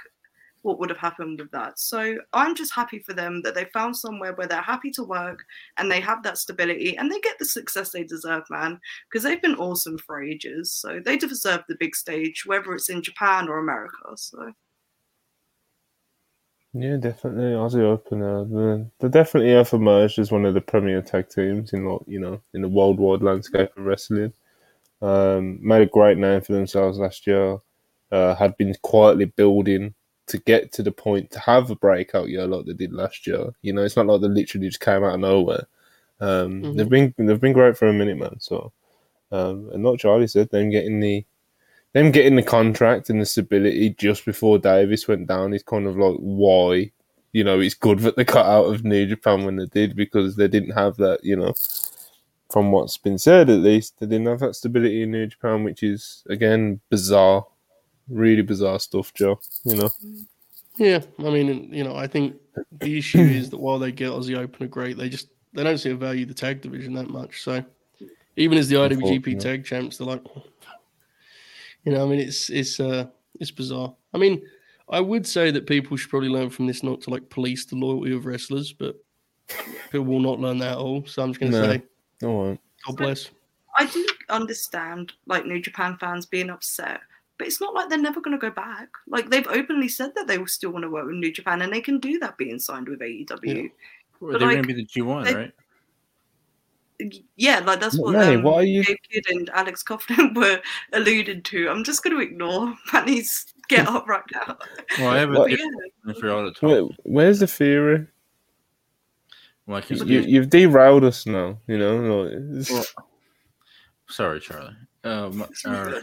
what would have happened with that. So I'm just happy for them that they found somewhere where they're happy to work and they have that stability and they get the success they deserve, man, because they've been awesome for ages. So they deserve the big stage, whether it's in Japan or America. So Yeah, definitely. Aussie Open, uh, they they definitely have emerged as one of the premier tag teams in, like, you know, in the worldwide landscape of wrestling. Um, made a great name for themselves last year. Uh, had been quietly building to get to the point to have a breakout year like they did last year. You know, it's not like they literally just came out of nowhere. Um, Mhm. They've been they've been great for a minute, man. So, um, and like Charlie said, them getting the them getting the contract and the stability just before Davis went down is kind of like why you know it's good that they cut out of New Japan when they did because they didn't have that. You know, from what's been said at least, they didn't have that stability in New Japan, which is again bizarre, really bizarre stuff, Joe. You know, Yeah, I mean, you know, I think the issue is that while they get Aussie Open are great, they just they don't seem to value the tag division that much. So even as the IWGP tag champs, they're like, you know, I mean, it's it's uh it's bizarre. I mean, I would say that people should probably learn from this not to like police the loyalty of wrestlers, but people will not learn that at all. So I'm just going to No. say, all right. God bless. I do understand like New Japan fans being upset. But it's not like they're never going to go back. Like they've openly said that they will still want to work with New Japan, and they can do that being signed with AEW. Yeah. They're But, going to be the G1, right? Yeah, like that's what Manny, um, why are you- Gabe Kidd and Alex Coughlin were alluded to. I'm just going to ignore Manny's get up right now. Well, I have a What? Theory yeah, for all the talk. Where, where's the theory? I You, you've derailed us now. You know, like, Well, Sorry, Charlie. Um, uh,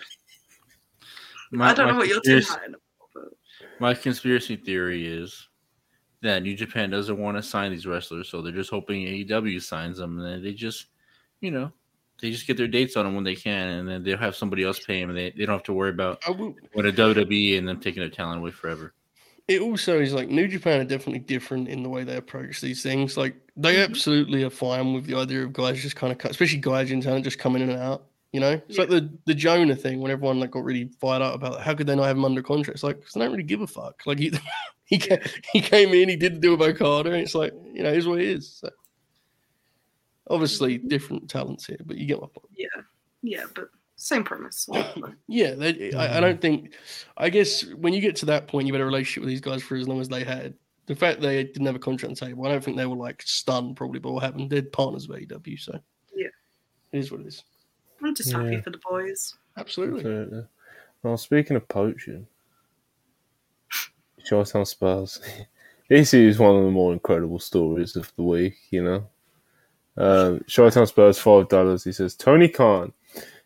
My, I don't know what you're doing. My conspiracy theory is that New Japan doesn't want to sign these wrestlers, so they're just hoping AEW signs them, and then they just, you know, they just get their dates on them when they can, and then they'll have somebody else pay them, and they, they don't have to worry about what a WWE and them taking their talent away forever. it also is like New Japan are definitely different in the way they approach these things. Like they mm-hmm. absolutely are fine with the idea of guys just kind of cut, especially guys in talent just coming in and out. You know, it's like the the Jonah thing when everyone like got really fired up about how could they not have him under contract. It's like 'cause they don't really give a fuck. Like he he came, he came in, he did the deal with Okada, and it's like you know, here's what it is. So, obviously, mm-hmm. different talents here, but you get my point. Yeah, yeah, but same premise. Yeah, they, I, I mm-hmm. don't think. I guess when you get to that point, you've had a relationship with these guys for as long as they had. The fact they didn't have a contract on the table, I don't think they were like stunned probably by what happened. They're partners with AEW, so Yeah. it is what it is. I'm just happy Yeah. for the boys. Absolutely. Absolutely. Well, speaking of poaching, Charlestown Spurs. this is one of the more incredible stories of the week, you know. Um, Charlottetown Spurs, $5. He says, Tony Khan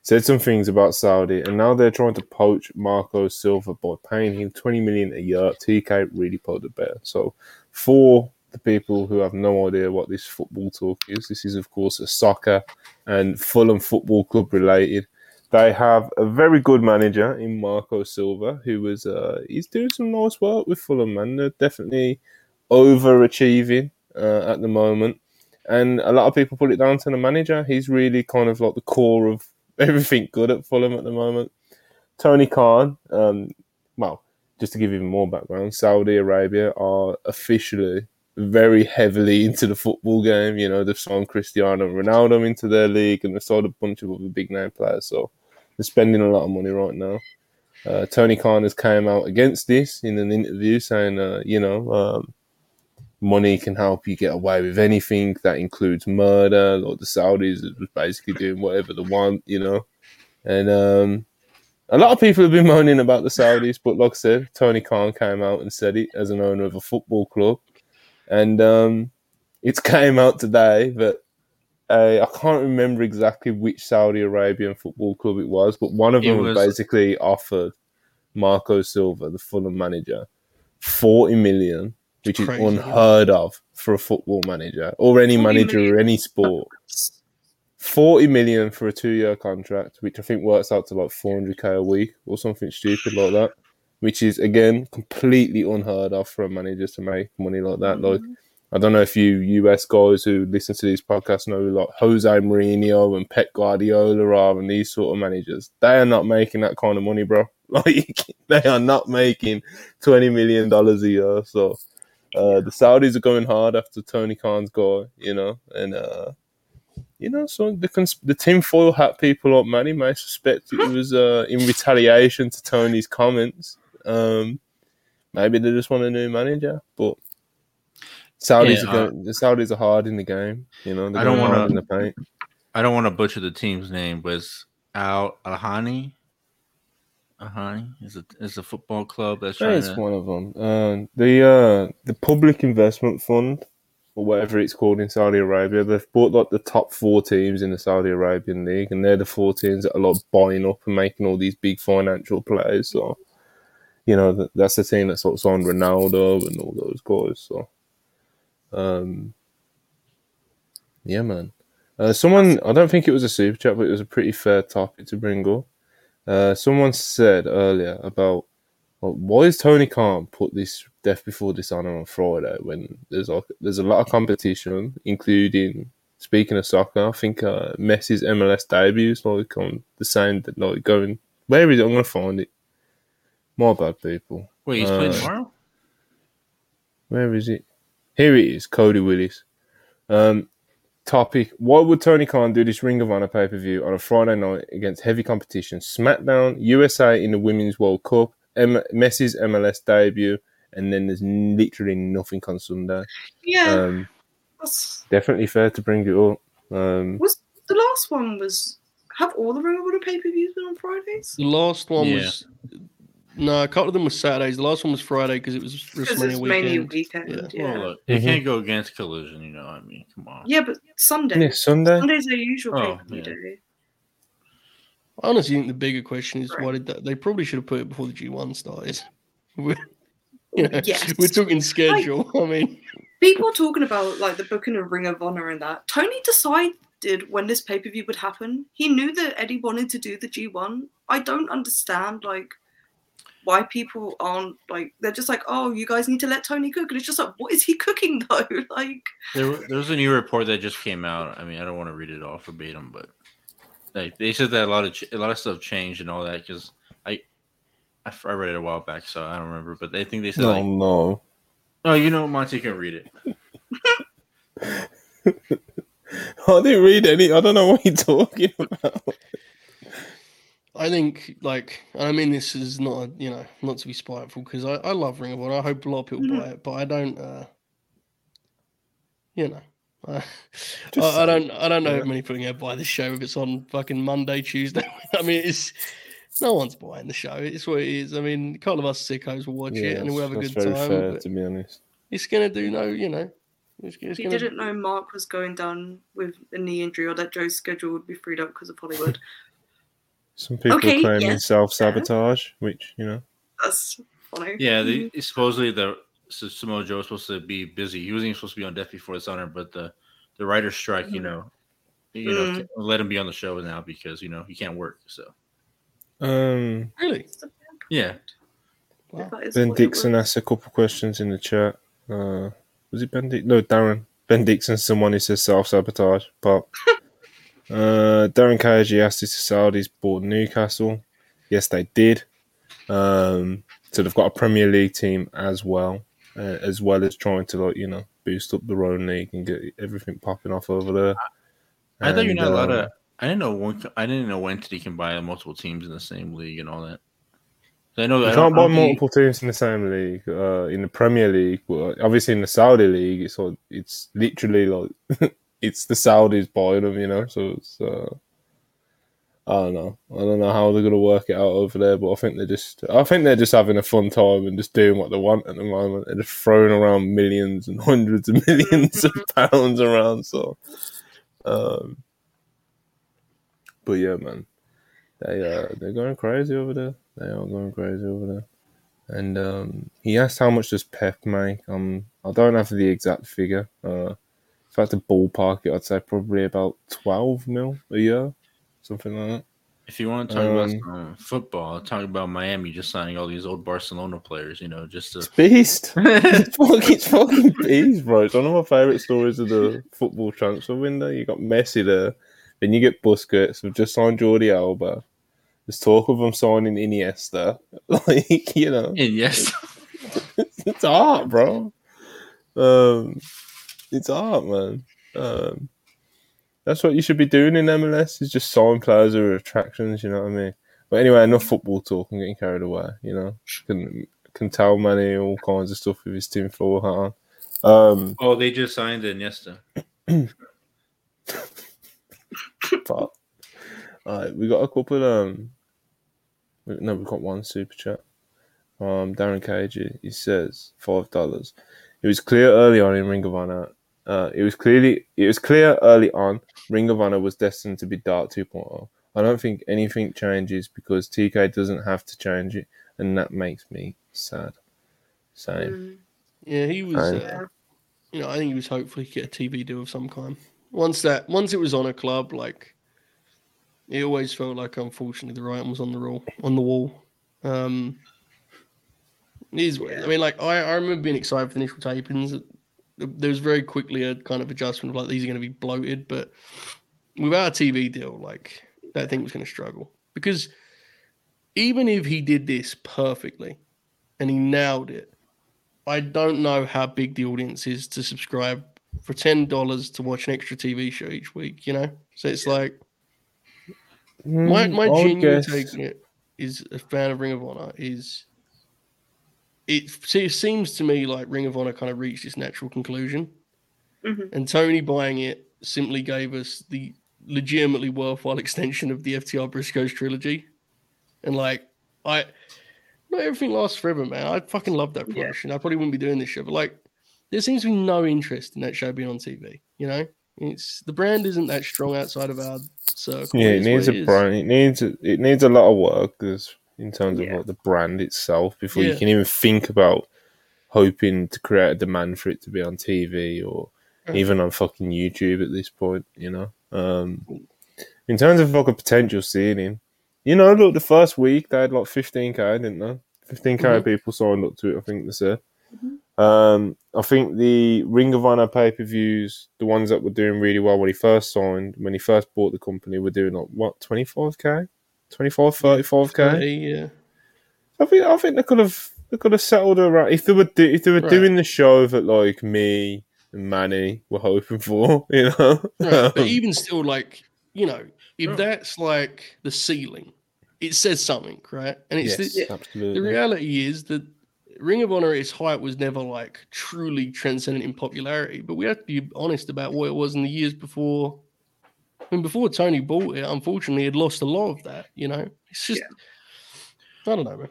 said some things about Saudi, and now they're trying to poach Marco Silva by paying him 20 million a year. TK really put the bear. So, for the people who have no idea what this football talk is, this is, of course, a soccer and Fulham Football Club related. They have a very good manager in Marco Silva, who was uh, he's doing some nice work with Fulham, man. They're definitely overachieving uh, at the moment, and a lot of people put it down to the manager. He's really kind of like the core of everything good at Fulham at the moment. Tony Khan, um, well, just to give even more background, Saudi Arabia are officially very heavily into the football game. You know, they've signed Cristiano Ronaldo into their league and they've signed a bunch of other big name players. So they're spending a lot of money right now. Uh, Tony Khan has came out against this in an interview saying, uh, you know, um, money can help you get away with anything. That includes murder. Like the Saudis are basically doing whatever they want, you know. And um, a lot of people have been moaning about the Saudis, but like I said, Tony Khan came out and said it as an owner of a football club. And um, it came out today that uh, I can't remember exactly which Saudi Arabian football club it was, but one of them was- basically offered Marco Silva, the Fulham manager, 40 million, which is crazy. unheard of for a football manager or any manager million. or any sport. 40 million for a two year contract, which I think works out to like 400k a week or something stupid like that, which is again completely unheard of for a manager to make money like that. Like, mm-hmm. I don't know if you US guys who listen to these podcasts know like Jose Mourinho and Pep Guardiola are and these sort of managers. They are not making that kind of money, bro. Like, they are not making $20 million a year. So, uh, the Saudis are going hard after Tony Khan's guy, you know, and, uh, you know, so the cons- the tinfoil hat people like Manny may suspect it was uh, in retaliation to Tony's comments. Um, maybe they just want a new manager, but Saudis Yeah, are going, the Saudis are hard in the game. You know, I don't the paint. I don't want to butcher the team's name, but it's Al Alhani. Alhani is a is a football club that's That's to. one of them. Uh, the uh, the Public Investment Fund, or whatever it's called in Saudi Arabia, they've bought like the top four teams in the Saudi Arabian league, and they're the four teams that are like buying up and making all these big financial plays. So, you know, that's the team that's of signed Ronaldo and all those guys. So, um, yeah, man. Uh, someone, I don't think it was a super chat, but it was a pretty fair topic to bring up. Uh, someone said earlier about well, why is Tony Khan put this Death Before Dishonor on Friday when there's like there's a lot of competition, including speaking of soccer, I think uh, Messi's MLS debut is like on the same that like going where is it? I'm gonna find it. My bad, people. Wait, he's playing Uh, tomorrow. Where is it? Here it is, Cody Willis. Um, topic: Why would Tony Khan do this Ring of Honor pay per view on a Friday night against heavy competition? SmackDown, USA in the Women's World Cup, M- Messi's MLS debut, and then there's literally nothing on Sunday. Yeah, Um, definitely fair to bring it up. Um, was the last one was have all the Ring of Honor pay per views been on Fridays? The last one Yeah. was no, a couple of them were Saturdays. The last one was Friday because it was Because WrestleMania it's weekend. mainly weekend. Yeah. Yeah, Well, look, it Mhm. can't go against collision. You know, what I mean, come on. yeah, but Sunday. yeah, Sunday. Monday's their usual Oh, pay per view yeah. day. I honestly think the bigger question is why did that? They probably should have put it before the G1 started. We're, you know, Yes. we're talking schedule. I mean, People are talking about like the booking of Ring of Honor and that. Tony decided when this pay per view would happen. He knew that Eddie wanted to do the G1. I don't understand like why people aren't like they're just like, oh, you guys need to let Tony cook, and it's just like, what is he cooking though? Like, There, there was a new report that just came out. I mean, I don't want to read it all verbatim, but like they said that a lot of ch- a lot of stuff changed and all that because I I read it a while back, so I don't remember. But I think they said No, like, no. oh, you know, Monty can read it. I didn't read any. I don't know what you're talking about. I think like and I mean this is not a, you know not to be spiteful because I, I love Ring of Honor. I hope a lot of people Mhm. buy it, but I don't. uh You know, I, I, I don't. I don't know yeah. if many people are going to buy this show if it's on fucking Monday, Tuesday. I mean, it's no one's buying the show. It's what it is. I mean, a couple of us sickos will watch it and we'll have a good very time. fair, to be honest. it's going to do no, you know. It's, it's he gonna, didn't know Mark was going down with a knee injury or that Joe's schedule would be freed up because of Hollywood. Some people Okay, claiming yes, self sabotage, which you know. That's funny. Yeah, they, supposedly the so Samoa Joe was supposed to be busy. He wasn't even supposed to be on Death Before Dishonor, but the the writer's strike, you Mhm. know, you know, Mm. let him be on the show now because you know he can't work. So Um, really. yeah, Wow. Ben Dixon asked a couple questions in the chat. Uh, was it Ben Dixon? No, Darren. Ben Dixon, someone who says self sabotage. But uh, Darren Cage asked if the Saudis bought Newcastle. Yes, they did. Um, so they've got a Premier League team as well, uh, as well as trying to like you know boost up their own league and get everything popping off over there. I thought you're And, not allowed uh, to. I didn't know one. I didn't know entity can buy multiple teams in the same league and all that. I know You I can't buy I don't think- multiple teams in the same league. Uh, in the Premier League, but obviously in the Saudi league, it's like, it's literally like it's the Saudis buying them, you know. So it's uh, I don't know. I don't know how they're gonna work it out over there, but I think they're just I think they're just having a fun time and just doing what they want at the moment. They're just throwing around millions and hundreds of millions of pounds around. So, um, but yeah, man, they uh they're going crazy over there. They are going crazy over there. And um, he asked how much does Pep make. Um, I don't have the exact figure. Uh, if I had to ballpark it, I'd say probably about twelve mil a year, something like that. If you want to talk about Um, some football, talk about Miami just signing all these old Barcelona players. You know, just It's beast. it's fucking, it's fucking beast, bro. It's one of my favourite stories of the football transfer window. You got Messi there, then you get Busquets. We've just signed Jordi Alba. There's talk of them signing Iniesta. Like you know, yes, it's art, bro. Um, it's art, man. Um, that's what you should be doing in MLS. Is just sign players who are attractions. You know what I mean? But anyway, enough football talk. I'm getting carried away. You know, can can tell Manny all kinds of stuff with his team floor hat on. Um, oh, they just signed Iniesta. but alright, we got a couple. Um, no, we've got one super chat. Um, Darren Cage, he says five dollars. It was clear early on in Ring of Honor. Uh, it was clearly it was clear early on. Ring of Honor was destined to be Dark 2.0. I don't think anything changes because TK doesn't have to change it, and that makes me sad. Same. Mm, Yeah, he was. Fine. Uh, you know, I think he was hopefully get a TV deal of some kind. Once that, once it was Honor Club, like it always felt like, unfortunately, the writing was on the wall. On the wall. Um, it is. what it is. I mean, like I, I remember being excited for the initial tapings. There was very quickly a kind of adjustment of like these are going to be bloated, but without a TV deal, like that thing was going to struggle because even if he did this perfectly and he nailed it, I don't know how big the audience is to subscribe for ten dollars to watch an extra TV show each week. You know, so it's like my Mm, my I genuine guess- take it is a fan of Ring of Honor is. It, see, it seems to me like Ring of Honor kind of reached its natural conclusion, mhm. and Tony buying it simply gave us the legitimately worthwhile extension of the FTR Briscoes trilogy. And like, I not everything lasts forever, man. I fucking love that Yeah. promotion. I probably wouldn't be doing this show, but like, there seems to be no interest in that show being on TV. You know, it's the brand isn't that strong outside of our circle. Yeah, It it is needs a brand. It needs a, it needs a lot of work 'cause in terms of Yeah. like the brand itself before you can even think about hoping to create a demand for it to be on TV or Right. even on fucking YouTube at this point. You know, um, in terms of like a potential ceiling, you know, look, the first week they had like 15k, didn't they? 15k Mhm. people signed up to it. I think they said. Um, I think the Ring of Honor pay per views, the ones that were doing really well when he first signed, when he first bought the company, were doing like what 25k, 25, 35k. Thirty, yeah. I think I think they could have they could have settled around if they were do, if they were Right. doing the show that like me and Manny were hoping for, you know. Right. But Um, even still, like, you know, if Sure. that's like the ceiling, it says something, right? And it's yes, the, absolutely. the reality is that Ring of Honor at its height was never like truly transcendent in popularity. But we have to be honest about what it was in the years before. I mean, before Tony bought it, unfortunately, it lost a lot of that. You know, it's just I don't know, man.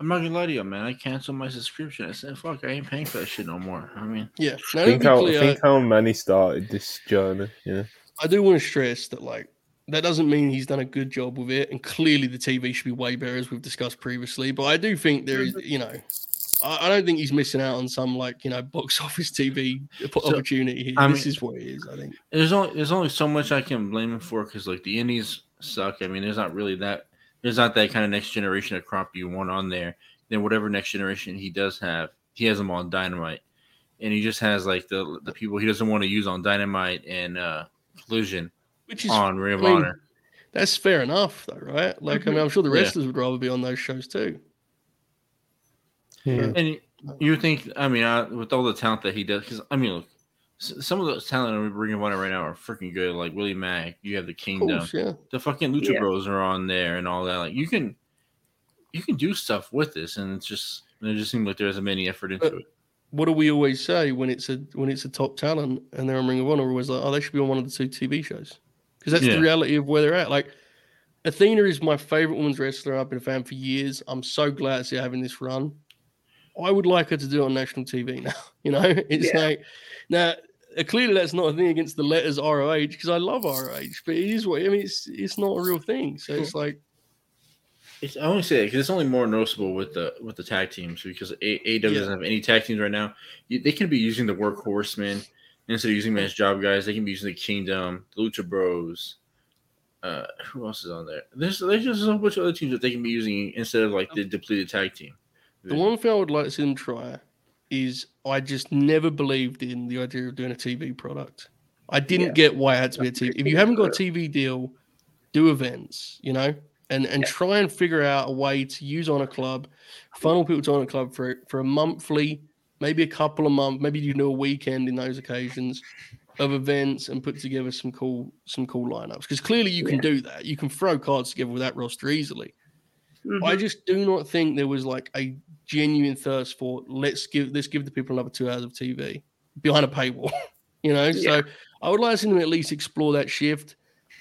I'm not gonna lie to you, man. I canceled my subscription. I said, "Fuck, I ain't paying for that shit no more." I mean, Yeah, now think how clear, think how Manny started this journey. Yeah, I do want to stress that like that doesn't mean he's done a good job with it, and clearly the TV should be way better, as we've discussed previously. But I do think there is, you know, I, I don't think he's missing out on some like you know box office TV op- So, opportunity. I this mean- is what it is. I think. there's only there's only so much I can blame him for because like the indies suck. I mean, there's not really that there's not that kind of next generation of crop you want on there. Then whatever next generation he does have, he has them on Dynamite, and he just has like the the people he doesn't want to use on Dynamite and uh Collision Which is on Ring of I mean, Honor. that's fair enough, though, right? Like, I mean, I'm sure the wrestlers would rather be on those shows too. Yeah. And you think, I mean, uh, with all the talent that he does, because I mean, look, some of those talent on Ring of Honor right now are freaking good. Like Willie Mack, you have the Kingdom, course, yeah. the fucking Lucha Yeah. Bros are on there, and all that. Like you can, you can do stuff with this, and it's just it just seems like there isn't any effort into But- it. What do we always say when it's a when it's a top talent and they're on Ring of Honor? We're always like, oh, they should be on one of the two TV shows because that's Yeah. the reality of where they're at. Like, Athena is my favorite women's wrestler. I've been a fan for years. I'm so glad to see her having this run. I would like her to do it on national TV now. You know, it's Yeah. like now uh, clearly that's not a thing against the letters ROH because I love ROH, but it is what I mean. It's it's not a real thing. So it's like It's, I only say that because it's only more noticeable with the with the tag teams because A- Yeah. doesn't have any tag teams right now. You, they can be using the workhorsemen instead of using them as job guys. They can be using the Kingdom, the Lucha Bros. Uh, who else is on there? There's there's just a whole bunch of other teams that they can be using instead of like the depleted tag team. The one thing I would like to see them try is I just never believed in the idea of doing a TV product. I didn't Yeah. get why it had to be a TV. If you haven't got a TV deal, do events, you know, and and Yeah. try and figure out a way to use Honor Club, funnel people to Honor Club for for a monthly, maybe a couple of months, maybe you do a weekend in those occasions of events and put together some cool some cool lineups because clearly you can do that. You can throw cards together with that roster easily. I Mhm. just do not think there was like a genuine thirst for let's give let's give the people another two hours of TV behind a paywall. you know, Yeah. so I would like to see them at least explore that shift.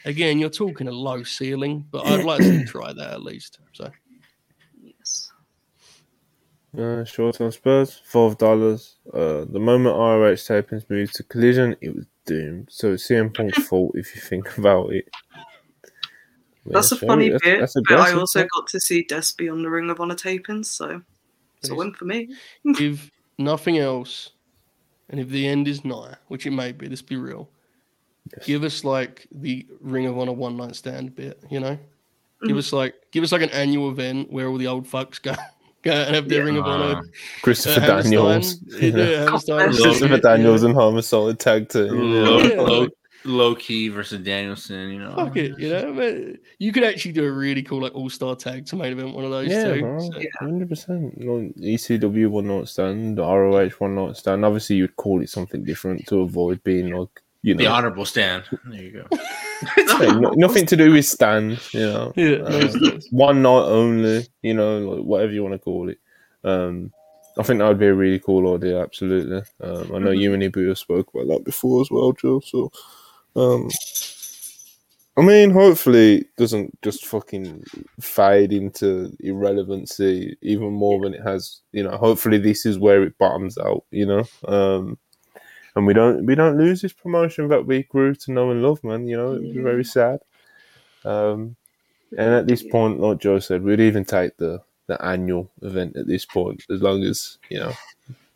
Again, you're talking a low ceiling, but I'd like to try that at least. So Yes. Uh, short on Spurs, five dollars. Uh, the moment ROH tapings moved to Collision, it was doomed. So it's CM Punk's fault if you think about it. Yeah, That's a funny that's- bit, that's but I also man. got to see Despy on the Ring of Honor tapings, so it's a win for me. if nothing else, and if the end is nigh, which it may be, let's be real. Yes. Give us like the Ring of Honor one night stand bit, you know? Give Mhm. us like give us like an annual event where all the old fucks go go and have their Yeah. Ring of Honor Uh, Christopher Uh, Daniels. Hammerstein, yeah, Christopher Daniels yeah. and Homicide tag team. low, Yeah, low, like- Low Ki versus Danielson. You know, Fuck it, you know. But you could actually do a really cool like all star tag to main event one of those Yeah, too. bro, So, hundred percent. ECW one night stand, ROH one night stand. Obviously, you'd call it something different to avoid being like you know the honorable stand. There you go. hey, no- nothing to do with stand. You know, yeah, Uh, nice, nice. one night only. You know, like whatever you want to call it. Um, I think that would be a really cool idea. Absolutely. Um, I know you and Ibu spoke about that before as well, Joe. So, um, I mean, hopefully, it doesn't just fucking fade into irrelevancy even more than it has. You know, hopefully, this is where it bottoms out. You know, um, and we don't we don't lose this promotion that we grew to know and love, man. You know, it would be very sad. Um, and at this point, like Joe said, we'd even take the, the annual event at this point, as long as you know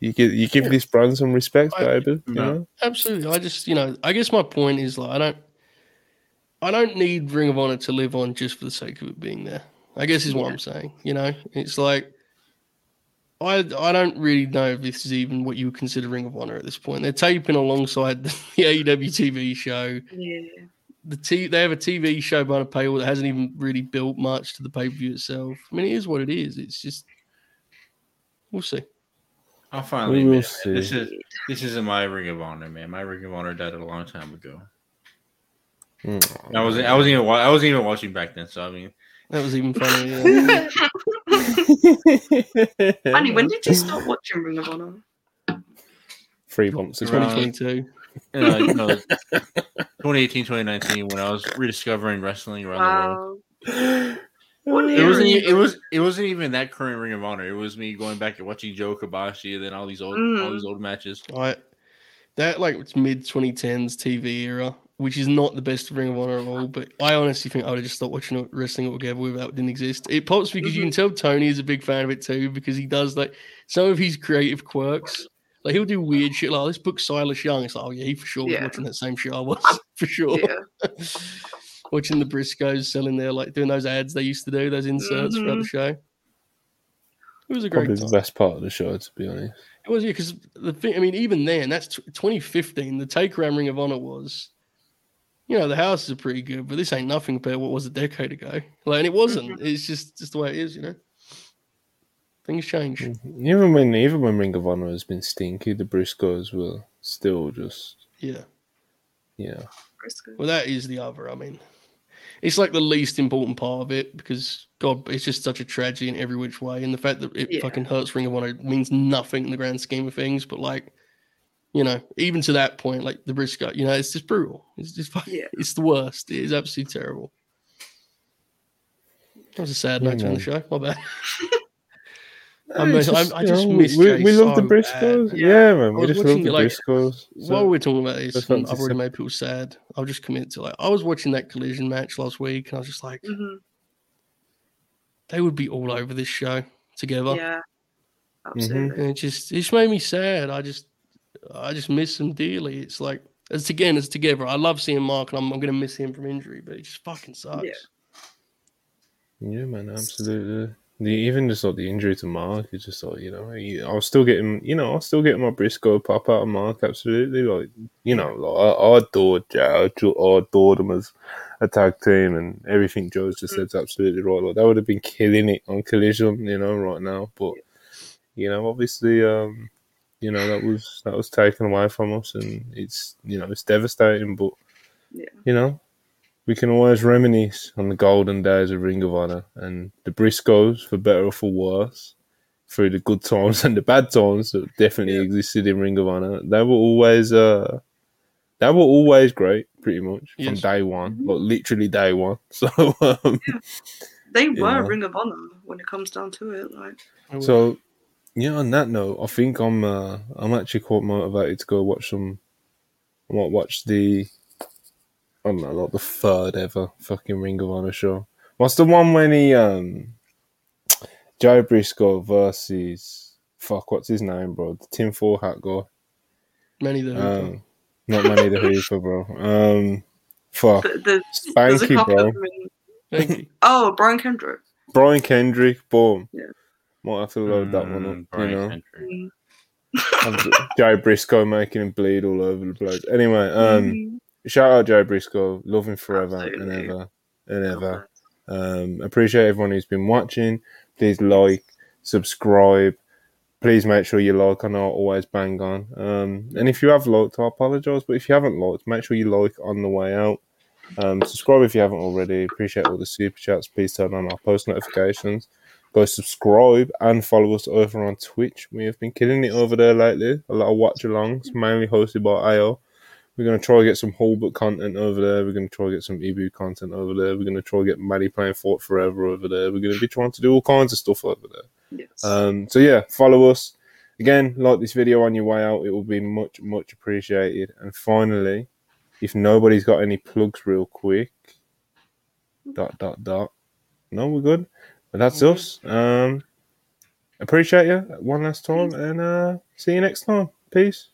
you give you give this brand some respect, I- baby. You know, Absolutely. I just, you know, I guess my point is like I don't, I don't need Ring of Honor to live on just for the sake of it being there. I guess is what I'm saying. You know, it's like I I don't really know if this is even what you would consider Ring of Honor at this point. They're taping alongside the AEW TV show. Yeah. The t they have a TV show behind a paywall that hasn't even really built much to the pay per view itself. I mean, it is what it is. It's just we'll see. I'll finally We will admit it. this is this isn't my Ring of Honor, man. My Ring of Honor died a long time ago. Mm. I wasn't I wasn't even I wasn't even watching back then. So I mean, That was even funnier. Yeah. Annie, when did you start watching Ring of Honor? Three months ago. Right. 2022. you know, you know, 2018, 2019, when I was rediscovering wrestling around the world. Wow. What It wasn't. It was. It wasn't even that current Ring of Honor. It was me going back and watching Joe Kobashi, and then all these old, all Mm. these old matches. I that like it's mid 2010s TV era, which is not the best Ring of Honor at all. But I honestly think I would have just stopped watching wrestling altogether without it didn't exist. It pops because you can tell Tony is a big fan of it too because he does like some of his creative quirks. Like he'll do weird shit like this book Silas Young. It's like, oh yeah, he for sure was Yeah. watching that same shit I was for sure. Yeah. watching the Briscoes selling their like doing those ads they used to do, those inserts throughout mm-hmm. the show. It was a great Probably time. the best part of the show, to be honest. It was yeah, because the thing. I mean, even then, that's t- 2015. The take around Ring of Honor was, you know, the houses are pretty good, but this ain't nothing compared to what was a decade ago. Like, and it wasn't. Mm-hmm. It's just just the way it is, you know. Things change. Mm-hmm. Even when even when Ring of Honor has been stinky, the Briscoes were still just Yeah. yeah. Briscoe. Well, that is the other. I mean, it's like the least important part of it because God, it's just such a tragedy in every which way, and the fact that it Yeah. fucking hurts Ring of Honor means nothing in the grand scheme of things. But like, you know, even to that point, like the Briscoe, you know, it's just brutal. It's just fucking, Yeah. it's the worst. It is absolutely terrible. That was a sad Yeah, note to end the show. My bad. I mean, It's I- I just know, miss we, Jay we love the Briscoes. bad. Yeah, man, we was just love the like, Briscoes. While So, we're talking about this, and I've already made people sad. I'll just commit to like I was watching that collision match last week, and I was just like, hmm they would be all over this show together. Yeah. Absolutely. And it just it just made me sad. I just I just miss them dearly. It's like it's again, it's together. I love seeing Mark and I'm, I'm gonna miss him from injury, but it just fucking sucks. Yeah. yeah, man, absolutely. The, even just like the injury to Mark, it's just like you know, he- I was still getting, you know, I was still getting my Briscoe pop out of Mark. Absolutely, like you know, like, I, I adored Joe. I adored him as a tag team, and everything Joe's just said's absolutely right. Like that would have been killing it on Collision, you know, right now. But you know, obviously, um, you know, that was that was taken away from us, and it's you know, it's devastating. But Yeah. you know, we can always reminisce on the golden days of Ring of Honor and the Briscoes, for better or for worse, through the good times and the bad times that definitely Yeah. existed in Ring of Honor. They were always, uh, they were always great, pretty much from day one, Mhm. like literally day one. So, um, They were Yeah. Ring of Honor when it comes down to it. Like, so yeah. On that note, I think I'm, uh, I'm actually quite motivated to go watch some. I might watch the. I don't know, like the third ever fucking Ring of Honor show. What's the one when he um Jay Briscoe versus fuck, what's his name, bro? The tinfoil hat guy. Many the them. Um, not Manny the Hooper, bro. Um, fuck, the, the, Spanky, bro. of in- Thank you. Oh, Brian Kendrick. Brian Kendrick, boom. Yeah. Might have to load that one Mm, up, you know. Kendrick. Mm. Jay Briscoe making him bleed all over the place. Anyway, um, Mhm. Shout out Jay Briscoe, love him forever Absolutely. and ever and ever. Um, appreciate everyone who's been watching. Please like, subscribe. Please make sure you like. I know I always bang on. Um, and if you have liked, I apologise. But if you haven't liked, make sure you like on the way out. Um, subscribe if you haven't already. Appreciate all the super chats. Please turn on our post notifications. Go subscribe and follow us over on Twitch. We have been killing it over there lately. A lot of watch alongs, mainly hosted by AO. We're going to try to get some Hulbert content over there. We're going to try to get some Ebu content over there. We're going to try to get Maddie playing Fort Forever over there. We're going to be trying to do all kinds of stuff over there. Yes. Um, so yeah, follow us. Again, like this video on your way out. It will be much, much appreciated. And finally, if nobody's got any plugs real quick, Dot dot dot. No, we're good. But that's us. Um, appreciate you one last time, and uh, see you next time. Peace.